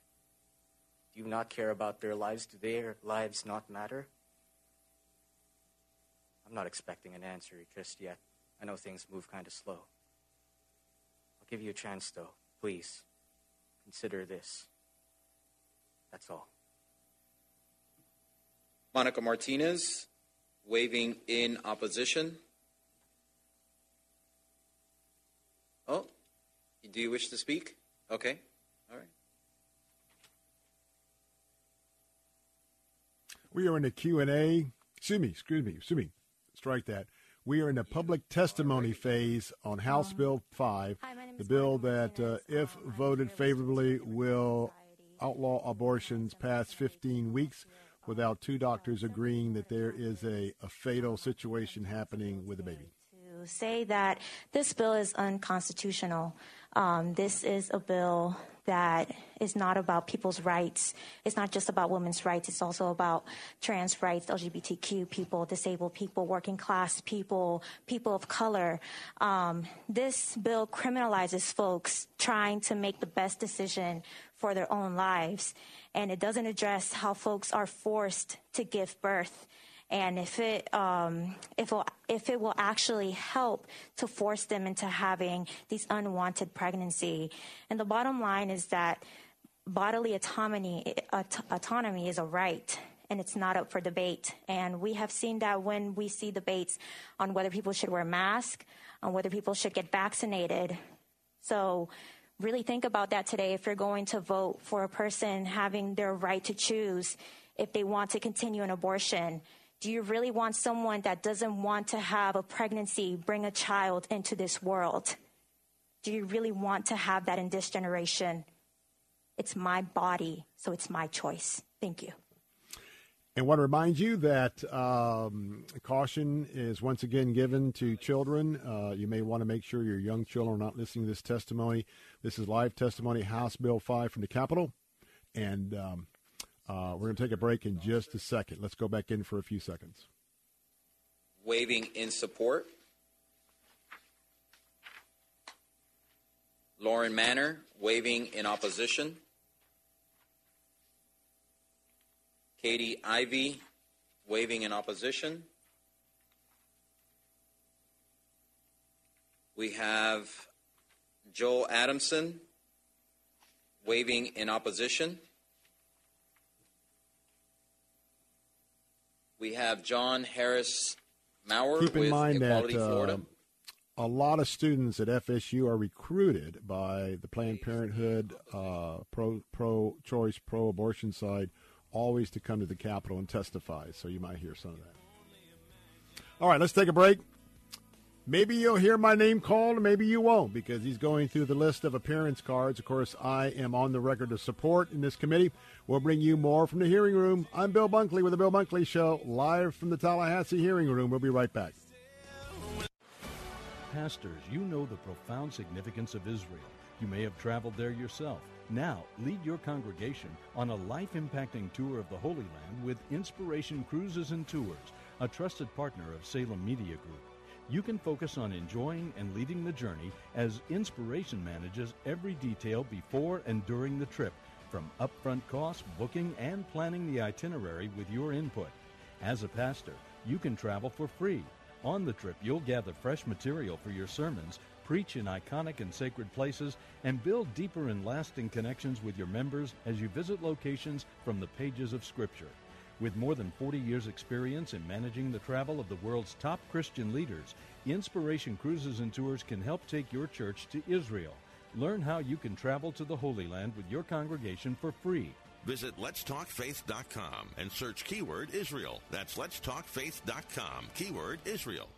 Do you not care about their lives? Do their lives not matter? I'm not expecting an answer just yet. I know things move kind of slow. I'll give you a chance, though. Please, consider this. That's all. Monica Martinez, waving in opposition. Oh, do you wish to speak? Okay, all right. We are in the Q and A. Excuse me. Excuse me. Excuse me. Strike that. We are in the public testimony phase on House Bill 5, the bill that, uh, if voted favorably, will outlaw abortions past 15 weeks without two doctors agreeing that there is a, a fatal situation happening with a baby. To say that this bill is unconstitutional. Um, this is a bill that is not about people's rights. It's not just about women's rights. It's also about trans rights, LGBTQ people, disabled people, working class people, people of color. Um, this bill criminalizes folks trying to make the best decision for their own lives. And it doesn't address how folks are forced to give birth and if it um, if it, if it will actually help to force them into having these unwanted pregnancy. And the bottom line is that bodily autonomy autonomy is a right. And it's not up for debate. And we have seen that when we see debates on whether people should wear masks, on whether people should get vaccinated. So really think about that today if you're going to vote for a person having their right to choose if they want to continue an abortion. Do you really want someone that doesn't want to have a pregnancy bring a child into this world? Do you really want to have that in this generation? It's my body, so it's my choice. Thank you. And want to remind you that um, caution is once again given to children. Uh, you may want to make sure your young children are not listening to this testimony. This is live testimony, House Bill 5 from the Capitol. And um, uh, we're going to take a break in just a second. Let's go back in for a few seconds. Waving in support. Lauren Manner, waving in opposition. Katie Ivy, waving in opposition. We have Joel Adamson, waving in opposition. We have Jon Harris Maurer Keep in with mind Equality that Florida. uh, a lot of students at FSU are recruited by the Planned Parenthood uh, pro pro choice pro abortion side, always to come to the Capitol and testify. So you might hear some of that. All right, let's take a break. Maybe you'll hear my name called, maybe you won't, because he's going through the list of appearance cards. Of course, I am on the record of support in this committee. We'll bring you more from the hearing room. I'm Bill Bunkley with the Bill Bunkley Show, live from the Tallahassee hearing room. We'll be right back. Pastors, you know the profound significance of Israel. You may have traveled there yourself. Now, lead your congregation on a life impacting tour of the Holy Land with Inspiration Cruises and Tours, a trusted partner of Salem Media Group. You can focus on enjoying and leading the journey as Inspiration manages every detail before and during the trip, from upfront costs, booking, and planning the itinerary with your input. As a pastor, you can travel for free. On the trip, you'll gather fresh material for your sermons, preach in iconic and sacred places, and build deeper and lasting connections with your members as you visit locations from the pages of Scripture. With more than 40 years' experience in managing the travel of the world's top Christian leaders, Inspiration Cruises and Tours can help take your church to Israel. Learn how you can travel to the Holy Land with your congregation for free. Visit letstalkfaith.com and search keyword Israel. That's letstalkfaith.com, keyword Israel.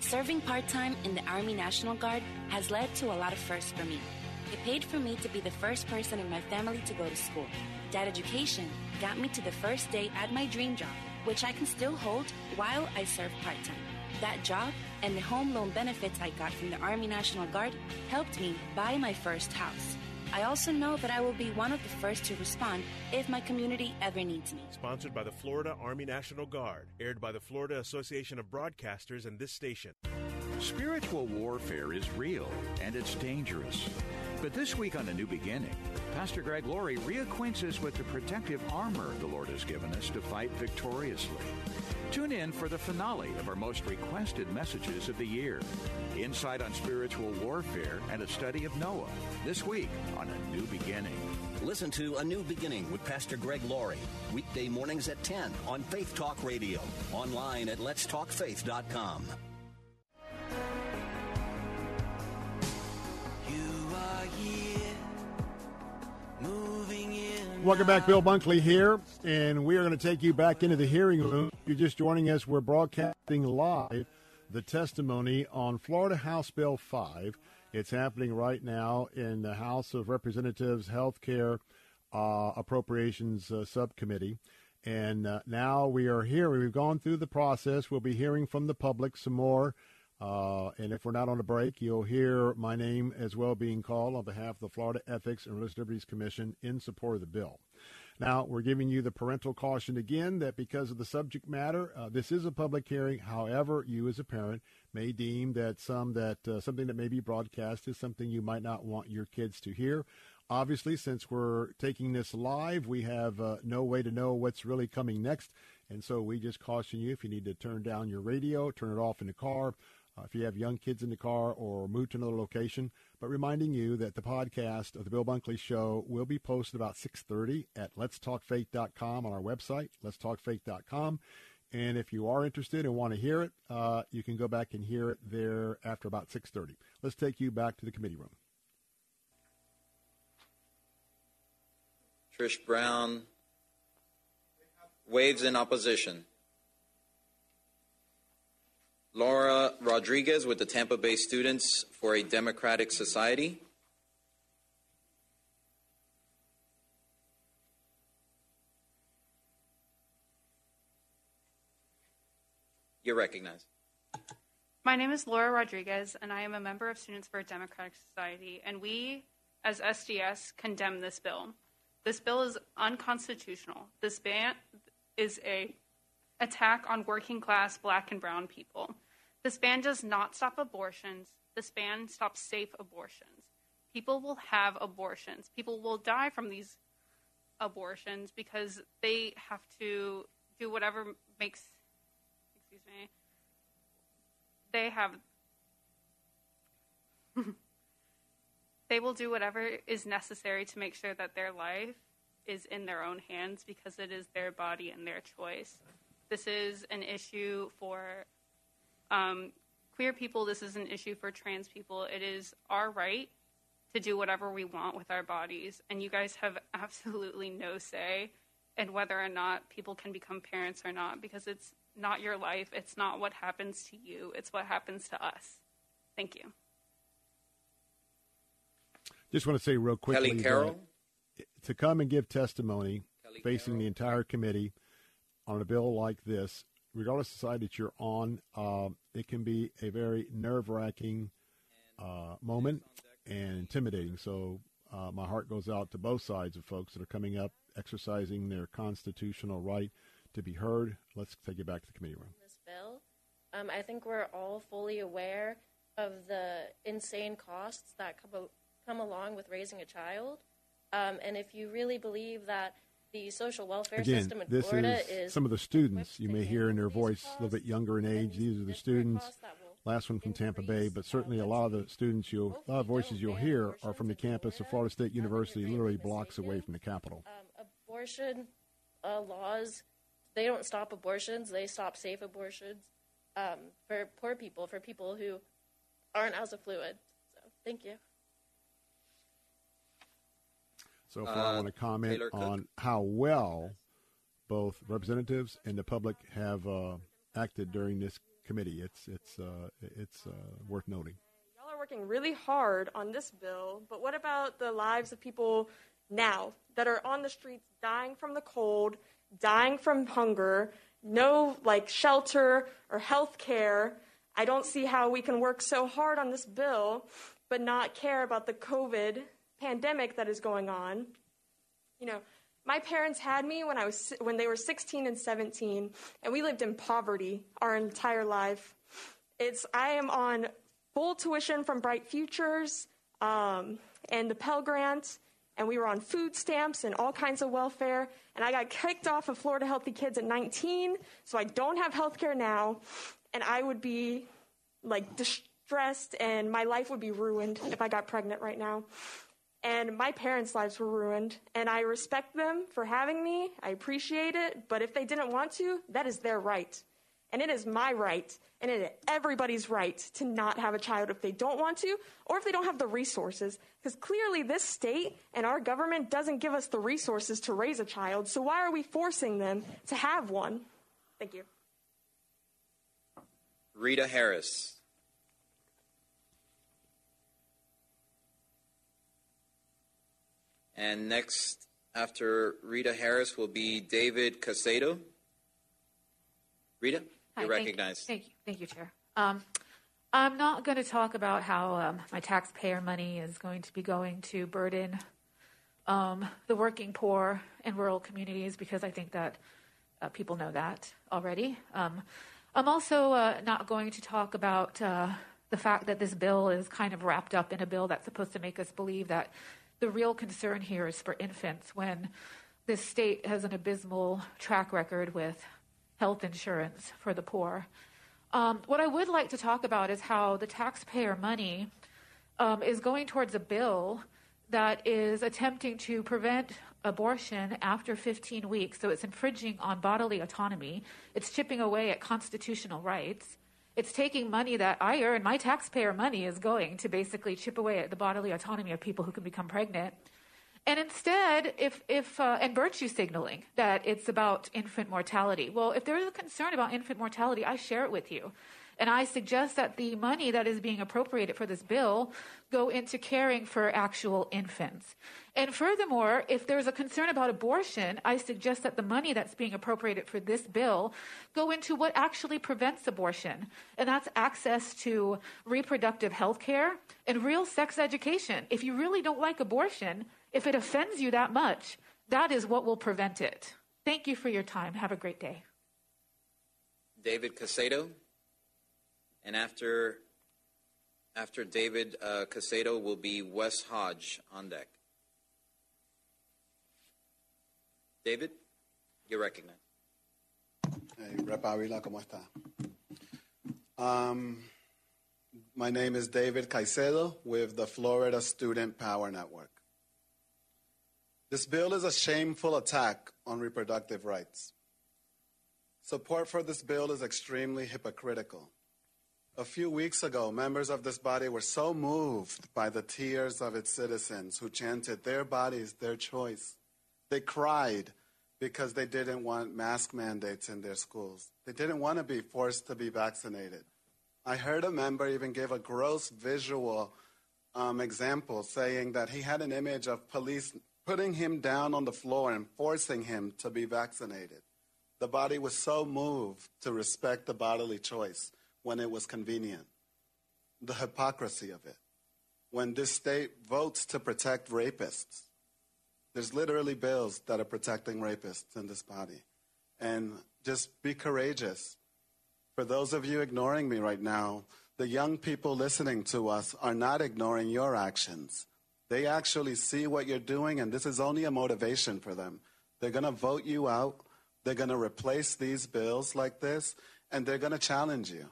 Serving part time in the Army National Guard has led to a lot of firsts for me. It paid for me to be the first person in my family to go to school. That education got me to the first day at my dream job, which I can still hold while I serve part time. That job and the home loan benefits I got from the Army National Guard helped me buy my first house. I also know that I will be one of the first to respond if my community ever needs me. Sponsored by the Florida Army National Guard, aired by the Florida Association of Broadcasters and this station. Spiritual warfare is real and it's dangerous. But this week on A New Beginning, Pastor Greg Laurie reacquaints us with the protective armor the Lord has given us to fight victoriously. Tune in for the finale of our most requested messages of the year insight on spiritual warfare and a study of Noah. This week on A New Beginning. Listen to A New Beginning with Pastor Greg Laurie, weekday mornings at 10 on Faith Talk Radio, online at letstalkfaith.com. Welcome back, Bill Bunkley here, and we are going to take you back into the hearing room. If you're just joining us, we're broadcasting live the testimony on Florida House Bill 5. It's happening right now in the House of Representatives Health Care uh, Appropriations uh, Subcommittee. And uh, now we are here. We've gone through the process. We'll be hearing from the public some more. Uh, and if we're not on a break, you'll hear my name as well being called on behalf of the Florida Ethics and Religious Liberties Commission in support of the bill. Now, we're giving you the parental caution again that because of the subject matter, uh, this is a public hearing. However, you as a parent may deem that some that uh, something that may be broadcast is something you might not want your kids to hear. Obviously, since we're taking this live, we have uh, no way to know what's really coming next. And so we just caution you if you need to turn down your radio, turn it off in the car, uh, if you have young kids in the car or move to another location. But reminding you that the podcast of the Bill Bunkley Show will be posted about 6:30 at letstalkfaith.com on our website, letstalkfaith.com. And if you are interested and want to hear it, uh, you can go back and hear it there after about 6:30. Let's take you back to the committee room. Trish Brown waves in opposition. Laura Rodriguez with the Tampa Bay Students for a Democratic Society. You're recognized. My name is Laura Rodriguez, and I am a member of Students for a Democratic Society. And we, as SDS, condemn this bill. This bill is unconstitutional. This ban is a attack on working class black and brown people. This ban does not stop abortions. This ban stops safe abortions. People will have abortions. People will die from these abortions because they have to do whatever makes excuse me they have they will do whatever is necessary to make sure that their life is in their own hands because it is their body and their choice. This is an issue for um, queer people. This is an issue for trans people. It is our right to do whatever we want with our bodies, and you guys have absolutely no say in whether or not people can become parents or not because it's not your life. It's not what happens to you. It's what happens to us. Thank you. Just want to say real quickly Kelly Carroll? to come and give testimony facing the entire committee on a bill like this, regardless of the side that you're on, uh, it can be a very nerve wracking uh, moment and intimidating. So uh, my heart goes out to both sides of folks that are coming up, exercising their constitutional right to be heard. Let's take it back to the committee room. this bill. Um, I think we're all fully aware of the insane costs that come, come along with raising a child. Um, and if you really believe that the social welfare Again, system in this Florida is is some of the students you may hear in their voice a little bit younger in age. These are the students. Last one from Tampa Bay, but certainly a lot of the students you'll, a lot of voices you'll hear are from the campus of Florida State University, literally blocks away from the Capitol. abortion uh, laws, they don't stop abortions, they stop safe abortions um, for poor people, for people who aren't as affluent. So, thank you. So far, I Uh, want to comment Taylor Cook. on how well both representatives and the public have uh, acted during this committee. It's it's uh, it's uh, worth noting. Y'all are working really hard on this bill, but what about the lives of people now that are on the streets dying from the cold, dying from hunger, no like shelter or health care? I don't see how we can work so hard on this bill but not care about the COVID pandemic that is going on. You know, my parents had me when I was when they were 16 and 17, and we lived in poverty our entire life. It's I am on full tuition from Bright Futures um, and the Pell Grant, and we were on food stamps and all kinds of welfare. And I got kicked off of Florida Healthy Kids at 19, so I don't have health care now, and I would be like distressed, and my life would be ruined if I got pregnant right now and my parents' lives were ruined. And I respect them for having me. I appreciate it. But if they didn't want to, that is their right. And it is my right, and it is everybody's right to not have a child if they don't want to, or if they don't have the resources. Because clearly, this state and our government doesn't give us the resources to raise a child. So why are we forcing them to have one? Thank you. Rita Harris. And next, after Rita Harris, will be David Casado. Rita, Hi, you're thank- recognized. Thank you, thank you, Chair. Um, I'm not going to talk about how um, my taxpayer money is going to be going to burden um, the working poor in rural communities because I think that uh, people know that already. Um, I'm also uh, not going to talk about uh, the fact that this bill is kind of wrapped up in a bill that's supposed to make us believe that the real concern here is for infants when this state has an abysmal track record with health insurance for the poor. Um, what I would like to talk about is how the taxpayer money um, is going towards a bill that is attempting to prevent abortion after 15 weeks. So it's infringing on bodily autonomy. It's chipping away at constitutional rights. It's taking money that I earn, my taxpayer money is going to basically chip away at the bodily autonomy of people who can become pregnant. And instead, if, if uh, and virtue signaling that it's about infant mortality. Well, if there is a concern about infant mortality, I share it with you. And I suggest that the money that is being appropriated for this bill go into caring for actual infants. And furthermore, if there's a concern about abortion, I suggest that the money that's being appropriated for this bill go into what actually prevents abortion, and that's access to reproductive health care and real sex education. If you really don't like abortion, if it offends you that much, that is what will prevent it. Thank you for your time. Have a great day. David Caicedo. And after after David uh, Caicedo will be Wes Hodge on deck. David, you're recognized. Hey, Rep Avila, ¿cómo está? Um, my name is David Caicedo with the Florida Student Power Network. This bill is a shameful attack on reproductive rights. Support for this bill is extremely hypocritical. A few weeks ago, members of this body were so moved by the tears of its citizens who chanted, Their bodies, their choice. They cried because they didn't want mask mandates in their schools. They didn't want to be forced to be vaccinated. I heard a member even give a gross visual um, example saying that he had an image of police putting him down on the floor and forcing him to be vaccinated. The body was so moved to respect the bodily choice when it was convenient. The hypocrisy of it. When this state votes to protect rapists, there's literally bills that are protecting rapists in this body. And just be courageous. For those of you ignoring me right now, the young people listening to us are not ignoring your actions. They actually see what you're doing, and this is only a motivation for them. They're going to vote you out. They're going to replace these bills like this, and they're going to challenge you.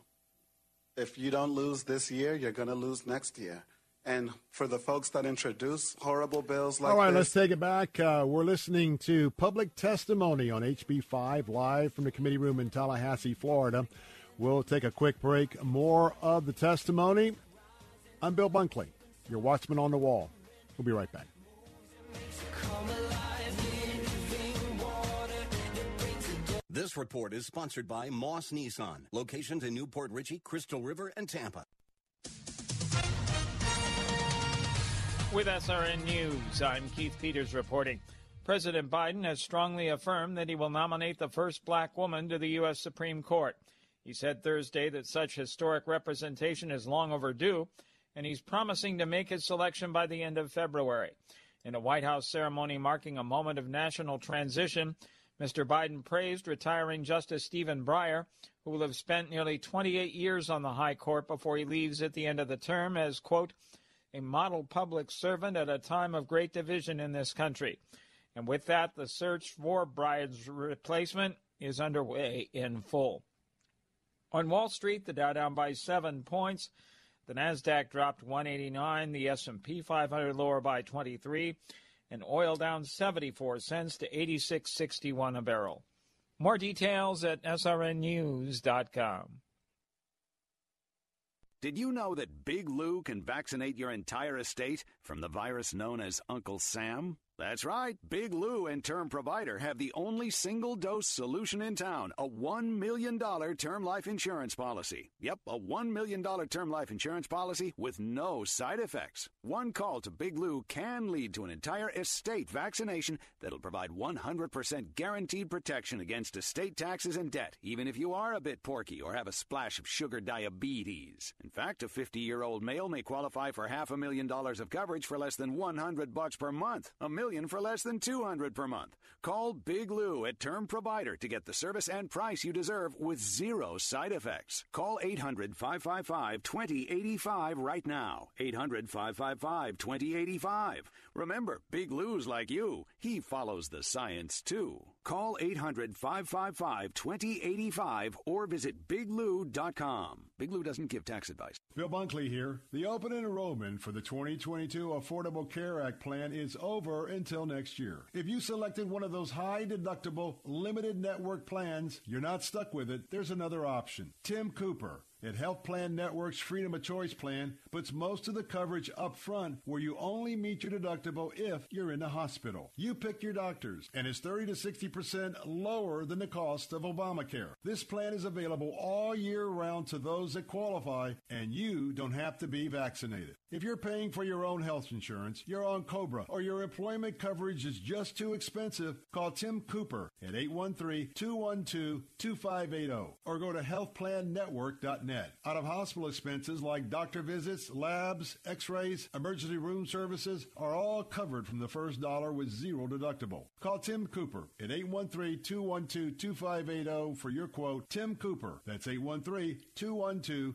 If you don't lose this year, you're going to lose next year. And for the folks that introduce horrible bills like All right, this, let's take it back. Uh, we're listening to public testimony on HB5 live from the committee room in Tallahassee, Florida. We'll take a quick break. More of the testimony. I'm Bill Bunkley, your watchman on the wall. We'll be right back. This report is sponsored by Moss Nissan. Locations in New Port Richey, Crystal River, and Tampa. With SRN News, I'm Keith Peters reporting. President Biden has strongly affirmed that he will nominate the first black woman to the U.S. Supreme Court. He said Thursday that such historic representation is long overdue, and he's promising to make his selection by the end of February. In a White House ceremony marking a moment of national transition, Mr. Biden praised retiring Justice Stephen Breyer, who will have spent nearly 28 years on the High Court before he leaves at the end of the term as, quote, a model public servant at a time of great division in this country. And with that, the search for Breyer's replacement is underway in full. On Wall Street, the Dow down by seven points. The Nasdaq dropped 189. The S&P 500 lower by 23, and oil down 74 cents to 86.61 a barrel. More details at srnnews.com. Did you know that Big Lou can vaccinate your entire estate from the virus known as Uncle Sam? That's right. Big Lou and Term Provider have the only single dose solution in town a $1 million term life insurance policy. Yep, a $1 million term life insurance policy with no side effects. One call to Big Lou can lead to an entire estate vaccination that'll provide 100% guaranteed protection against estate taxes and debt, even if you are a bit porky or have a splash of sugar diabetes. In fact, a 50 year old male may qualify for half a million dollars of coverage for less than 100 bucks per month. A million for less than 200 per month. Call Big Lou at Term Provider to get the service and price you deserve with zero side effects. Call 800-555-2085 right now. 800-555-2085. Remember, Big Lou's like you. He follows the science too. Call 800-555-2085 or visit biglou.com. Big Lou doesn't give tax advice. Bill Bunkley here. The open enrollment for the 2022 Affordable Care Act plan is over until next year. If you selected one of those high deductible limited network plans, you're not stuck with it. There's another option. Tim Cooper And Health Plan Network's Freedom of Choice plan puts most of the coverage up front where you only meet your deductible if you're in the hospital. You pick your doctors, and it's 30 to 60% lower than the cost of Obamacare. This plan is available all year round to those that qualify, and you don't have to be vaccinated. If you're paying for your own health insurance, you're on COBRA, or your employment coverage is just too expensive, call Tim Cooper at 813 212 2580 or go to healthplannetwork.net. Out of hospital expenses like doctor visits, labs, x rays, emergency room services are all covered from the first dollar with zero deductible. Call Tim Cooper at 813 212 2580 for your quote. Tim Cooper. That's 813 212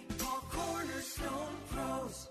Cornerstone Pros.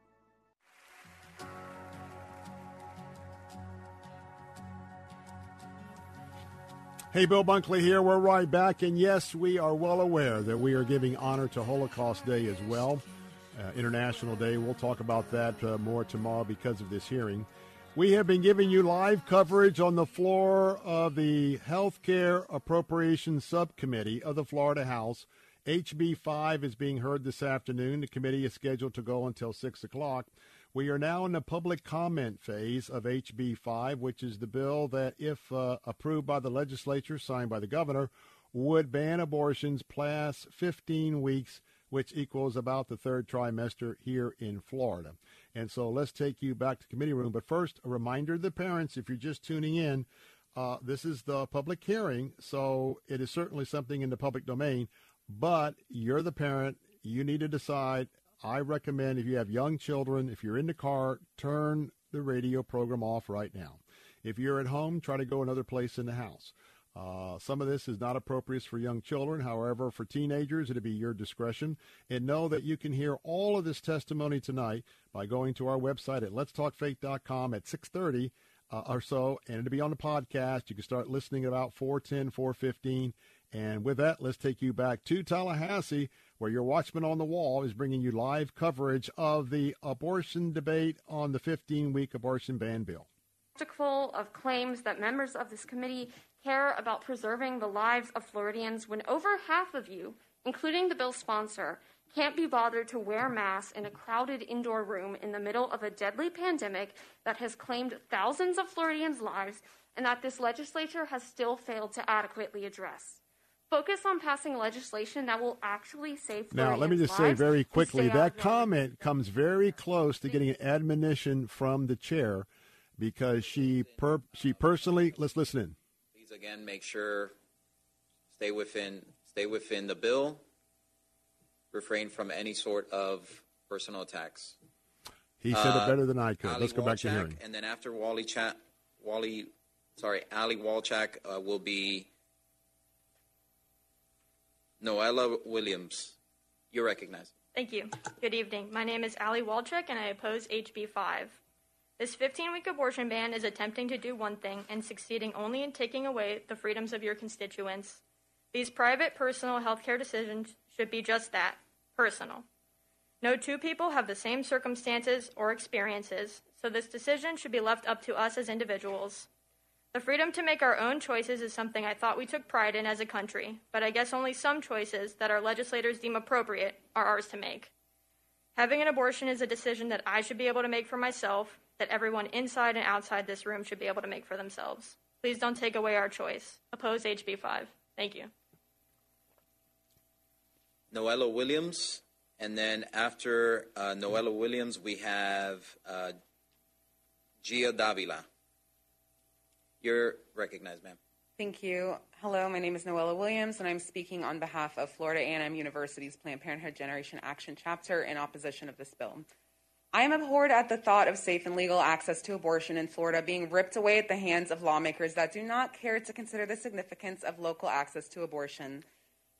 Hey, Bill Bunkley here. We're right back. And yes, we are well aware that we are giving honor to Holocaust Day as well, uh, International Day. We'll talk about that uh, more tomorrow because of this hearing. We have been giving you live coverage on the floor of the Healthcare Appropriations Subcommittee of the Florida House. HB 5 is being heard this afternoon. The committee is scheduled to go until 6 o'clock. We are now in the public comment phase of HB 5, which is the bill that, if uh, approved by the legislature, signed by the governor, would ban abortions past 15 weeks, which equals about the third trimester here in Florida. And so let's take you back to committee room. But first, a reminder to the parents, if you're just tuning in, uh, this is the public hearing, so it is certainly something in the public domain, but you're the parent. You need to decide I recommend if you have young children, if you're in the car, turn the radio program off right now. If you're at home, try to go another place in the house. Uh, some of this is not appropriate for young children. However, for teenagers, it'll be your discretion. And know that you can hear all of this testimony tonight by going to our website at letstalkfaith.com at 630 uh, or so, and it'll be on the podcast. You can start listening about 410, 415. And with that, let's take you back to Tallahassee, where your watchman on the wall is bringing you live coverage of the abortion debate on the 15 week abortion ban bill. Full of claims that members of this committee care about preserving the lives of Floridians when over half of you, including the bill's sponsor, can't be bothered to wear masks in a crowded indoor room in the middle of a deadly pandemic that has claimed thousands of Floridians' lives and that this legislature has still failed to adequately address. Focus on passing legislation that will actually save Floridians' Now, let me just say very quickly that comment comes very close to getting an admonition from the chair because she per, she personally let's listen in. Please again make sure stay within stay within the bill. Refrain from any sort of personal attacks. He said it better than I could. Ali Let's go back to hearing. And then after Wally Chat, Wally, sorry, Ali Walchak uh, will be Noella Williams. You're recognized. Thank you. Good evening. My name is Ali Walchuk, and I oppose HB 5. This 15 week abortion ban is attempting to do one thing and succeeding only in taking away the freedoms of your constituents. These private, personal healthcare decisions should be just that personal. No two people have the same circumstances or experiences, so this decision should be left up to us as individuals. The freedom to make our own choices is something I thought we took pride in as a country, but I guess only some choices that our legislators deem appropriate are ours to make. Having an abortion is a decision that I should be able to make for myself, that everyone inside and outside this room should be able to make for themselves. Please don't take away our choice. Oppose HB 5. Thank you. Noella Williams And then after uh, Noella Williams, we have uh, Gia Davila. You're recognized, ma'am. Thank you. Hello, my name is Noella Williams, and I'm speaking on behalf of Florida A&M University's Planned Parenthood Generation Action Chapter in opposition of this bill. I am abhorred at the thought of safe and legal access to abortion in Florida being ripped away at the hands of lawmakers that do not care to consider the significance of local access to abortion.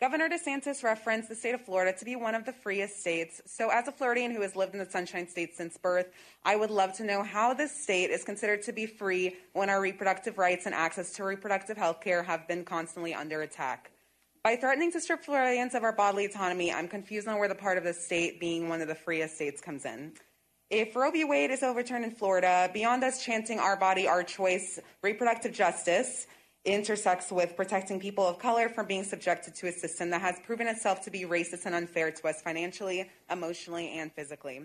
Governor DeSantis referenced the state of Florida to be one of the freest states. So, as a Floridian who has lived in the Sunshine State since birth, I would love to know how this state is considered to be free when our reproductive rights and access to reproductive health care have been constantly under attack. By threatening to strip Floridians of our bodily autonomy, I'm confused on where the part of the state being one of the freest states comes in. If Roe v. Wade is overturned in Florida, beyond us chanting our body, our choice, reproductive justice, intersects with protecting people of color from being subjected to a system that has proven itself to be racist and unfair to us financially, emotionally, and physically.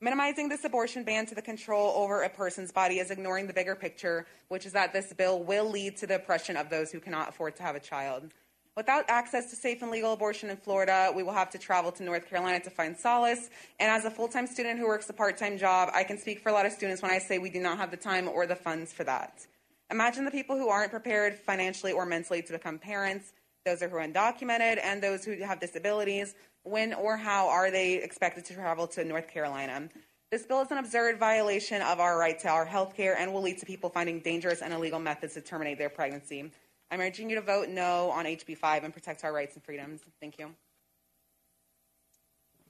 Minimizing this abortion ban to the control over a person's body is ignoring the bigger picture, which is that this bill will lead to the oppression of those who cannot afford to have a child. Without access to safe and legal abortion in Florida, we will have to travel to North Carolina to find solace. And as a full time student who works a part time job, I can speak for a lot of students when I say we do not have the time or the funds for that. Imagine the people who aren't prepared financially or mentally to become parents, those who are undocumented, and those who have disabilities. When or how are they expected to travel to North Carolina? This bill is an absurd violation of our right to our health care and will lead to people finding dangerous and illegal methods to terminate their pregnancy. I'm urging you to vote no on HB 5 and protect our rights and freedoms. Thank you.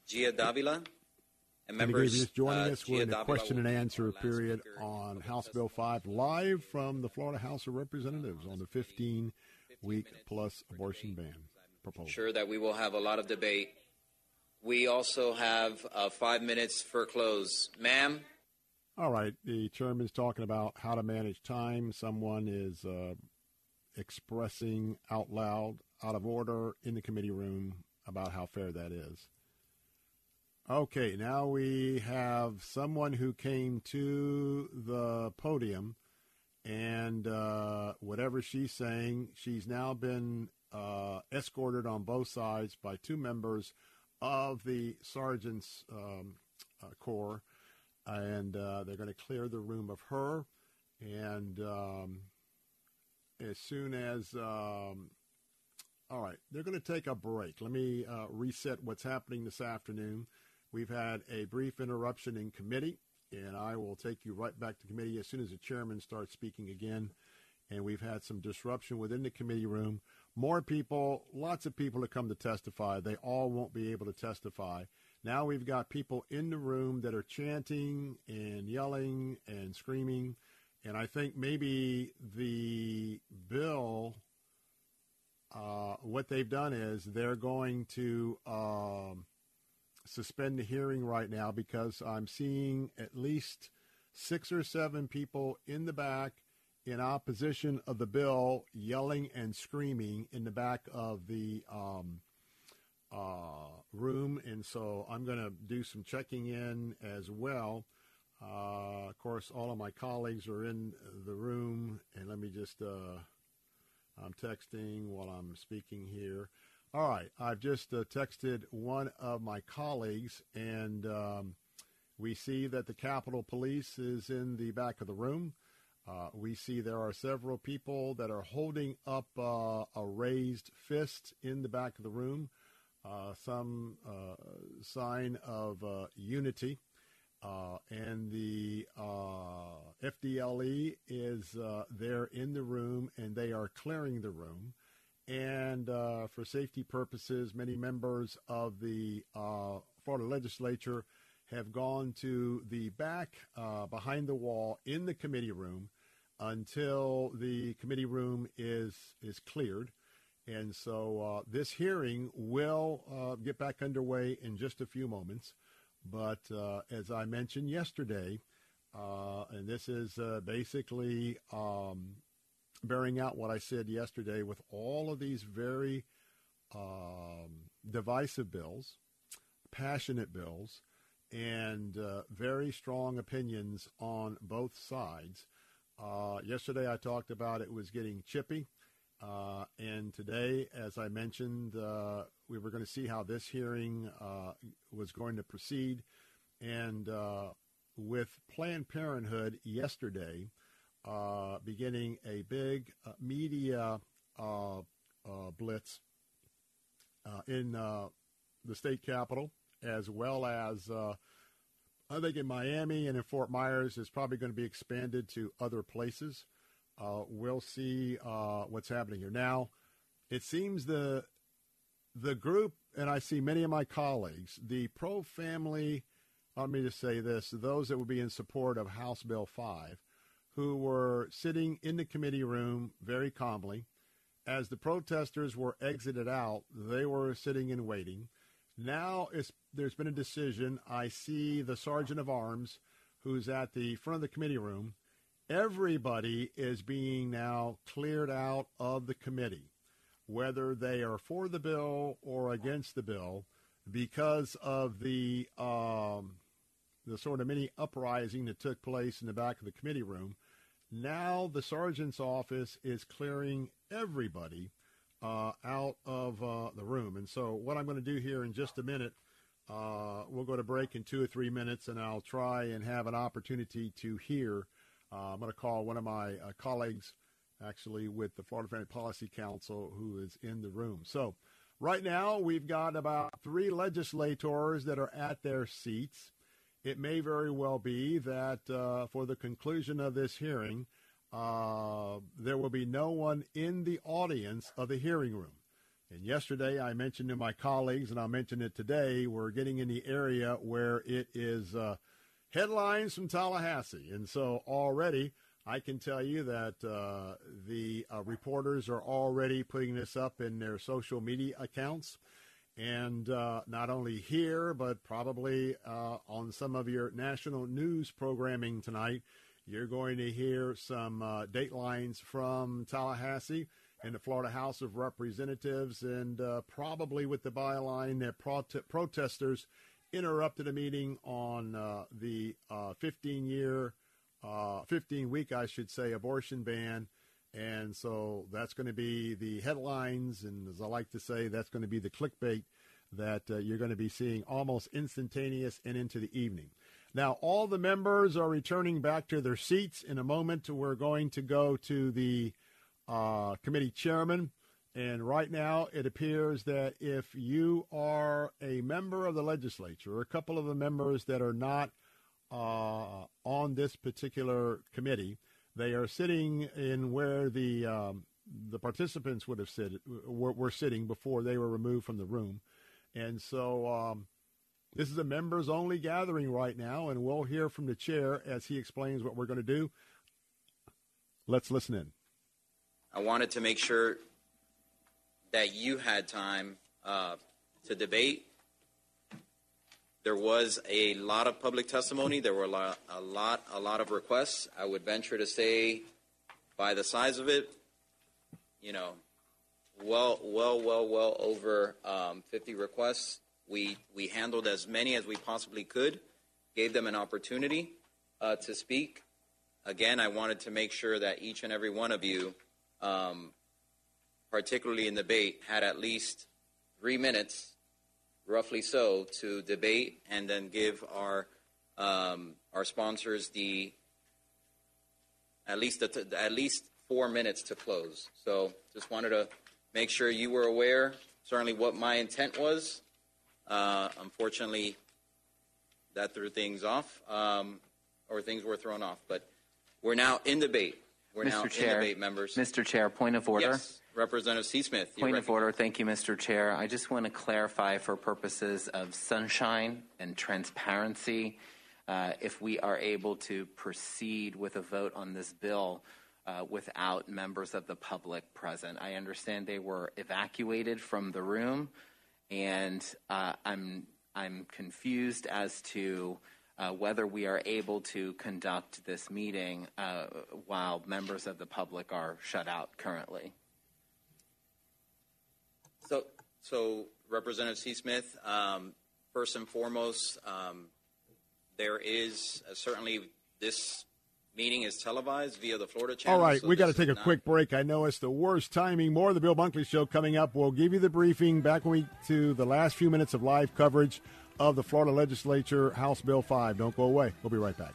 Gia Davila. And And again, members, just joining uh, us, we're in a question and answer period on House Bill 5, live from the Florida House of Representatives on the 15 week plus abortion ban proposal. sure that we will have a lot of debate. We also have uh, five minutes for close. Ma'am, All right, the chairman's talking about how to manage time. Someone is uh, expressing out loud, out of order in the committee room about how fair that is. Okay, now we have someone who came to the podium, and uh, whatever she's saying, she's now been uh, escorted on both sides by two members of the sergeant's um, uh, corps, and uh, they're going to clear the room of her. And um, as soon as um, all right, they're going to take a break. Let me uh, reset what's happening this afternoon. We've had a brief interruption in committee, and I will take you right back to committee as soon as the chairman starts speaking again. And we've had some disruption within the committee room. More people, lots of people to come to testify. They all won't be able to testify. Now we've got people in the room that are chanting and yelling and screaming. And I think maybe the bill uh, what they've done is they're going to um, suspend the hearing right now because I'm seeing at least six or seven people in the back in opposition of the bill yelling and screaming in the back of the um, uh, room. And so I'm going to do some checking in as well. Uh, of course, all of my colleagues are in the room. And let me just. Uh, I'm texting while I'm speaking here. All right, I've just uh, texted one of my colleagues, and um, we see that the Capitol Police is in the back of the room. Uh, we see there are several people that are holding up uh, a raised fist in the back of the room, uh, some uh, sign of uh, unity. And the FDLE is there in the room, and they are clearing the room. And uh, for safety purposes, many members of the uh, Florida legislature have gone to the back uh, behind the wall in the committee room until the committee room is is cleared. And so uh, this hearing will uh, get back underway in just a few moments. But uh, as I mentioned yesterday, and this is basically um, bearing out what I said yesterday with all of these very um, divisive bills, passionate bills, and uh, very strong opinions on both sides. Uh, yesterday I talked about it was getting chippy. Uh, and today, as I mentioned, uh, we were going to see how this hearing uh, was going to proceed. And uh, with Planned Parenthood yesterday, uh, beginning a big uh, media blitz in the state capitol, as well as I think in Miami and in Fort Myers is probably going to be expanded to other places. Uh, we'll see uh, what's happening here. Now, it seems the the group, and I see many of my colleagues, the pro family. Let me just say this: those that would be in support of House Bill Five, who were sitting in the committee room very calmly, as the protesters were exited out, they were sitting and waiting. Now there's been a decision. I see the sergeant of arms who's at the front of the committee room. Everybody is being now cleared out of the committee, whether they are for the bill or against the bill, because of the um, the sort of mini uprising that took place in the back of the committee room. Now the sergeant's office is clearing everybody uh, out of uh, the room. And so, what I'm going to do here in just a minute, uh, we'll go to break in two or three minutes, and I'll try and have an opportunity to hear. Uh, I'm going to call one of my uh, colleagues, actually, with the Florida Family Policy Council, who is in the room. So, right now, we've got about three legislators that are at their seats. It may very well be that uh, for the conclusion of this hearing, uh, there will be no one in the audience of the hearing room. And yesterday I mentioned to my colleagues, and I'll mention it today, we're getting in the area where it is uh, headlines from Tallahassee. And so already I can tell you that uh, the uh, reporters are already putting this up in their social media accounts. And uh, not only here, but probably uh, on some of your national news programming tonight you're going to hear some uh, datelines from Tallahassee and the Florida House of Representatives, and uh, probably with the byline that prote- protesters interrupted a meeting on uh, the 15 year, uh, 15 week, I should say, abortion ban. And so that's going to be the headlines, and as I like to say, that's going to be the clickbait that uh, you're going to be seeing almost instantaneous and into the evening. Now, all the members are returning back to their seats. In a moment, we're going to go to the uh, committee chairman. And right now, it appears that if you are a member of the legislature, or a couple of the members that are not uh, on this particular committee, they are sitting in where the um, the participants would have sit, were, were, sitting before they were removed from the room. And so um, this is a members only gathering right now, and we'll hear from the chair as he explains what we're going to do. Let's listen in. I wanted to make sure that you had time uh, to debate. There was a lot of public testimony. There were a lot, a lot, a lot of requests. I would venture to say, by the size of it, you know, well, well, well, well over um, 50 requests. We, we handled as many as we possibly could, gave them an opportunity uh, to speak. Again, I wanted to make sure that each and every one of you, um, particularly in debate, had at least three minutes, roughly so, to debate and then give our um, our sponsors the at least the, at least four minutes to close. So, just wanted to make sure you were aware, certainly what my intent was, uh, unfortunately, that threw things off, um, or things were thrown off. But we're now in debate. We're Mr. now Chair, in debate, members. Mr. Chair, point of order. Yes, Representative C. Smith. Point of order. Thank you, Mr. Chair. I just want to clarify for purposes of sunshine and transparency, uh, if we are able to proceed with a vote on this bill uh, without members of the public present. I understand they were evacuated from the room and uh, I'm I'm confused as to uh, whether we are able to conduct this meeting uh, while members of the public are shut out currently. So, so Representative C. Smith, um, first and foremost, um, there is uh, certainly this Meeting is televised via the Florida channel. All right, so we got to take a not- quick break. I know it's the worst timing. More of the Bill Bunkley Show coming up. We'll give you the briefing back when we to the last few minutes of live coverage of the Florida Legislature House Bill 5. Don't go away. We'll be right back.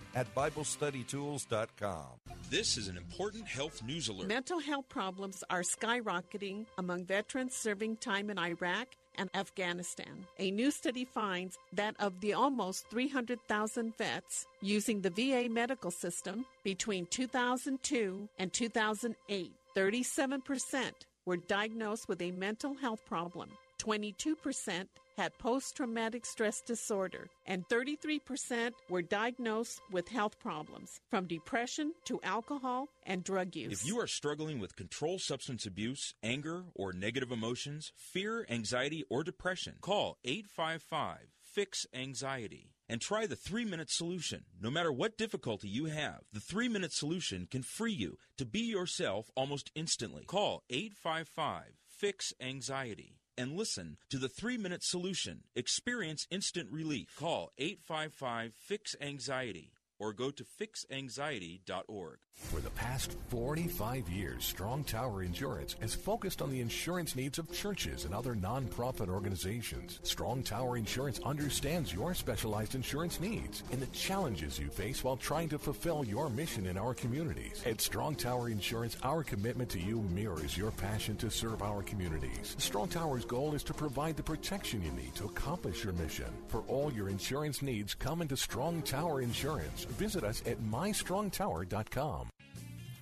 at BibleStudyTools.com. This is an important health news alert. Mental health problems are skyrocketing among veterans serving time in Iraq and Afghanistan. A new study finds that of the almost 300,000 vets using the VA medical system between 2002 and 2008, 37% were diagnosed with a mental health problem. 22% had post traumatic stress disorder, and 33% were diagnosed with health problems, from depression to alcohol and drug use. If you are struggling with controlled substance abuse, anger, or negative emotions, fear, anxiety, or depression, call 855 Fix Anxiety and try the three minute solution. No matter what difficulty you have, the three minute solution can free you to be yourself almost instantly. Call 855 Fix Anxiety and listen to the three minute solution. Experience instant relief. Call 855 Fix Anxiety or go to fixanxiety.org. For the past 45 years, Strong Tower Insurance has focused on the insurance needs of churches and other nonprofit organizations. Strong Tower Insurance understands your specialized insurance needs and the challenges you face while trying to fulfill your mission in our communities. At Strong Tower Insurance, our commitment to you mirrors your passion to serve our communities. Strong Tower's goal is to provide the protection you need to accomplish your mission. For all your insurance needs, come into Strong Tower Insurance. Visit us at mystrongtower.com.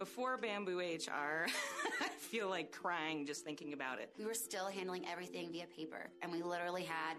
Before Bamboo HR, I feel like crying just thinking about it. We were still handling everything via paper, and we literally had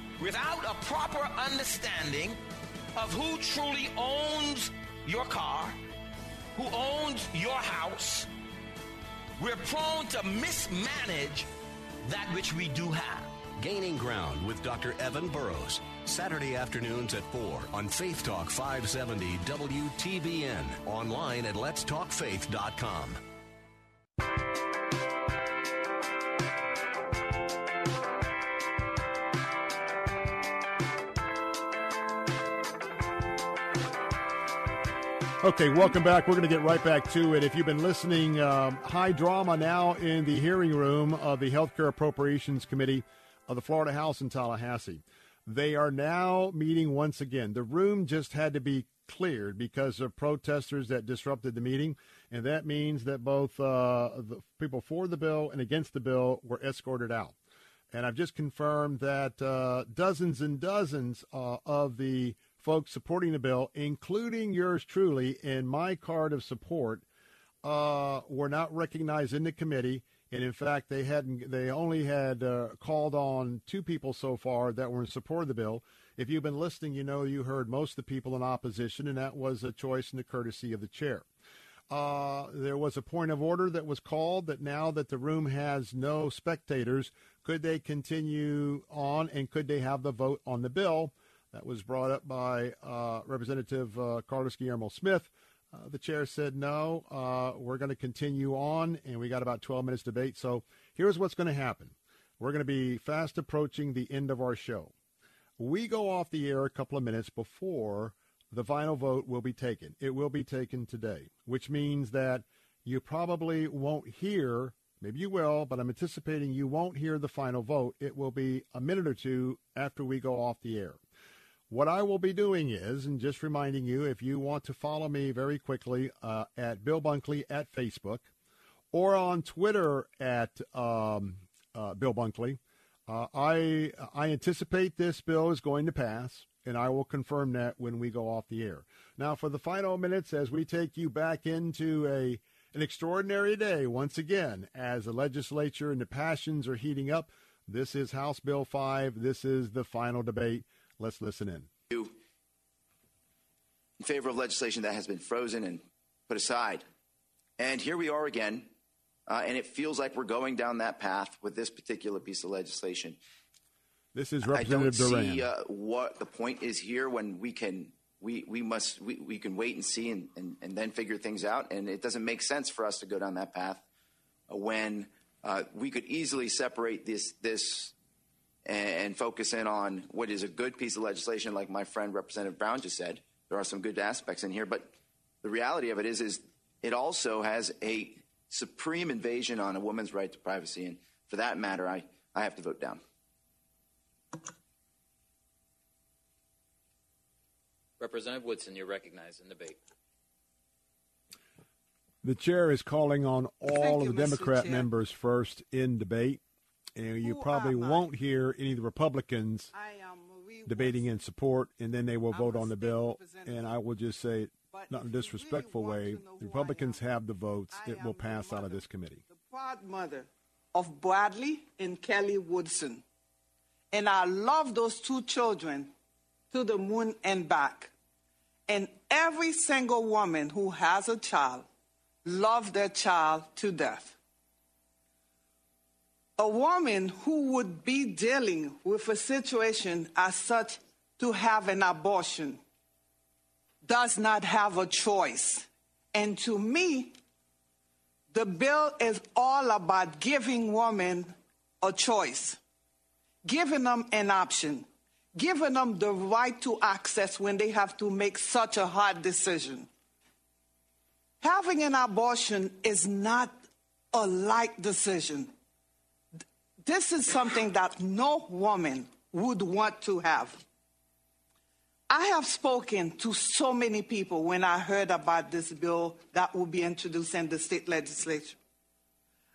Without a proper understanding of who truly owns your car, who owns your house, we're prone to mismanage that which we do have. Gaining Ground with Dr. Evan Burrows. Saturday afternoons at 4 on Faith Talk 570 WTBN. Online at letstalkfaith.com. Okay, welcome back. We're going to get right back to it. If you've been listening, um, high drama now in the hearing room of the Healthcare Appropriations Committee of the Florida House in Tallahassee. They are now meeting once again. The room just had to be cleared because of protesters that disrupted the meeting, and that means that both uh, the people for the bill and against the bill were escorted out. And I've just confirmed that uh, dozens and dozens uh, of the folks supporting the bill, including yours truly, and my card of support, uh, were not recognized in the committee. And in fact, they hadn't. They only had uh, called on two people so far that were in support of the bill. If you've been listening, you know you heard most of the people in opposition, and that was a choice and the courtesy of the chair. Uh, there was a point of order that was called that now that the room has no spectators, could they continue on and could they have the vote on the bill? That was brought up by uh, Representative uh, Carlos Guillermo Smith. Uh, the chair said no. Uh, we're going to continue on, and we got about 12 minutes debate. So here's what's going to happen. We're going to be fast approaching the end of our show. We go off the air a couple of minutes before the final vote will be taken. It will be taken today, which means that you probably won't hear, maybe you will, but I'm anticipating you won't hear the final vote. It will be a minute or two after we go off the air. What I will be doing is, and just reminding you, if you want to follow me very quickly uh, at Bill Bunkley at Facebook or on Twitter at um, uh, Bill Bunkley, uh, I I anticipate this bill is going to pass, and I will confirm that when we go off the air. Now, for the final minutes, as we take you back into a an extraordinary day once again, as the legislature and the passions are heating up. This is House Bill 5. This is the final debate. Let's listen in. In favor of legislation that has been frozen and put aside. And here we are again, uh, and it feels like we're going down that path with this particular piece of legislation. This is I Representative don't see uh, what the point is here when we can we, we must we, we can wait and see and, and, and then figure things out and it doesn't make sense for us to go down that path when uh, we could easily separate this this and, and focus in on what is a good piece of legislation like my friend Representative Brown just said there are some good aspects in here but the reality of it is is it also has a supreme invasion on a woman's right to privacy and for that matter I, I have to vote down. Representative Woodson, you're recognized in debate. The chair is calling on all Thank of you, the Mr. Democrat Chair. members first in debate. And you Who probably won't hear any of the Republicans I am Marie debating in support, and then they will vote on the bill. And I will just say, But not in a disrespectful really way, want to know the Republicans have the votes. I It will pass out of this committee. The proud mother of Bradley and Kelly Woodson. And I love those two children to the moon and back. And every single woman who has a child loves their child to death. A woman who would be dealing with a situation as such to have an abortion does not have a choice. And to me, the bill is all about giving women a choice, giving them an option, giving them the right to access when they have to make such a hard decision. Having an abortion is not a light decision. This is something that no woman would want to have. I have spoken to so many people when I heard about this bill that will be introduced in the state legislature.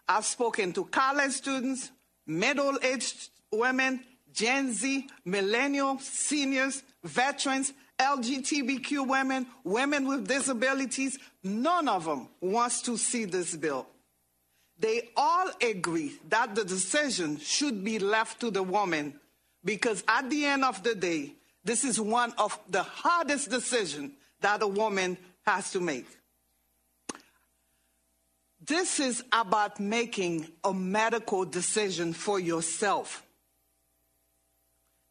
I've spoken to college students, middle aged women, Gen Z, millennials, seniors, veterans, LGBTQ women, women with disabilities. None of them wants to see this bill. They all agree that the decision should be left to the woman because at the end of the day, this is one of the hardest decisions that a woman has to make. This is about making a medical decision for yourself.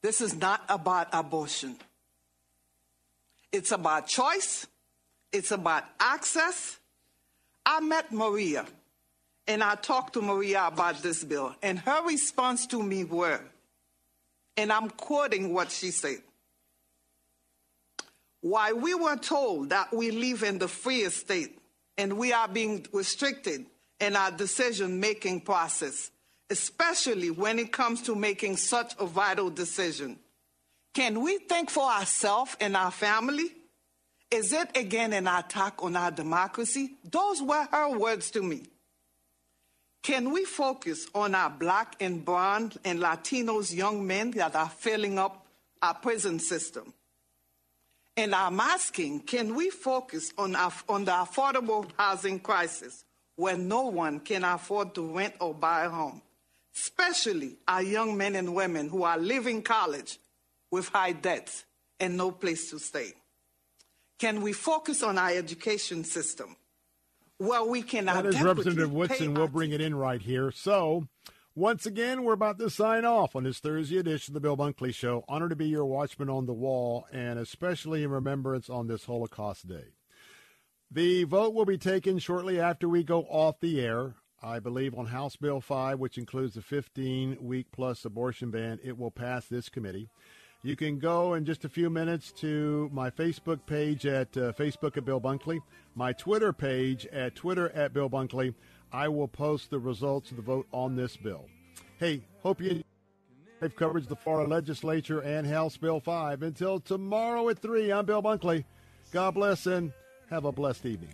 This is not about abortion. It's about choice, it's about access. I met Maria and I talked to Maria about this bill, and her response to me were, and I'm quoting what she said. Why we were told that we live in the free state and we are being restricted in our decision making process, especially when it comes to making such a vital decision. Can we think for ourselves and our family? Is it again an attack on our democracy? Those were her words to me. Can we focus on our black and brown and Latinos young men that are filling up our prison system? And I'm asking, can we focus on, on the affordable housing crisis where no one can afford to rent or buy a home, especially our young men and women who are leaving college with high debts and no place to stay? Can we focus on our education system where we cannot. That is Representative Woodson. We'll bring it in right here. So, once again, we're about to sign off on this Thursday edition of the Bill Bunkley Show. Honor to be your watchman on the wall, and especially in remembrance on this Holocaust Day. The vote will be taken shortly after we go off the air. I believe on House Bill 5, which includes the 15 week plus abortion ban, it will pass this committee. You can go in just a few minutes to my Facebook page at uh, Facebook at Bill Bunkley, my Twitter page at Twitter at Bill Bunkley. I will post the results of the vote on this bill. Hey, hope you have coverage of the Florida Legislature and House Bill 5. Until tomorrow at 3, I'm Bill Bunkley. God bless and have a blessed evening.